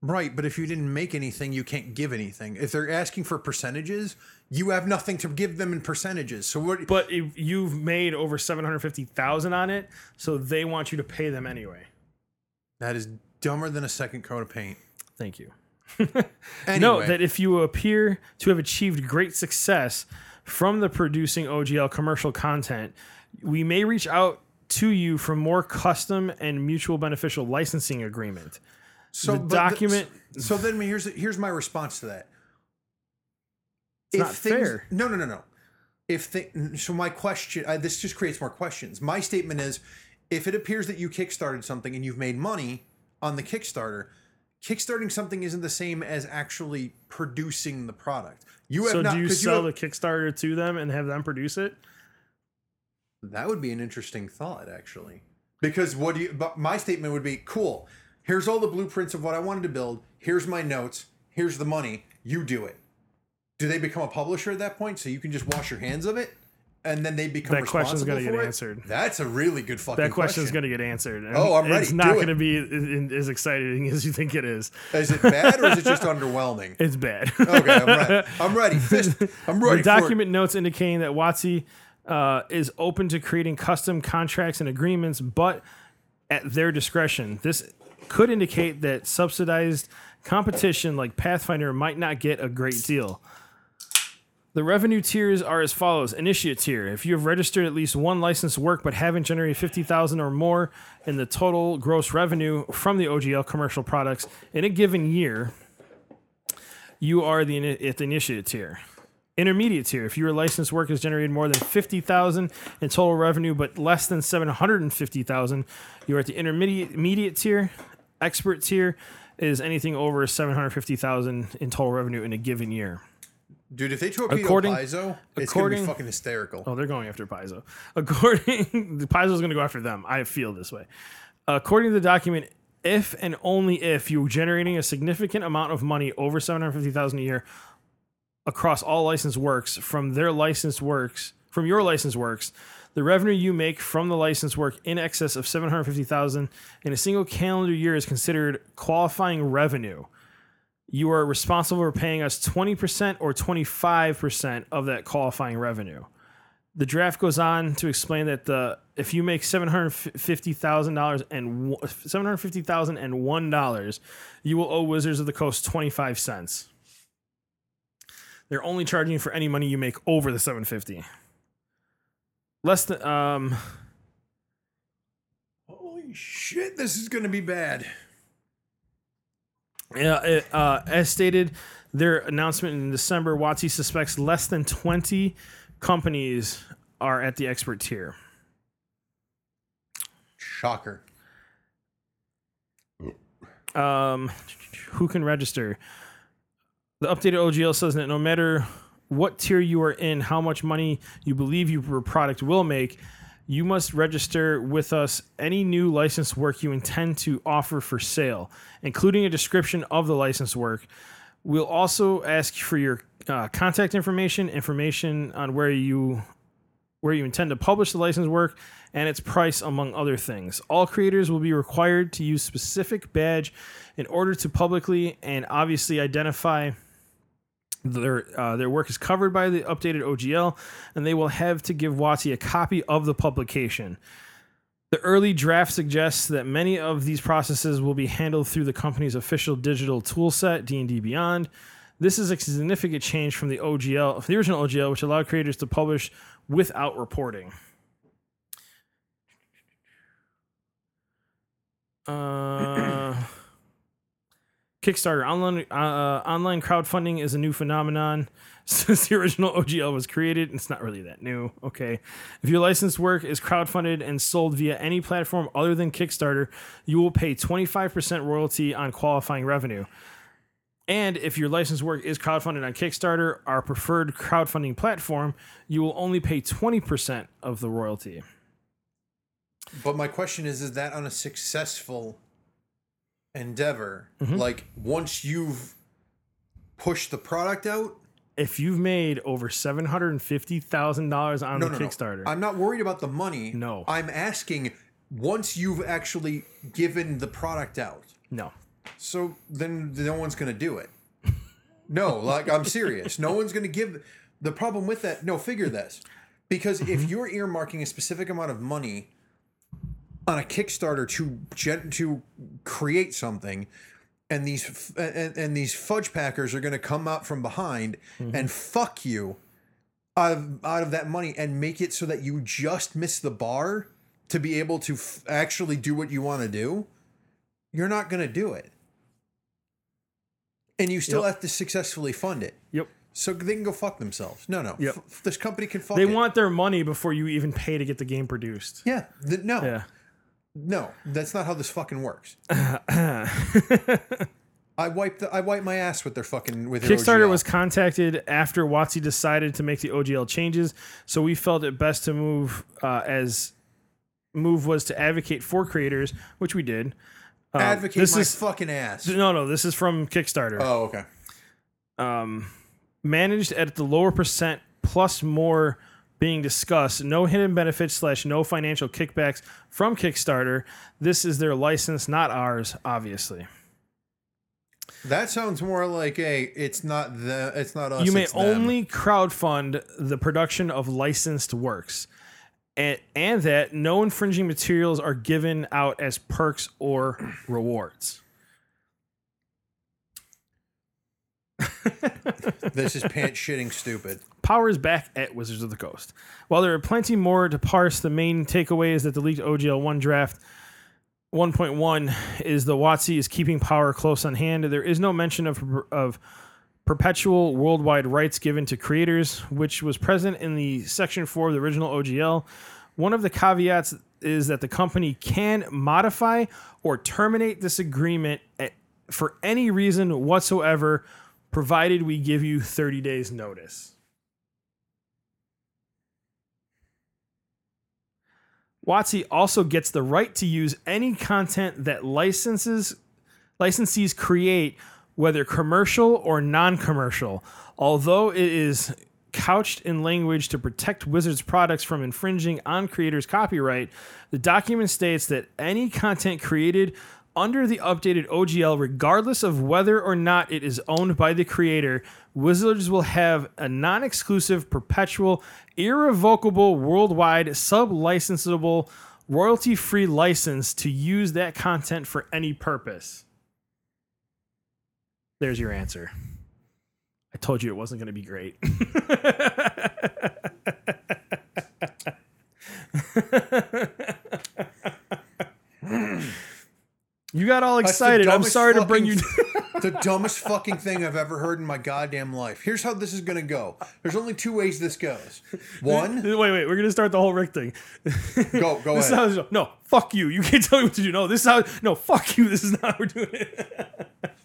Right, but if you didn't make anything, you can't give anything. If they're asking for percentages, you have nothing to give them in percentages. So what? But if you've made over seven hundred fifty thousand on it, so they want you to pay them anyway. that is dumber than a second coat of paint. Thank you. Anyway, Note that if you appear to have achieved great success from the producing OGL commercial content, we may reach out to you for more custom and mutual beneficial licensing agreement. so the document- so then here's here's my response to that. It's not fair. No, no, no, no. If they, so, my question. Uh, this just creates more questions. My statement is, if it appears that you kickstarted something and you've made money on the Kickstarter, kickstarting something isn't the same as actually producing the product. You have So not. do you 'cause sell have- the Kickstarter to them and have them produce it? That would be an interesting thought, actually. Because what do you? But my statement would be, cool. Here's all the blueprints of what I wanted to build. Here's my notes. Here's the money. You do it. Do they become a publisher at that point, so you can just wash your hands of it, and then they become That question's gonna get it? answered. That's a really good fucking That question's question. going to get answered. and Oh, I'm ready. It's not it. going to be as exciting as you think it is. Is it bad or is it just underwhelming? It's bad. Okay, I'm ready. I'm ready. Fist. I'm ready. the document notes indicating that WotC uh, is open to creating custom contracts and agreements, but at their discretion. This could indicate that subsidized competition like Pathfinder might not get a great deal. The revenue tiers are as follows: Initiate tier. If you have registered at least one licensed work but haven't generated fifty thousand or more in the total gross revenue from the OGL commercial products in a given year, you are the at the initiate tier. Intermediate tier. If your licensed work has generated more than fifty thousand in total revenue but less than seven hundred and fifty thousand, you are at the intermediate immediate tier. Expert tier is anything over seven hundred fifty thousand in total revenue in a given year. Dude, if they torpedo According- Paizo, it's gonna be fucking hysterical. Oh, they're going after Paizo. According, the Paizo's going to go after them. I feel this way. According to the document, if and only if you're generating a significant amount of money over seven hundred fifty thousand a year across all licensed works from their licensed works from your licensed works, the revenue you make from the license work in excess of 750,000 in a single calendar year is considered qualifying revenue. You are responsible for paying us 20% or 25% of that qualifying revenue. The draft goes on to explain that the if you make seven hundred fifty thousand dollars and seven hundred fifty thousand and one dollars, you will owe Wizards of the Coast twenty five cents. They're only charging you for any money you make over the seven fifty. Less than um. Holy shit! This is gonna be bad. Yeah, uh, as stated, their announcement in December, WotC suspects less than twenty companies are at the expert tier. Shocker. Um, who can register? The updated OGL says that no matter what tier you are in, how much money you believe your product will make, you must register with us any new license work you intend to offer for sale, including a description of the license work. We'll also ask for your uh, contact information, information on where you where you intend to publish the license work, and its price, among other things. All creators will be required to use specific badge in order to publicly and obviously identify their uh, their work is covered by the updated OGL, and they will have to give WotC a copy of the publication. The early draft suggests that many of these processes will be handled through the company's official digital toolset, D&D Beyond. This is a significant change from the OGL, the original OGL, which allowed creators to publish without reporting. Uh, Kickstarter online uh, online crowdfunding is a new phenomenon since the original OGL was created. It's not really that new. Okay, if your licensed work is crowdfunded and sold via any platform other than Kickstarter, you will pay 25% royalty on qualifying revenue. And if your licensed work is crowdfunded on Kickstarter, our preferred crowdfunding platform, you will only pay 20% of the royalty. But my question is is that on a successful endeavor? Like once you've pushed the product out? If you've made over $750,000 on No, the no, Kickstarter, no. I'm not worried about the money. No. I'm asking once you've actually given the product out. no. So then no one's to do it. No, like I'm serious. No one's to give the problem with that. No, figure this. Because Mm-hmm. if you're earmarking a specific amount of money on a Kickstarter to gen- to create something and these f- and, and these fudge packers are going to come out from behind Mm-hmm. and fuck you out of out of that money and make it so that you just miss the bar to be able to f- actually do what you want to do, you're not going to do it. And you still Yep. have to successfully fund it. Yep. So they can go fuck themselves. No, no. Yep. F- this company can fuck They it. want their money before you even pay to get the game produced. Yeah. th- no. Yeah. No. That's not how this fucking works. I wiped the, I wiped my ass with their fucking with their Kickstarter OGL. was contacted after WotC decided to make the OGL changes, so we felt it best to move uh, as move was to advocate for creators, which we did. Um, advocate this my is fucking ass. no, no. This is from Kickstarter. Oh, okay. um, managed at the lower percent plus more being discussed. No hidden benefits slash no financial kickbacks from Kickstarter. This is their license, not ours, obviously. That sounds more like a. It's not the. It's not us. you may only crowdfund the production of licensed works. And, and that no infringing materials are given out as perks or rewards. This is pants shitting stupid. Power is back at Wizards of the Coast. While there are plenty more to parse, the main takeaway is that the leaked OGL 1 draft 1.1 is the WotC is keeping power close on hand. There is no mention of, of perpetual worldwide rights given to creators, which was present in the section 4 of the original OGL. One of the caveats is that the company can modify or terminate this agreement at, for any reason whatsoever, provided we give you 30 days' notice. WotC also gets the right to use any content that licenses licensees create, whether commercial or non-commercial. Although it is couched in language to protect Wizards products from infringing on creators' copyright. The document states that any content created under the updated OGL, regardless of whether or not it is owned by the creator, Wizards will have a non exclusive, perpetual, irrevocable, worldwide, sub licensable, royalty free license to use that content for any purpose. There's your answer. I told you it wasn't going to be great. you got all excited. I'm sorry to bring you. the dumbest fucking thing I've ever heard in my goddamn life. Here's how this is gonna go. There's only two ways this goes. One, wait, wait. We're gonna start the whole Rick thing. go go This is ahead. how, no, fuck you. You can't tell me what to do. No, this is how. No, fuck you. This is not how we're doing it.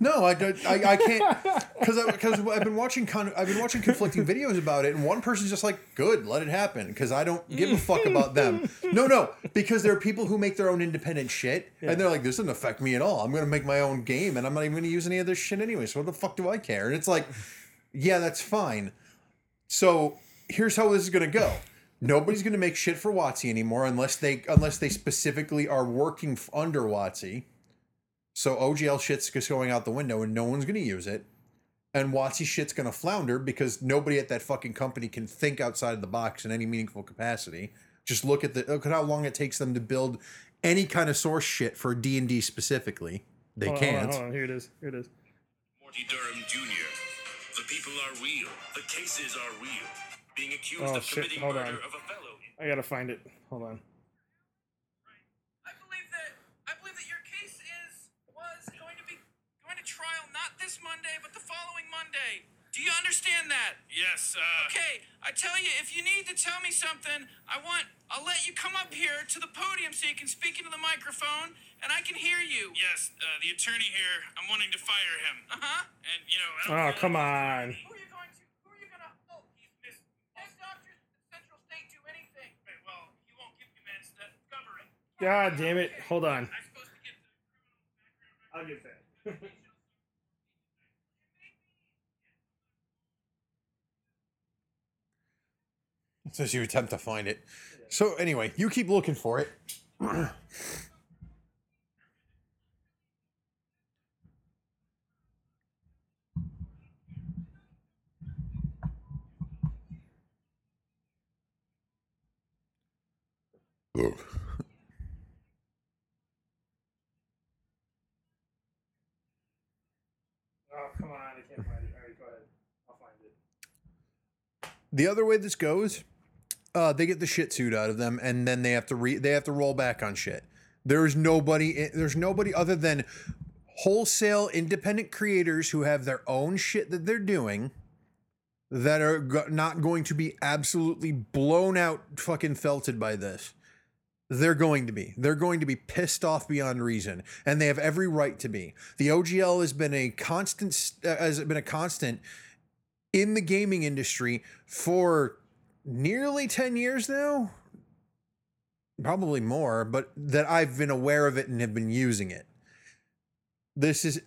No, I, don't- I, I can't because because I've been watching con- I've been watching conflicting videos about it, and one person's just like, "Good, let it happen," because I don't give a fuck about them. No, no, because there are people who make their own independent shit, and they're like, "This doesn't affect me at all. I'm gonna make my own game, and I'm not even gonna use any of this shit anyway. So what the fuck do I care?" And it's like, yeah, that's fine. So here's how this is gonna go. Nobody's gonna make shit for WotC anymore unless they unless they specifically are working f- under WotC. So OGL shit's just going out the window and no one's going to use it. And WotC shit's going to flounder because nobody at that fucking company can think outside of the box in any meaningful capacity. Just look at the look at how long it takes them to build any kind of source shit for D&D specifically. They Hold on, hold on, can't. hold on. Here it is. Here it is. Morty Durham Jr. The people are real. The cases are real. Being accused Oh, of shit, committing hold murder on. of a fellow. I gotta find it. Hold on. I believe that I believe that your case is was going to be going to trial not this Monday, but the following Monday. Do you understand that? Yes, uh. Okay, I tell you, if you need to tell me something, I want I'll let you come up here to the podium so you can speak into the microphone and I can hear you. Yes, uh, the attorney here, I'm wanting to fire him. Uh huh. And, you know, I don't Oh, feel come on. Who are you going to? Who are you gonna? Oh, he's this. This doctor, Central State, do anything. Okay, Well, he won't give you meds that cover it. God damn it. Hold on. I'm supposed to get the criminal background. I'll get that. As you attempt to find it. So anyway, you keep looking for it. Oh, come on. I can't find it. All right, go ahead. I'll find it. The other way this goes, uh, they get the shit suit out of them, and then they have to re- they have to roll back on shit. There's nobody. There's nobody other than wholesale independent creators who have their own shit that they're doing that are go- not going to be absolutely blown out, fucking felted by this. They're going to be. They're going to be pissed off beyond reason, and they have every right to be. The OGL has been a constant. Uh, has been a constant in the gaming industry for nearly 10 years now? Probably more but that I've been aware of it and have been using it. This is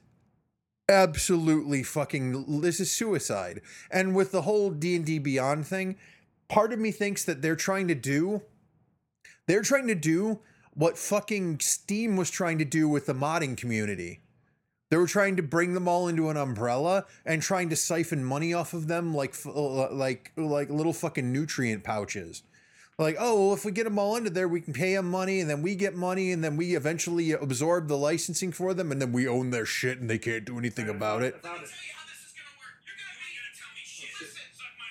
absolutely fucking this is suicide. And with the whole D&D beyond thing part of me thinks that they're trying to do they're trying to do what fucking Steam was trying to do with the modding community they were trying to bring them all into an umbrella and trying to siphon money off of them like uh, like like little fucking nutrient pouches. Like, oh, well, if we get them all into there, we can pay them money, and then we get money, and then we eventually absorb the licensing for them, and then we own their shit, and they can't do anything about it. Let me tell you how this is gonna work. You're gonna be gonna tell me shit. Listen, suck my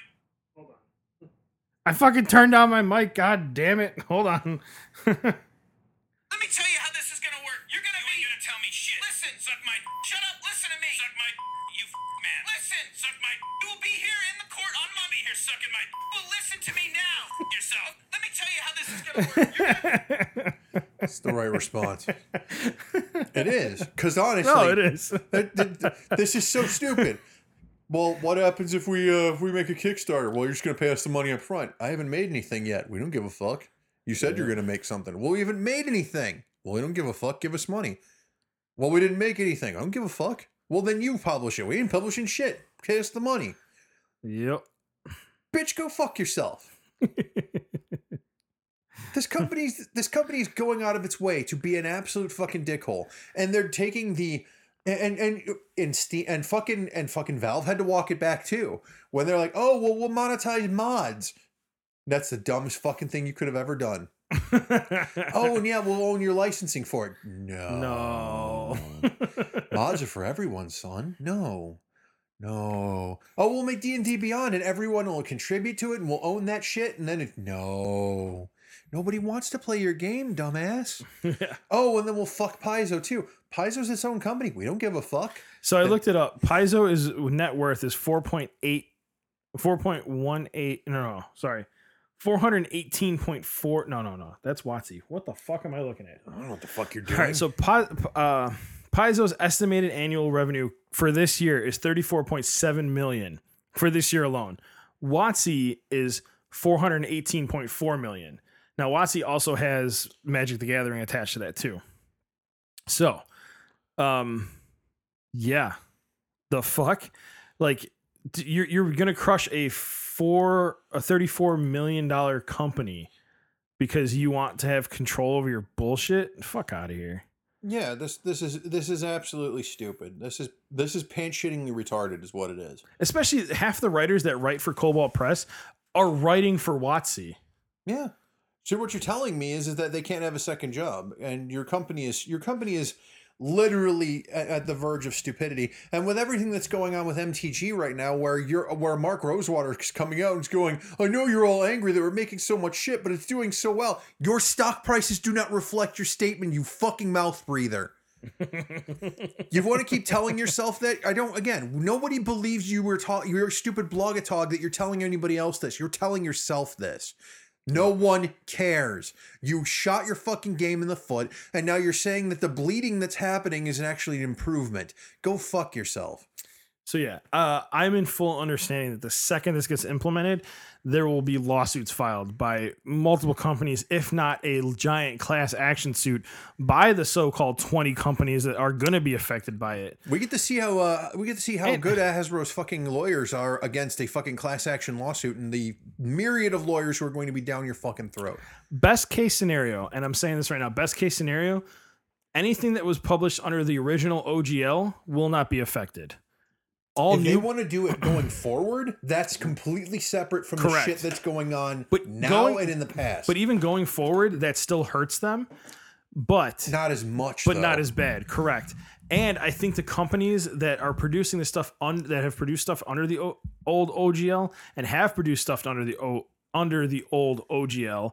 Hold on. I fucking turned down my mic. God damn it. Hold on. Let me tell you how this is gonna work. You're gonna You be. ain't gonna tell me shit. Listen. Suck my. Shut up. Listen to me. Suck my. You f- man. Listen. Suck my. You will be here in the court on I'm gonna Monday. be here sucking my. Well, listen to me now. yourself. Let me tell you how this is gonna work. Gonna It's the right response. it is, because honestly, no, it is. That- that- this is so stupid. Well, what happens if we uh, if we make a Kickstarter? Well, you're just gonna pay us the money up front. I haven't made anything yet. We don't give a fuck. You said you're gonna make something. Well, we haven't made anything. Well, we don't give a fuck. Give us money. Well, we didn't make anything. I don't give a fuck. Well, then you publish it. We ain't publishing shit. Pay us the money. Yep. Bitch, go fuck yourself. this company's this company's going out of its way to be an absolute fucking dickhole, and they're taking the and and and Steam and fucking and fucking Valve had to walk it back too when they're like, oh well, we'll monetize mods. That's the dumbest fucking thing you could have ever done. Oh, and yeah, we'll own your licensing for it. No, no. mods are for everyone, son. No. No. Oh, we'll make D&D Beyond and everyone will contribute to it and we'll own that shit and then it no. Nobody wants to play your game, dumbass. Oh, and then we'll fuck Paizo too. Paizo's its own company. We don't give a fuck. So I looked it up. Paizo is net worth is 4.8 4.18 no no sorry. 418.4 no no no that's WotC. What the fuck am I looking at? I don't know what the fuck you're doing. All right, so Pi- uh, Paizo's estimated annual revenue for this year is 34.7 million for this year alone. WotC is 418.4 million. Now WotC also has Magic the Gathering attached to that too. So, um, yeah, the fuck, like you're you're gonna crush a four a 34 million dollar company because you want to have control over your bullshit. Fuck out of here. Yeah, this this is this is absolutely stupid. This is this is pants shittingly retarded is what it is. especially half the writers that write for Kobold Press are writing for WotC. Yeah. So what you're telling me is, is that they can't have a second job, and your company is your company is literally at, the verge of stupidity. And with everything that's going on with MTG right now, where you're where Mark Rosewater is coming out and is going, I know you're all angry that we're making so much shit, but it's doing so well. Your stock prices do not reflect your statement, you fucking mouth breather. you want to keep telling yourself that? I don't. Again, nobody believes you were taught. You're a stupid blogatog that you're telling anybody else this. You're telling yourself this. No one cares. You shot your fucking game in the foot, and now you're saying that the bleeding that's happening is actually an improvement. Go fuck yourself. So yeah, uh, I'm in full understanding that the second this gets implemented, there will be lawsuits filed by multiple companies, if not a giant class action suit by the so-called 20 companies that are going to be affected by it. We get to see how uh, we get to see how And- good Hasbro's fucking lawyers are against a fucking class action lawsuit and the myriad of lawyers who are going to be down your fucking throat. Best case scenario, and I'm saying this right now, best case scenario, anything that was published under the original OGL will not be affected. All if they new want to do it going forward, that's completely separate from Correct. the shit that's going on But now going- and in the past. But even going forward, that still hurts them. But not as much, but though. not as bad. Correct. And I think the companies that are producing this stuff un- that have produced stuff under the o- old OGL and have produced stuff under the o- under the old OGL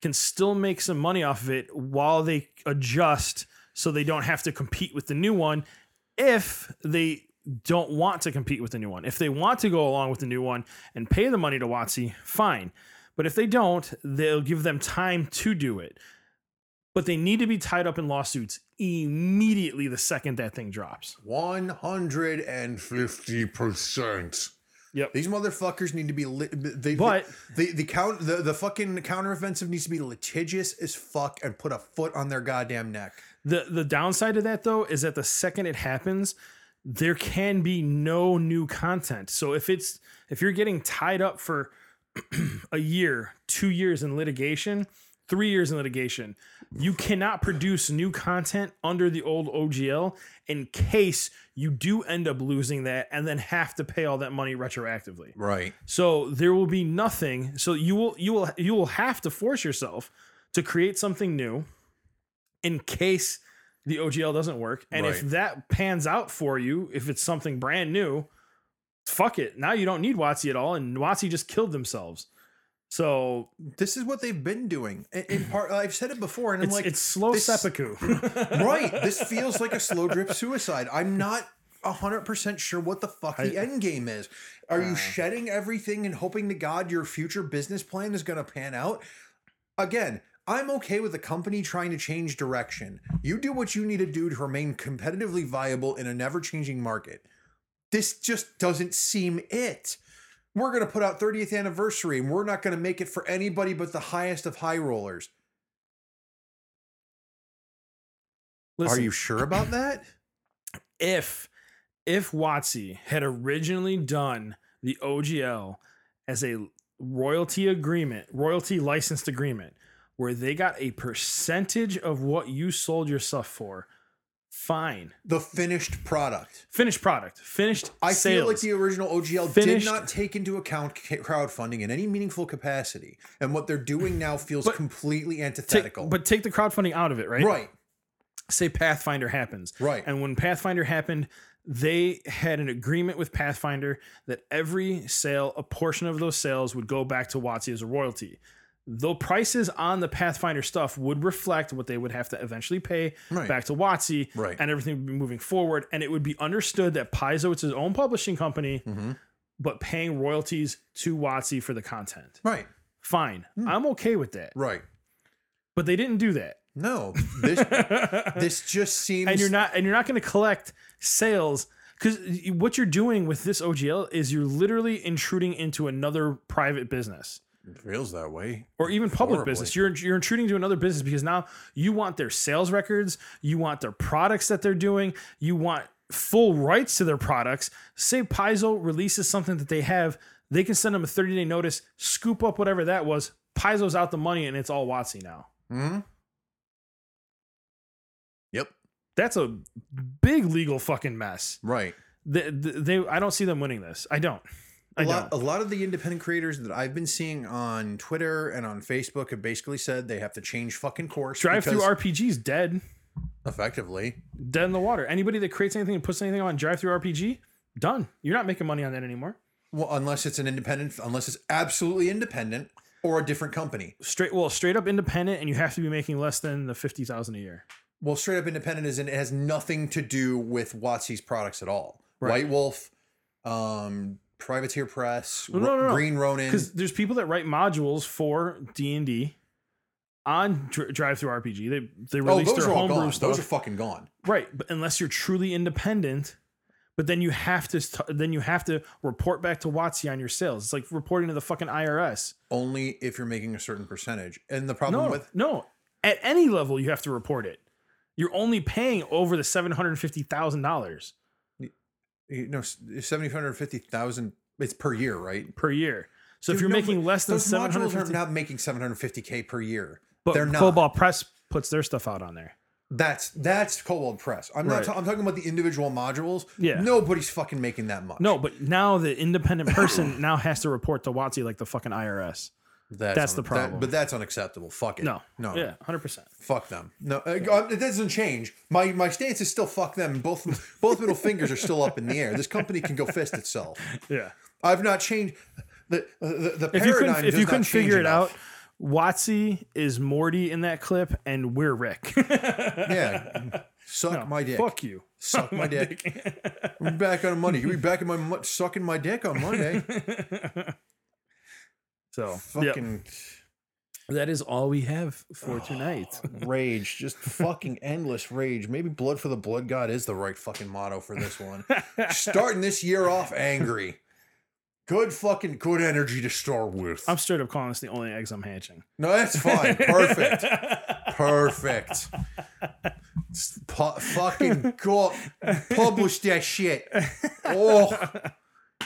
can still make some money off of it while they adjust so they don't have to compete with the new one if they don't want to compete with the new one. If they want to go along with the new one and pay the money to WotC, fine. But if they don't, they'll give them time to do it. But they need to be tied up in lawsuits immediately the second that thing drops. 150%. Yep. These motherfuckers need to be lit. They, But- the the count the, the fucking counteroffensive needs to be litigious as fuck and put a foot on their goddamn neck. The the downside of that though is that the second it happens, there can be no new content. So if it's if you're getting tied up for a year, 2 years in litigation, 3 years in litigation, you cannot produce new content under the old OGL in case you do end up losing that and then have to pay all that money retroactively. Right. So there will be nothing. So you will you will you will have to force yourself to create something new in case the OGL doesn't work. And if that pans out for you, if it's something brand new, fuck it. Now you don't need WotC at all, and WotC just killed themselves. So This is what they've been doing. In, part, I've said it before, and I'm it's like, it's slow this- seppuku. right. This feels like a slow drip suicide. I'm not hundred percent sure what the fuck the end game is. Are you shedding everything and hoping to God your future business plan is going to pan out? Again, I'm okay with the company trying to change direction. You do what you need to do to remain competitively viable in a never changing market. This just doesn't seem it. We're going to put out 30th anniversary and we're not going to make it for anybody but the highest of high rollers. Listen, Are you sure about that? if if WotC had originally done the OGL as a royalty agreement, royalty licensed agreement, where they got a percentage of what you sold your stuff for, fine. The finished product. Finished product, finished I sales. feel like the original OGL Finished- did not take into account crowdfunding in any meaningful capacity, and what they're doing now feels But- completely Take- antithetical. but take the crowdfunding out of it, right? right, say Pathfinder happens. Right. And when Pathfinder happened, they had an agreement with Pathfinder that every sale, a portion of those sales would go back to WotC as a royalty. Though prices on the Pathfinder stuff would reflect what they would have to eventually pay Right. back to WotC, Right. and everything would be moving forward, and it would be understood that Paizo it's his own publishing company, Mm-hmm. but paying royalties to WotC for the content. right, Fine, Hmm. I'm okay with that, right. but they didn't do that. No, this this just seems. and you're not and you're not going to collect sales because what you're doing with this OGL is you're literally intruding into another private business It feels that way. or even public Horribly. business. You're you're intruding into another business because now you want their sales records, you want their products that they're doing, you want full rights to their products. Say Paizo releases something that they have, they can send them a 30 day notice, scoop up whatever that was. Paizo's out the money and it's all WotC now. Hmm. Yep. That's a big legal fucking mess. Right. They, they, I don't see them winning this. I don't. A lot, a lot of the independent creators that I've been seeing on Twitter and on Facebook have basically said they have to change fucking course. Drive through because- RPG's dead, effectively. dead in the water. Anybody that creates anything and puts anything on DriveThruRPG, done. You're not making money on that anymore. Well, unless it's an independent, unless it's absolutely independent or a different company. Straight, well, straight up independent, and you have to be making less than the fifty thousand a year. Well, straight up independent is and it has nothing to do with WotC's products at all. Right. White Wolf, um, Privateer Press, No, no, no. Green Ronin. Because there's people that write modules for D and D on Dr- DriveThruRPG. They they Oh, release those their homebrew stuff. Those are fucking gone. Right, but unless you're truly independent, but then you have to st- then you have to report back to WotC on your sales. It's like reporting to the fucking IRS. Only if you're making a certain percentage. And the problem No, with no, at any level you have to report it. You're only paying over the seven hundred fifty thousand dollars you know seven hundred fifty thousand. It's per year, right? per year. So if you're no, making less than those seven hundred modules are not making seven hundred fifty k per year. but they're not. Kobold Press puts their stuff out on there. That's that's Kobold Press. I'm not. Right. ta- I'm talking about the individual modules. Yeah. Nobody's fucking making that much. No, but now the independent person now has to report to WotC like the fucking IRS. That's, that's the that- problem. but that's unacceptable. Fuck it. No, no. yeah, hundred percent. Fuck them. No, uh, uh, it doesn't change. My my stance is still fuck them. Both both middle fingers are still up in the air. This company can go fist itself. Yeah. I've not changed. The the, the if you paradigm couldn't if does you not couldn't change figure it out, enough. WotC is Morty in that clip, and we're Rick. Yeah. Suck my dick. Fuck you. Suck my dick. We're back on Monday. You'll be back in my mo- sucking my dick on Monday. So Fucking that is all we have for tonight. rage. Just fucking endless rage. Maybe blood for the blood god is the right fucking motto for this one. Starting this year off angry. Good fucking good energy to start with. I'm straight up calling this the only eggs I'm hatching. no, that's fine. Perfect. Perfect. Pu- fucking go publish that shit. Oh,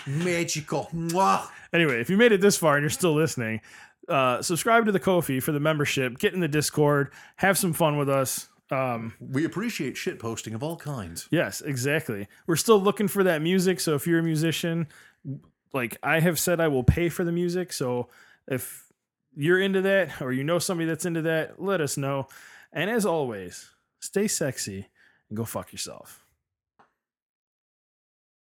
magical. Mwah. Anyway, if you made it this far and you're still listening, uh, subscribe to the Ko-fi for the membership. Get in the Discord. Have some fun with us. Um, We appreciate shit posting of all kinds. Yes, exactly. We're still looking for that music. So if you're a musician, like I have said, I will pay for the music. So if you're into that or you know somebody that's into that, let us know. And as always, stay sexy and go fuck yourself.